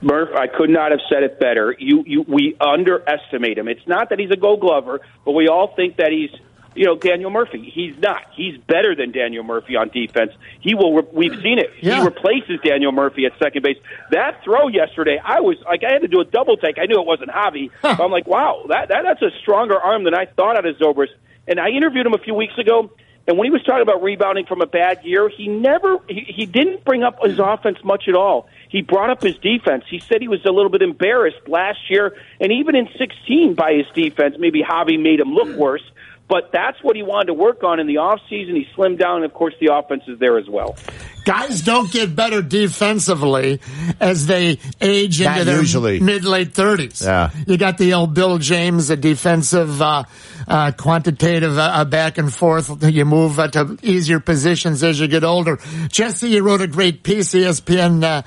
Murph, I could not have said it better. You, you, we underestimate him. It's not that he's a Gold Glover, but we all think that he's, you know, Daniel Murphy. He's not. He's better than Daniel Murphy on defense. He will. Re- we've seen it. He replaces Daniel Murphy at second base. That throw yesterday, I was like, I had to do a double take. I knew it wasn't Javi. But I'm like, wow, that, that that's a stronger arm than I thought out of Zobrist. And I interviewed him a few weeks ago. And when he was talking about rebounding from a bad year, he never he, he didn't bring up his offense much at all. He brought up his defense. He said he was a little bit embarrassed last year and even in 16 by his defense. Maybe Javi made him look worse, but that's what he wanted to work on in the offseason. He slimmed down, and of course, the offense is there as well. Guys don't get better defensively as they age Not into their usually. mid late thirties. Yeah. You got the old Bill James, a defensive, uh, uh, quantitative uh, uh, back and forth. You move uh, to easier positions as you get older. Jesse, you wrote a great piece, ESPN. Uh,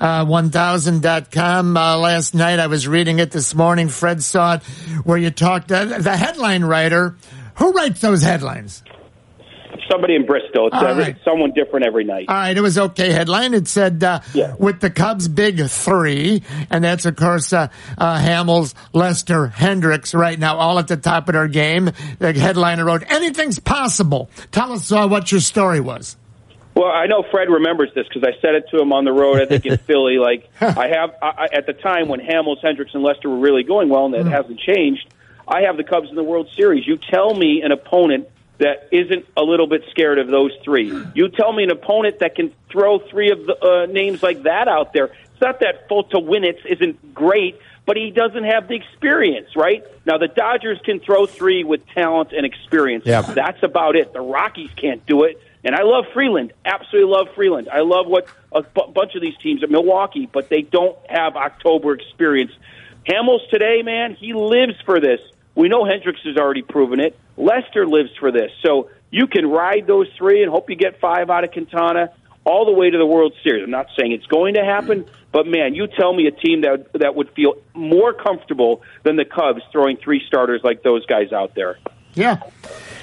uh, 1000.com uh, last night. I was reading it this morning. Fred saw it where you talked, uh, the headline writer, who writes those headlines? Somebody in Bristol. It's every, right. someone different every night. All right, it was okay headline. It said uh, with the Cubs' big three, and that's of course uh, uh, Hamels, Lester, Hendricks right now, all at the top of their game. The headliner wrote, "Anything's possible." Tell us uh, what your story was. Well, I know Fred remembers this because I said it to him on the road. I think in <laughs> Philly, like I have I, at the time when Hamels, Hendricks, and Lester were really going well, and that hasn't changed. I have the Cubs in the World Series. You tell me an opponent that isn't a little bit scared of those three. You tell me an opponent that can throw three of the uh, names like that out there. It's not that Foltynewicz isn't great, but he doesn't have the experience, right? Now the Dodgers can throw three with talent and experience. Yeah. That's about it. The Rockies can't do it. And I love Freeland. Absolutely love Freeland. I love what a bunch of these teams at Milwaukee, but they don't have October experience. Hamels today, man, he lives for this. We know Hendricks has already proven it. Lester lives for this. So you can ride those three and hope you get five out of Quintana all the way to the World Series. I'm not saying it's going to happen, but man, you tell me a team that that would feel more comfortable than the Cubs throwing three starters like those guys out there. Yeah.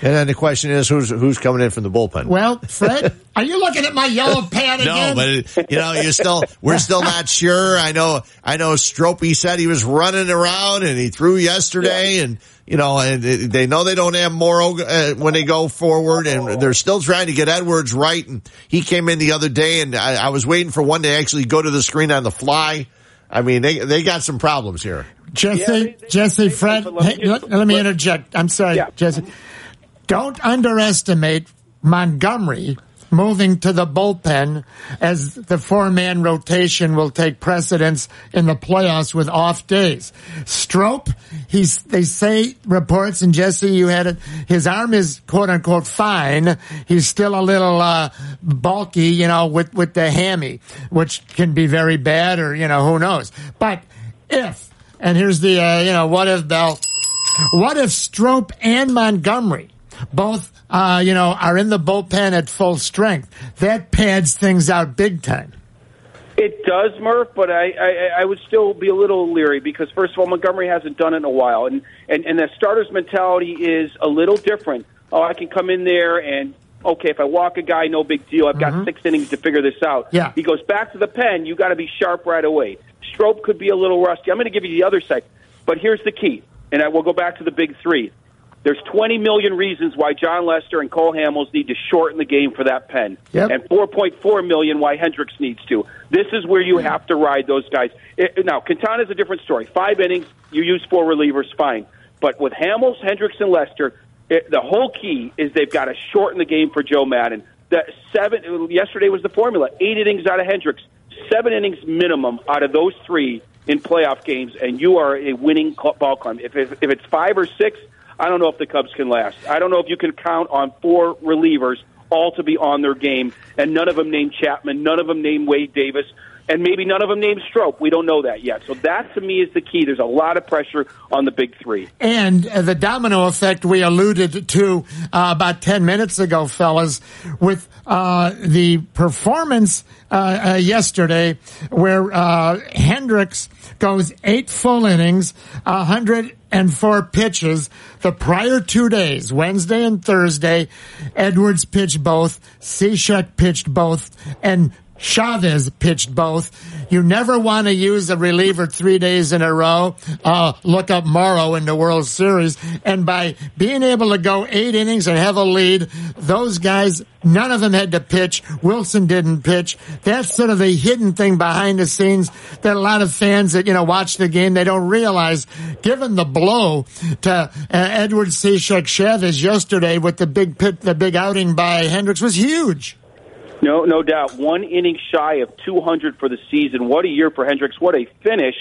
And then the question is, who's who's coming in from the bullpen? Well, Fred, <laughs> are you looking at my yellow pad again? No, but you know, you're still we're still not sure. I know I know Stropey said he was running around and he threw yesterday, and you know, and they know they don't have Morrow uh, when they go forward, and they're still trying to get Edwards right. And he came in the other day, and I, I was waiting for one to actually go to the screen on the fly. I mean, they they got some problems here. Jesse, Jesse, Fred, hey, let, let me interject. I'm sorry, Jesse. Don't underestimate Montgomery moving to the bullpen as the four man rotation will take precedence in the playoffs with off days. Strop, he's, they say reports and Jesse, you had it, his arm is quote unquote fine. He's still a little, uh, bulky, you know, with, with the hammy, which can be very bad or, you know, who knows. But if, and here's the, uh, you know, what if Bell, what if Strop and Montgomery both, uh, you know, are in the bullpen at full strength? That pads things out big time. It does, Murph, but I, I, I would still be a little leery because, first of all, Montgomery hasn't done it in a while, and and and the starter's mentality is a little different. Oh, I can come in there and okay, if I walk a guy, no big deal. I've got six innings to figure this out. Yeah. He goes back to the pen. You got to be sharp right away. Strop could be a little rusty. I'm going to give you the other side, but here's the key, and I will go back to the big three. There's 20 million reasons why Jon Lester and Cole Hamels need to shorten the game for that pen, Yep. and 4.4 million why Hendricks needs to. This is where you have to ride those guys. It, now, Quintana's a different story. Five innings, you use four relievers, fine. But with Hamels, Hendricks, and Lester, it, the whole key is they've got to shorten the game for Joe Maddon. That seven yesterday was the formula: eight innings out of Hendricks, seven innings minimum out of those three in playoff games, and you are a winning ball club. If, if, if it's five or six, I don't know if the Cubs can last. I don't know if you can count on four relievers all to be on their game, and none of them named Chapman, none of them named Wade Davis, and maybe none of them named Strop. We don't know that yet. So that to me is the key. There's a lot of pressure on the big three. And uh, the domino effect we alluded to uh, about 10 minutes ago, fellas, with uh, the performance uh, uh, yesterday where uh, Hendricks goes eight full innings, 104 pitches. The prior two days, Wednesday and Thursday, Edwards pitched both, Cishek pitched both, and Chavez pitched both. You never want to use a reliever three days in a row. Uh, look up Morrow in the World Series. And by being able to go eight innings and have a lead, those guys, none of them had to pitch. Wilson didn't pitch. That's sort of the hidden thing behind the scenes that a lot of fans that, you know, watch the game, they don't realize. Given the blow to uh, Edward Cishek Chavez yesterday with the big pit, the big outing by Hendricks was huge. No, no doubt. One inning shy of 200 for the season. What a year for Hendricks. What a finish.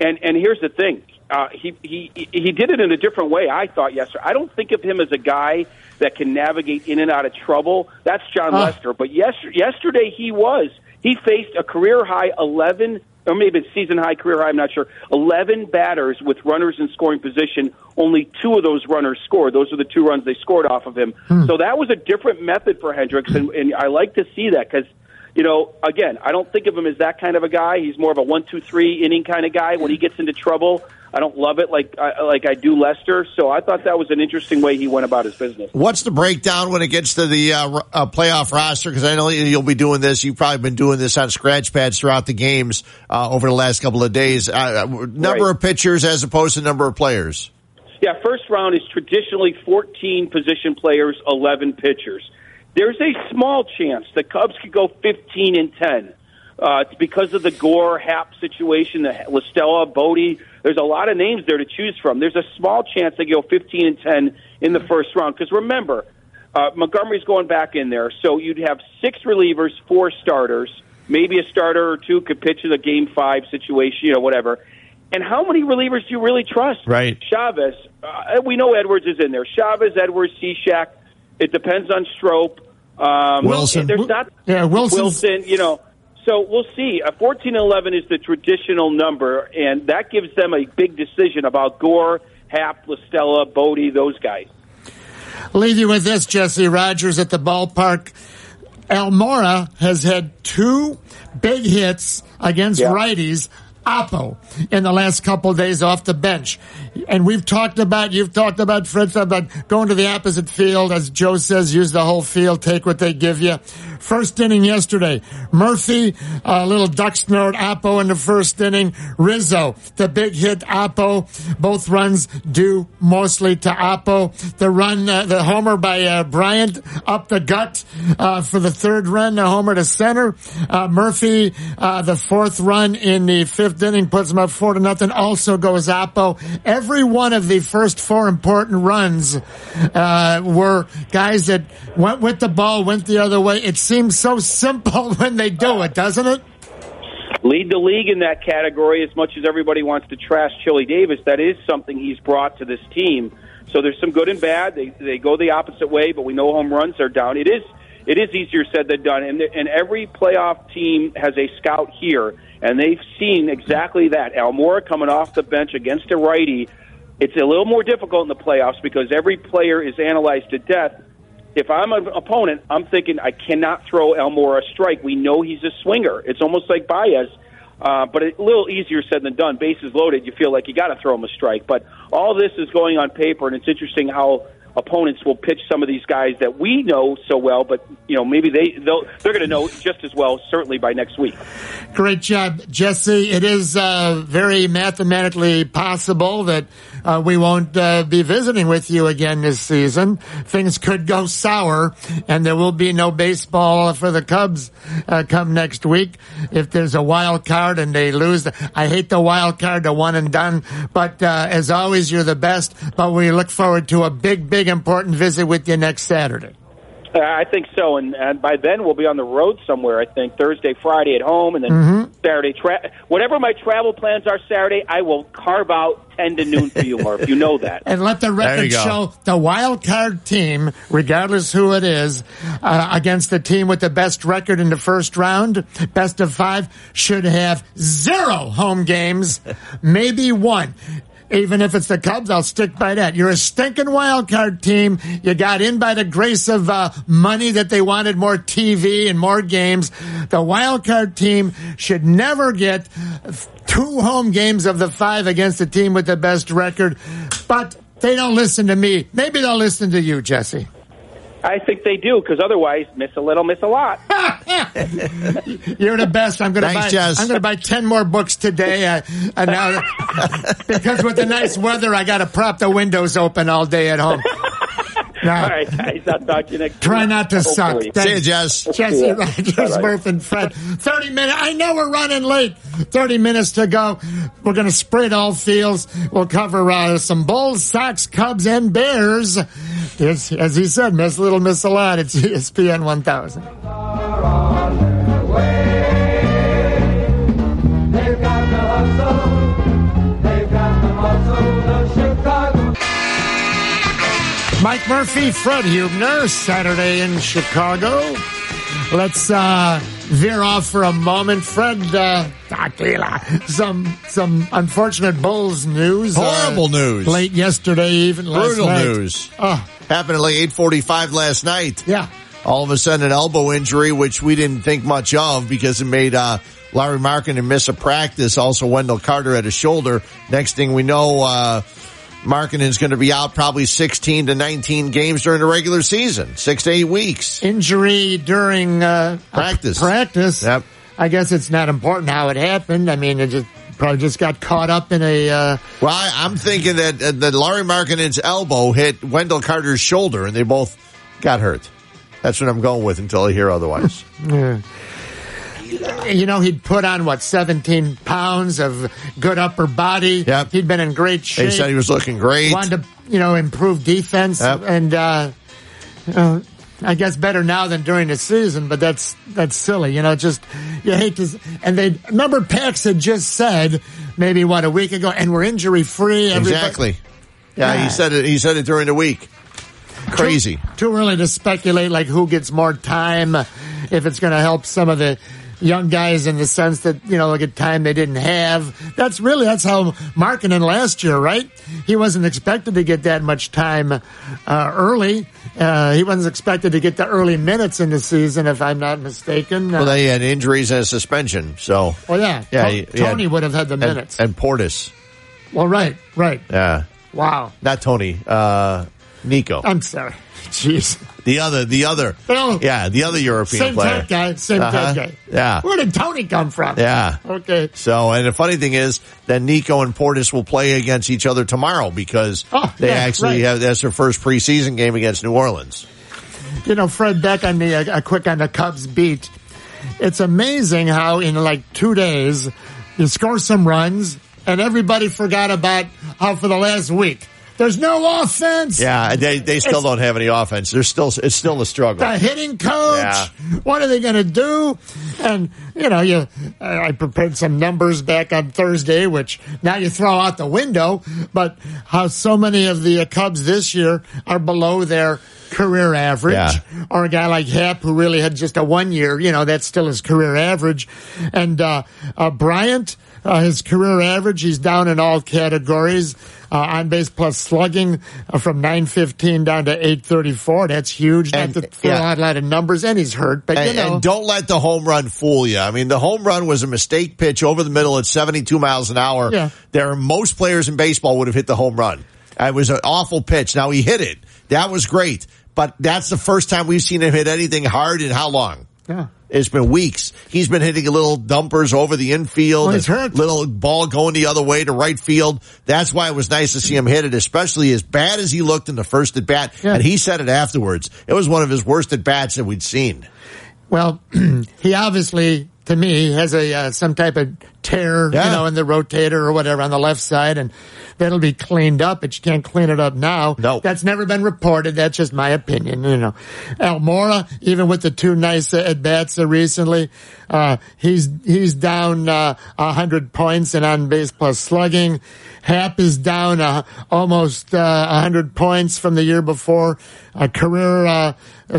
And and here's the thing. Uh, he he he did it in a different way. I thought yesterday. I don't think of him as a guy that can navigate in and out of trouble. That's Jon Uh. Lester. But yes, yesterday he was. He faced a career high 11 or maybe it's season high, career high, I'm not sure. 11 batters with runners in scoring position. Only two of those runners scored. Those are the two runs they scored off of him. Hmm. So that was a different method for Hendricks, and, and I like to see that because, you know, again, I don't think of him as that kind of a guy. He's more of a one, two, three inning kind of guy. When he gets into trouble, I don't love it like I, like I do Lester. So I thought that was an interesting way he went about his business. What's the breakdown when it gets to the uh, uh, playoff roster? Because I know you'll be doing this. You've probably been doing this on scratch pads throughout the games uh, over the last couple of days. Uh, number Right. of pitchers as opposed to number of players. Yeah, first round is traditionally 14 position players, 11 pitchers. There's a small chance the Cubs could go 15 and 10. Uh, it's because of the Gore Happ situation, the Listella, Bote. There's a lot of names there to choose from. There's a small chance they go 15 and 10 in the first round. Because remember, uh, Montgomery's going back in there, so you'd have six relievers, four starters. Maybe a starter or two could pitch in a game five situation, you know, whatever. And how many relievers do you really trust? Right. Chavez. Uh, we know Edwards is in there. Chavez, Edwards, Cishek. It depends on Strop. Um, Wilson. There's not Yeah, Wilson's- Wilson. You know. So we'll see. A 14 and 11 is the traditional number, and that gives them a big decision about Gore, Happ, Listella, Bote, those guys. Leave you with this, Jesse Rogers at the ballpark. Almora has had two big hits against righties. Oppo in the last couple of days off the bench. And we've talked about, you've talked about, Fritz, about going to the opposite field. As Joe says, use the whole field, take what they give you. First inning yesterday, Murphy, a little duck snort, Oppo in the first inning. Rizzo, the big hit, Oppo. Both runs due mostly to Oppo. The run, uh, the homer by uh, Bryant up the gut uh, for the third run, the homer to center. Uh, Murphy, uh, the fourth run in the fifth inning puts him up four to nothing. Also goes Oppo. Every one of the first four important runs uh, were guys that went with the ball, went the other way. It seems so simple <laughs> when they do it, doesn't it? lead the league in that category as much as everybody wants to trash Chili Davis. That is something he's brought to this team. So there's some good and bad. They they go the opposite way, but we know home runs are down. It is it is easier said than done. And and every playoff team has a scout here, and they've seen exactly that. Almora coming off the bench against a righty. It's a little more difficult in the playoffs because every player is analyzed to death. If I'm an opponent, I'm thinking I cannot throw Almora a strike. We know he's a swinger. It's almost like Baez, uh, but a little easier said than done. Bases loaded, you feel like you got to throw him a strike. But all this is going on paper, and it's interesting how opponents will pitch some of these guys that we know so well, but you know maybe they they're going to know just as well certainly by next week. Great job, Jesse. It is uh, very mathematically possible that uh, we won't uh, be visiting with you again this season. Things could go sour, and there will be no baseball for the Cubs uh, come next week. If there's a wild card and they lose, I hate the wild card, the one and done. But uh, as always, you're the best. But we look forward to a big, big, important visit with you next Saturday. Uh, I think so, and, and by then we'll be on the road somewhere. I think Thursday, Friday at home, and then Mhm. Saturday. Tra- whatever my travel plans are Saturday, I will carve out ten to noon for you, Murph. You know that. <laughs> And let the record show the wild card team, regardless who it is, uh, against the team with the best record in the first round, best of five, should have zero home games, maybe one. Even if it's the Cubs, I'll stick by that. You're a stinking wild card team. You got in by the grace of uh, money that they wanted more TV and more games. The wild card team should never get two home games of the five against the team with the best record. But they don't listen to me. Maybe they'll listen to you, Jesse. I think they do because otherwise, miss a little, miss a lot. <laughs> You're the best. I'm going to buy. Jess. I'm going to buy ten more books today. Uh, and now, <laughs> because with the nice weather, I got to prop the windows open all day at home. <laughs> Now, All right, guys. I'll talk to you next Try week. not to suck. Hopefully. See you, Jess. Jesse Rogers, Bye-bye. Murph, and Fred. 30 minutes. I know we're running late. 30 minutes to go. We're going to spread all fields. We'll cover uh, some Bulls, Sox, Cubs, and Bears. It's, as he said, miss little, miss a lot. It's ESPN 1000. They've got the hustle. They've got the muscle. The Chicago. Mike Murphy, Fred Huebner, Saturday in Chicago. Let's uh, veer off for a moment. Fred, uh, tequila. Some some unfortunate Bulls news. Horrible uh, news. Late yesterday, even last Brutal news. Oh, Happened at like 8:45 last night. yeah. All of a sudden, an elbow injury, which we didn't think much of because it made uh, Lauri Markkanen miss a practice. Also, Wendell Carter at a shoulder. Next thing we know, uh, Markkanen's going to be out probably 16 to 19 games during the regular season, six to eight weeks. Injury during uh, Practice. Practice. Yep. I guess it's not important how it happened. I mean, it just probably just got caught up in a. Uh, Well, I, I'm thinking that uh, that Lauri Markkanen's elbow hit Wendell Carter's shoulder, and they both got hurt. That's what I'm going with until I hear otherwise. <laughs> Yeah. You know, he'd put on what seventeen pounds of good upper body. Yep. He'd been in great shape. They said he was looking great. wanted to, you know, improve defense, Yep. and uh, uh, I guess better now than during the season. But that's that's silly, you know. Just you hate to, and they remember Pax had just said maybe what a week ago, and we're injury free. Exactly. Yeah, he said it. He said it during the week. Crazy. Too early to speculate like who gets more time, if it's going to help some of the young guys in the sense that you know they get time they didn't have. That's really that's how Markkanen last year, right? He wasn't expected to get that much time uh, early. Uh, he wasn't expected to get the early minutes in the season, if I'm not mistaken. Well, Uh, they had injuries and a suspension. So well, yeah, yeah, To- he- he had- Tony would have had the and, minutes. and Portis. well, right, right. Yeah, Wow. not Tony. Uh, Nico. I'm sorry. <laughs> Jeez. The other. The other. Oh. Yeah, the other European Same player. tech guy. Same Uh-huh. guy. Yeah. Where did Tony come from? Yeah. Okay. So, and the funny thing is that Nico and Portis will play against each other tomorrow because Oh, they yeah, actually right. have that's their first preseason game against New Orleans. you know, Fred Beck on the uh, quick on the Cubs beat. It's amazing how in like two days you score some runs and everybody forgot about how for the last week there's no offense. Yeah, they they still It's- don't have any offense. They're still it's still a struggle. The hitting coach. Yeah. What are they going to do? And you know, you I prepared some numbers back on Thursday, which now you throw out the window. But how so many of the Cubs this year are below their career average, Yeah. or a guy like Hap who really had just a one year. You know, that's still his career average. And uh, uh, Bryant. Uh, his career average, he's down in all categories. Uh, on base plus slugging uh, from 915 down to 834. That's huge. Not to throw yeah. a lot of numbers, and he's hurt. But And, you know, and don't let the home run fool you. I mean, the home run was a mistake pitch over the middle at 72 miles an hour. Yeah. There are most players in baseball would have hit the home run. It was an awful pitch. Now he hit it. That was great. But that's the first time we've seen him hit anything hard in how long? Yeah. It's been weeks. He's been hitting a little dumpers over the infield. Well, he's hurt. Little ball going the other way to right field. That's why it was nice to see him hit it, especially as bad as he looked in the first at bat. Yeah. And he said it afterwards. It was one of his worst at bats that we'd seen. Well, <clears throat> he obviously, to me, has a uh, some type of tear, Yeah. you know, in the rotator or whatever on the left side, and that'll be cleaned up. But you can't clean it up now. No. that's never been reported. That's just my opinion. You know, Almora, even with the two nice uh, at bats recently, uh, he's he's down uh, a hundred points and on base plus slugging. Hap is down uh, almost uh, a hundred points from the year before. Uh, career uh,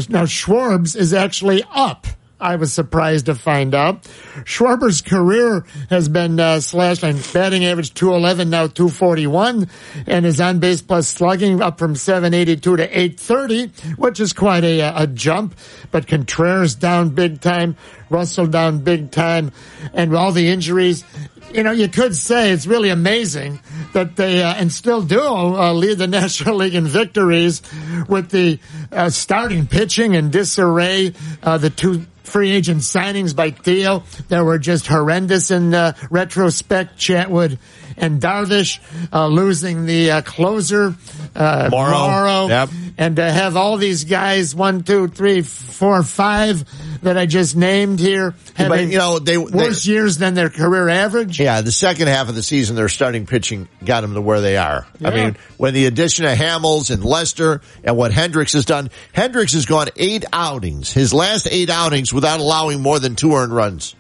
now Schwarbs is actually up I was surprised to find out. Schwarber's career has been uh, slashed on batting average 211, now 241, and his on base plus slugging up from 782 to 830, which is quite a, a jump. But Contreras down big time, Russell down big time, and all the injuries. You know, you could say it's really amazing that they, uh, and still do, uh, lead the <laughs> National League in victories with the uh, starting pitching and disarray, uh, the two free agent signings by Theo that were just horrendous in uh, retrospect. Chatwood and Darvish uh, losing the uh, closer, uh, Morrow. Morrow. Yep. and to have all these guys, one, two, three, four, five that I just named here, But, you know, they, they worse years than their career average. Yeah, the second half of the season, their starting pitching got them to where they are. I mean, when the addition of Hamels and Lester and what Hendricks has done, Hendricks has gone eight outings, his last eight outings without allowing more than two earned runs.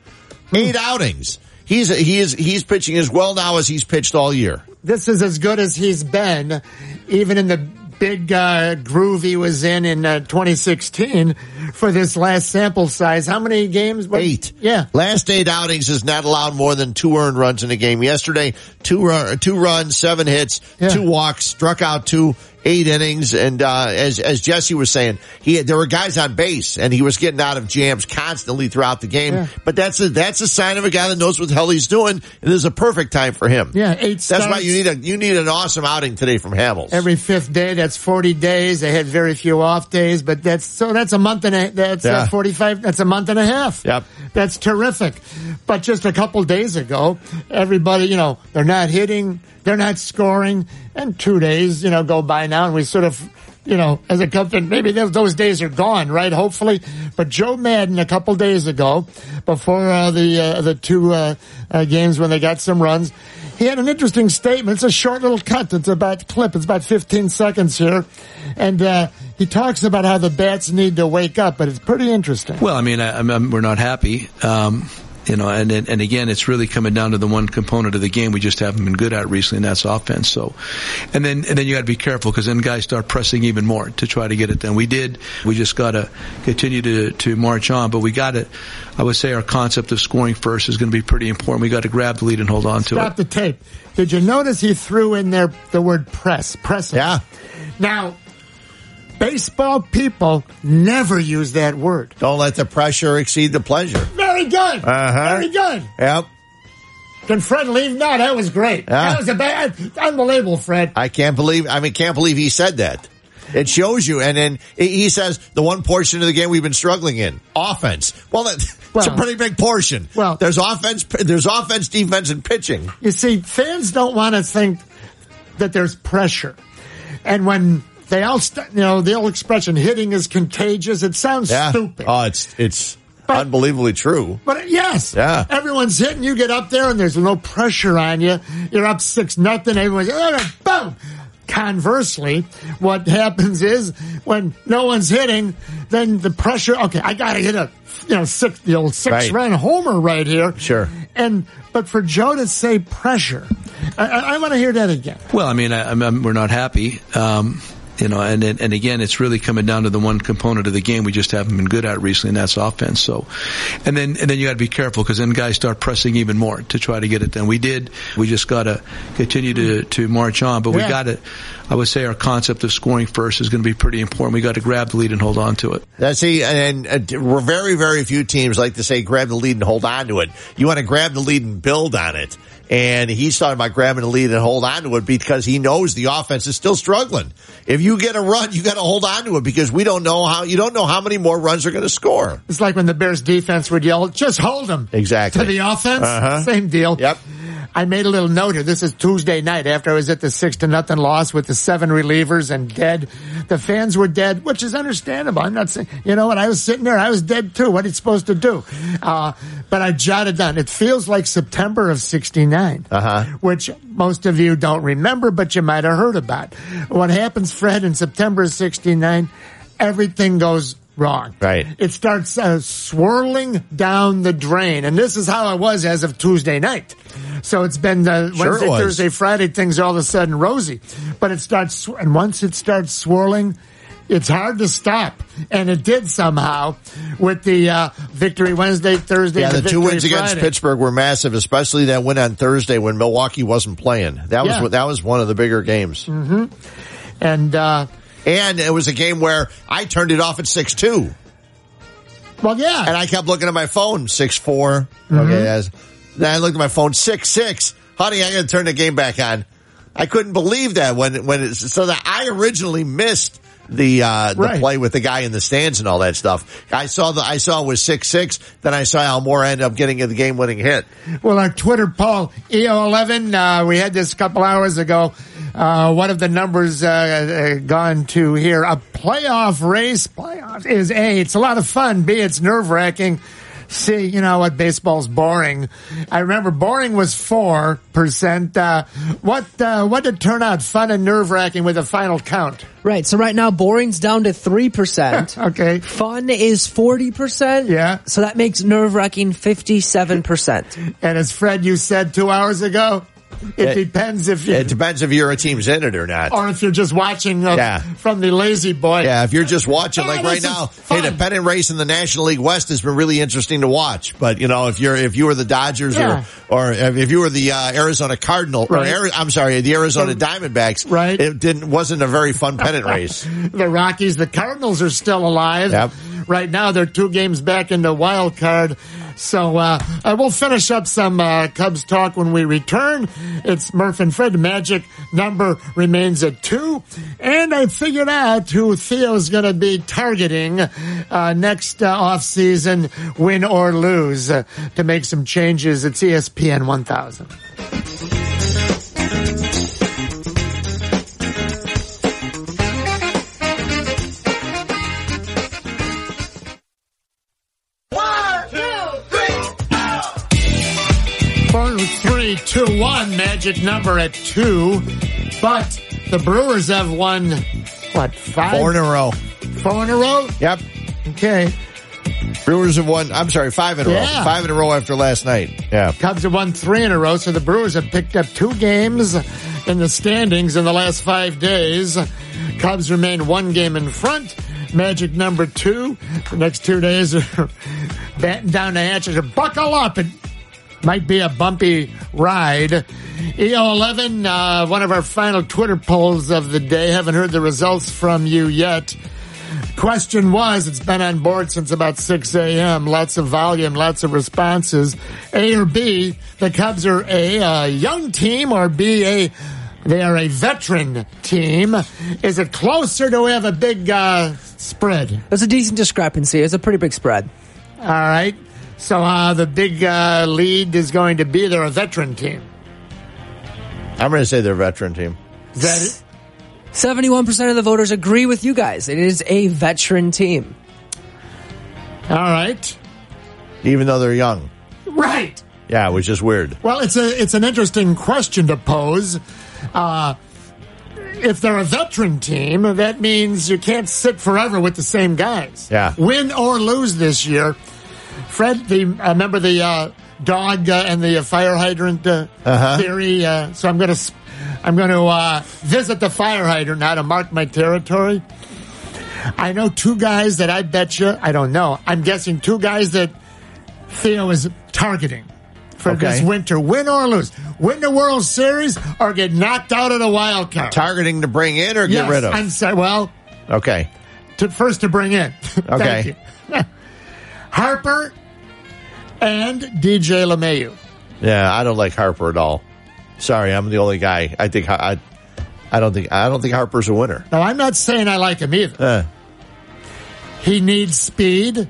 Eight outings. He's he is he's pitching as well now as he's pitched all year. this is as good as he's been, even in the big uh, groove he was in in uh, 2016 for this last sample size. How many games? What- Eight. Yeah. Last eight outings has not allowed more than two earned runs in a game. Yesterday, two run, two runs, seven hits, two walks, struck out two, eight innings, and uh, as as Jesse was saying, he had, there were guys on base, and he was getting out of jams constantly throughout the game. Yeah. But that's a that's a sign of a guy that knows what the hell he's doing, and this is a perfect time for him. Yeah, eight That's why you need a you need an awesome outing today from Hamels. Every fifth day, that's 40 days. They had very few off days, but that's, so that's a month and a, that's Yeah. uh, 45, that's a month and a half. Yep. That's terrific. But just a couple days ago, everybody, you know, they're not hitting, they're not scoring, and two days, you know, go by now, and we sort of, you know, as a company, maybe those, days are gone, right? Hopefully. But Joe Maddon, a couple days ago, before uh, the uh, the two uh, uh, games when they got some runs, he had an interesting statement. It's a short little cut. It's about clip. It's about 15 seconds here, and uh, he talks about how the bats need to wake up. But it's pretty interesting. Well, I mean, I, we're not happy. Um, you know, and, and and again, it's really coming down to the one component of the game we just haven't been good at recently, and that's offense. So, and then and then you got to be careful because then guys start pressing even more to try to get it done. We did. We just got to continue to to march on, but we got to. I would say our concept of scoring first is going to be pretty important. We got to grab the lead and hold on to it. Stop it. the tape. Did you notice he threw in there the word press? Pressing. Yeah. Now, baseball people never use that word. Don't let the pressure exceed the pleasure. Very good. Uh-huh. Very good. Yep. Can Fred leave? No, that was great. Yeah. That was a bad, unbelievable, Fred. I can't believe. I mean, can't believe he said that. It shows you, and then he says the one portion of the game we've been struggling in offense. Well, that, it's a pretty big portion. Well- there's offense, there's offense, defense, and pitching. You see, fans don't want to think that there's pressure. And when they all, st- you know, the old expression, hitting is contagious, it sounds Yeah. stupid. Oh, it's it's unbelievably true. But yes, Yeah. everyone's hitting. You get up there and there's no pressure on you. You're up six nothing. Everyone's "Oh, boom. Conversely, what happens is when no one's hitting, then the pressure. Okay, I got to hit a you know six the old six Right. run homer right here. Sure. And but for Joe to say pressure, I, I, I want to hear that again. Well, I mean, I, I'm, I'm- we're not happy. Um, you know, and, and and again, it's really coming down to the one component of the game we just haven't been good at recently, and that's offense. So, and then and then you got to be careful because then guys start pressing even more to try to get it done. We did. We just got to continue to to march on, but we Yeah. got to. I would say our concept of scoring first is going to be pretty important. We got to grab the lead and hold on to it. That's see, and uh, we're very, very few teams like to say grab the lead and hold on to it. You want to grab the lead and build on it. And he's talking about grabbing the lead and hold on to it because he knows the offense is still struggling. If you get a run, you got to hold on to it because we don't know how you don't know how many more runs are going to score. It's like when the Bears defense would yell, "Just hold them." Exactly. To the offense, Uh-huh. same deal. Yep. I made a little note here. This is Tuesday night after I was at the six to nothing loss with the seven relievers and dead. The fans were dead, which is understandable. I'm not saying, you know what? I was sitting there. I was dead too. What are you supposed to do? Uh, but I jotted down. It feels like September of 69, Uh-huh. which most of you don't remember, but you might have heard about. What happens, Fred, in September of 69? Everything goes wrong. Right. It starts uh, swirling down the drain. And this is how it was as of Tuesday night. So it's been uh, Sure Wednesday. Thursday, Friday, things are all of a sudden rosy. But it starts, and once it starts swirling, it's hard to stop, and it did somehow with the uh, victory Wednesday, Thursday. Yeah, the two wins against Pittsburgh were massive, especially that win on Thursday when Milwaukee wasn't playing. That was Yeah. that was one of the bigger games. hmm And uh, and it was a game where I turned it off at six two. Well, yeah, and I kept looking at my phone six four. Mhm. Okay, as then I looked at my phone six six. Honey, I got to turn the game back on. I couldn't believe that when when it's so that I originally missed the uh the Right. play with the guy in the stands and all that stuff. I saw the I saw it was six six. Then I saw Almora end up getting the game winning hit. Well, our Twitter poll, EO11, uh, we had this a couple hours ago. Uh, one of the numbers uh, uh, gone to here. A playoff race, playoffs is A, it's a lot of fun. B, it's nerve wracking. C, you know what, baseball's boring. I remember boring was 4%. Uh, what, uh, what did turn out fun and nerve wracking with a final count? Right. So right now, boring's down to 3%. <laughs> okay. Fun is 40%. Yeah. So that makes nerve wracking 57%. And as Fred, you said two hours ago, it, It- depends if you, It depends if your team's in it or not. or if you're just watching uh, Yeah. from the lazy boy. Yeah, if you're just watching, Oh, like right now, hey, the pennant race in the National League West has been really interesting to watch. But you know, if you're if you were the Dodgers Yeah. or or if you were the uh, Arizona Cardinal or Ari- I'm sorry, the Arizona Diamondbacks, Right. It didn't wasn't a very fun pennant race. <laughs> the Rockies, the Cardinals are still alive. Yep. Right now, they're two games back in the wild card. So uh, we'll finish up some uh, Cubs talk when we return. It's Murph and Fred. Magic number remains at two, and I figured out who Theo's going to be targeting uh, next uh, off season, win or lose, uh, to make some changes. It's ESPN 1000. 2 1, magic number at two. But the Brewers have won, what, five? Four in a row. Four in a row? Yep. Okay. Brewers have won, I'm sorry, five in a yeah. row. Five in a row after last night. Yeah. Cubs have won three in a row, so the Brewers have picked up two games in the standings in the last five days. Cubs remain one game in front. Magic number two. The next two days are <laughs> batting down the hatches. Buckle up and might be a bumpy ride. EO11, uh, one of our final Twitter polls of the day. Haven't heard the results from you yet. Question was, it's been on board since about 6 a.m. Lots of volume, lots of responses. A or B, the Cubs are A, a young team, or B, a they are a veteran team. Is it closer? Do we have a big uh, spread? That's a decent discrepancy. It's a pretty big spread. All right. So uh, the big uh, lead is going to be they're a veteran team. I'm going to say they're a veteran team. Is that it? 71% of the voters agree with you guys. It is a veteran team. All right. Even though they're young. Right. Yeah, which is weird. Well, it's a it's an interesting question to pose. Uh, if they're a veteran team, that means you can't sit forever with the same guys. Yeah. Win or lose this year. Fred, the uh, remember the uh, dog uh, and the uh, fire hydrant uh, Uh-huh. theory. Uh, so I'm going to I'm going to uh, visit the fire hydrant now to mark my territory. I know two guys that I bet you I don't know. I'm guessing two guys that Theo is targeting for Okay. this winter, win or lose, win the World Series or get knocked out of the wild card. Targeting to bring in or get rid of? I'm sorry. Well, okay. to, first to bring in. <laughs> Okay. <laughs> Harper and DJ LeMahieu. Yeah, I don't like Harper at all. Sorry, I'm the only guy. I think I, I don't think I don't think Harper's a winner. No, I'm not saying I like him either. Uh, He needs speed.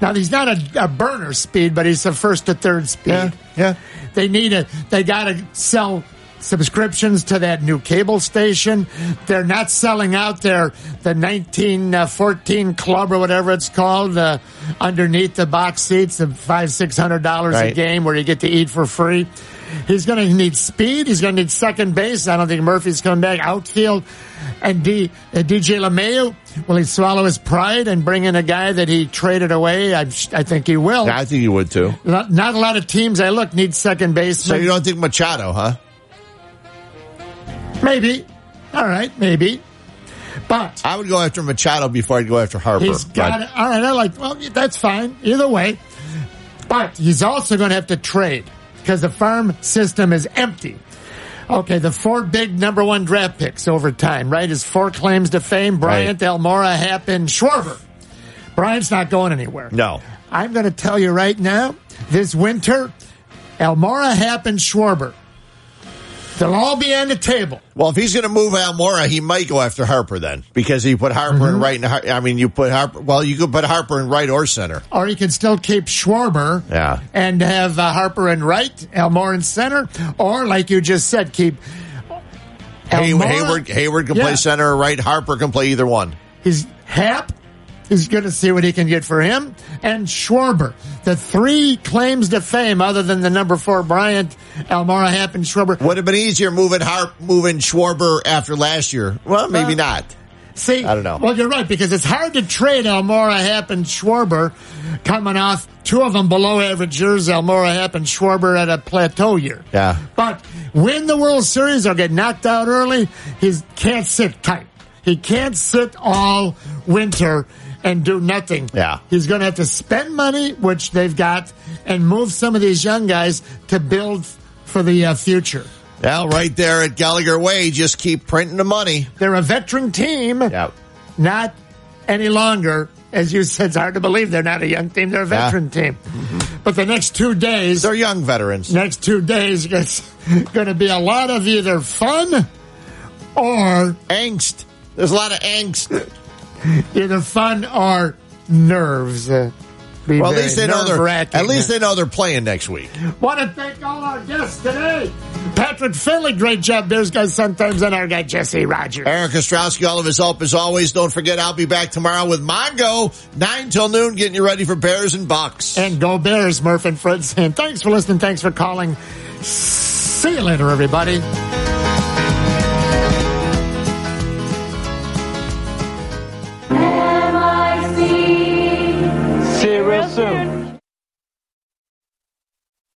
Now he's not a, a burner speed, but he's a first to third speed. Yeah, yeah. They need a. They got to sell subscriptions to that new cable station. They're not selling out their the 1914 club or whatever it's called uh, underneath the box seats of five six hundred dollars a game where you get to eat for free. He's going to need speed. He's going to need second base. I don't think Murphy's coming back. Outfield and D, uh, DJ LeMahieu. Will he swallow his pride and bring in a guy that he traded away? I, I think he will. I think he would too. Not, not a lot of teams I look need second baseman. So you don't think Machado, huh? Maybe. All right, maybe. But I would go after Machado before I'd go after Harper. He's got but- it. All right, I like. Well, that's fine. Either way, but he's also going to have to trade because the farm system is empty. Okay, the four big number one draft picks over time, right? His four claims to fame: Bryant, Almora, Happ, and Schwarber. Bryant's not going anywhere. No. I'm going to tell you right now, this winter, Almora, Happ, and Schwarber, they'll all be on the table. Well, if he's going to move Almora, he might go after Harper then because he put Harper Mm-hmm. in right. And Har- I mean, you put Harper. Well, you could put Harper in right or center. Or he can still keep Schwarber Yeah. and have uh, Harper in right, Almora in center, or like you just said, keep Hay- Heyward, Heyward can Yeah. play center or right. Harper can play either one. He's Happ. He's going to see what he can get for him. And Schwarber. The three claims to fame, other than the number four Bryant, Almora, Happ, and Schwarber. Would have been easier moving Harp, moving Schwarber after last year. Well, maybe Uh, not. See, I don't know. Well, you're right because it's hard to trade Almora, Happ, and Schwarber coming off two of them below average years. Almora, Happ, and Schwarber at a plateau year. Yeah. But win the World Series or get knocked out early, he can't sit tight. He can't sit all winter and do nothing. Yeah. He's going to have to spend money, which they've got, and move some of these young guys to build for the uh, future. Well, right there at Gallagher Way, just keep printing the money. They're a veteran team, Yeah. not any longer. As you said, it's hard to believe they're not a young team; they're a Yeah. veteran team. But the next two days, They're young veterans. next two days, <laughs> it's going to be a lot of either fun or Angst. There's a lot of angst. <laughs> either fun or nerves. Uh, Well, at least they know they're at least they know they're playing next week. Want to thank all our guests today. Patrick Finley, great job. Bears guys sometimes, and our guy Jesse Rogers. Eric Ostrowski, all of his help as always. Don't forget, I'll be back tomorrow with Mongo, 9 till noon, getting you ready for Bears and Bucs. And go Bears, Murph and Fred And thanks for listening. Thanks for calling. See you later, everybody.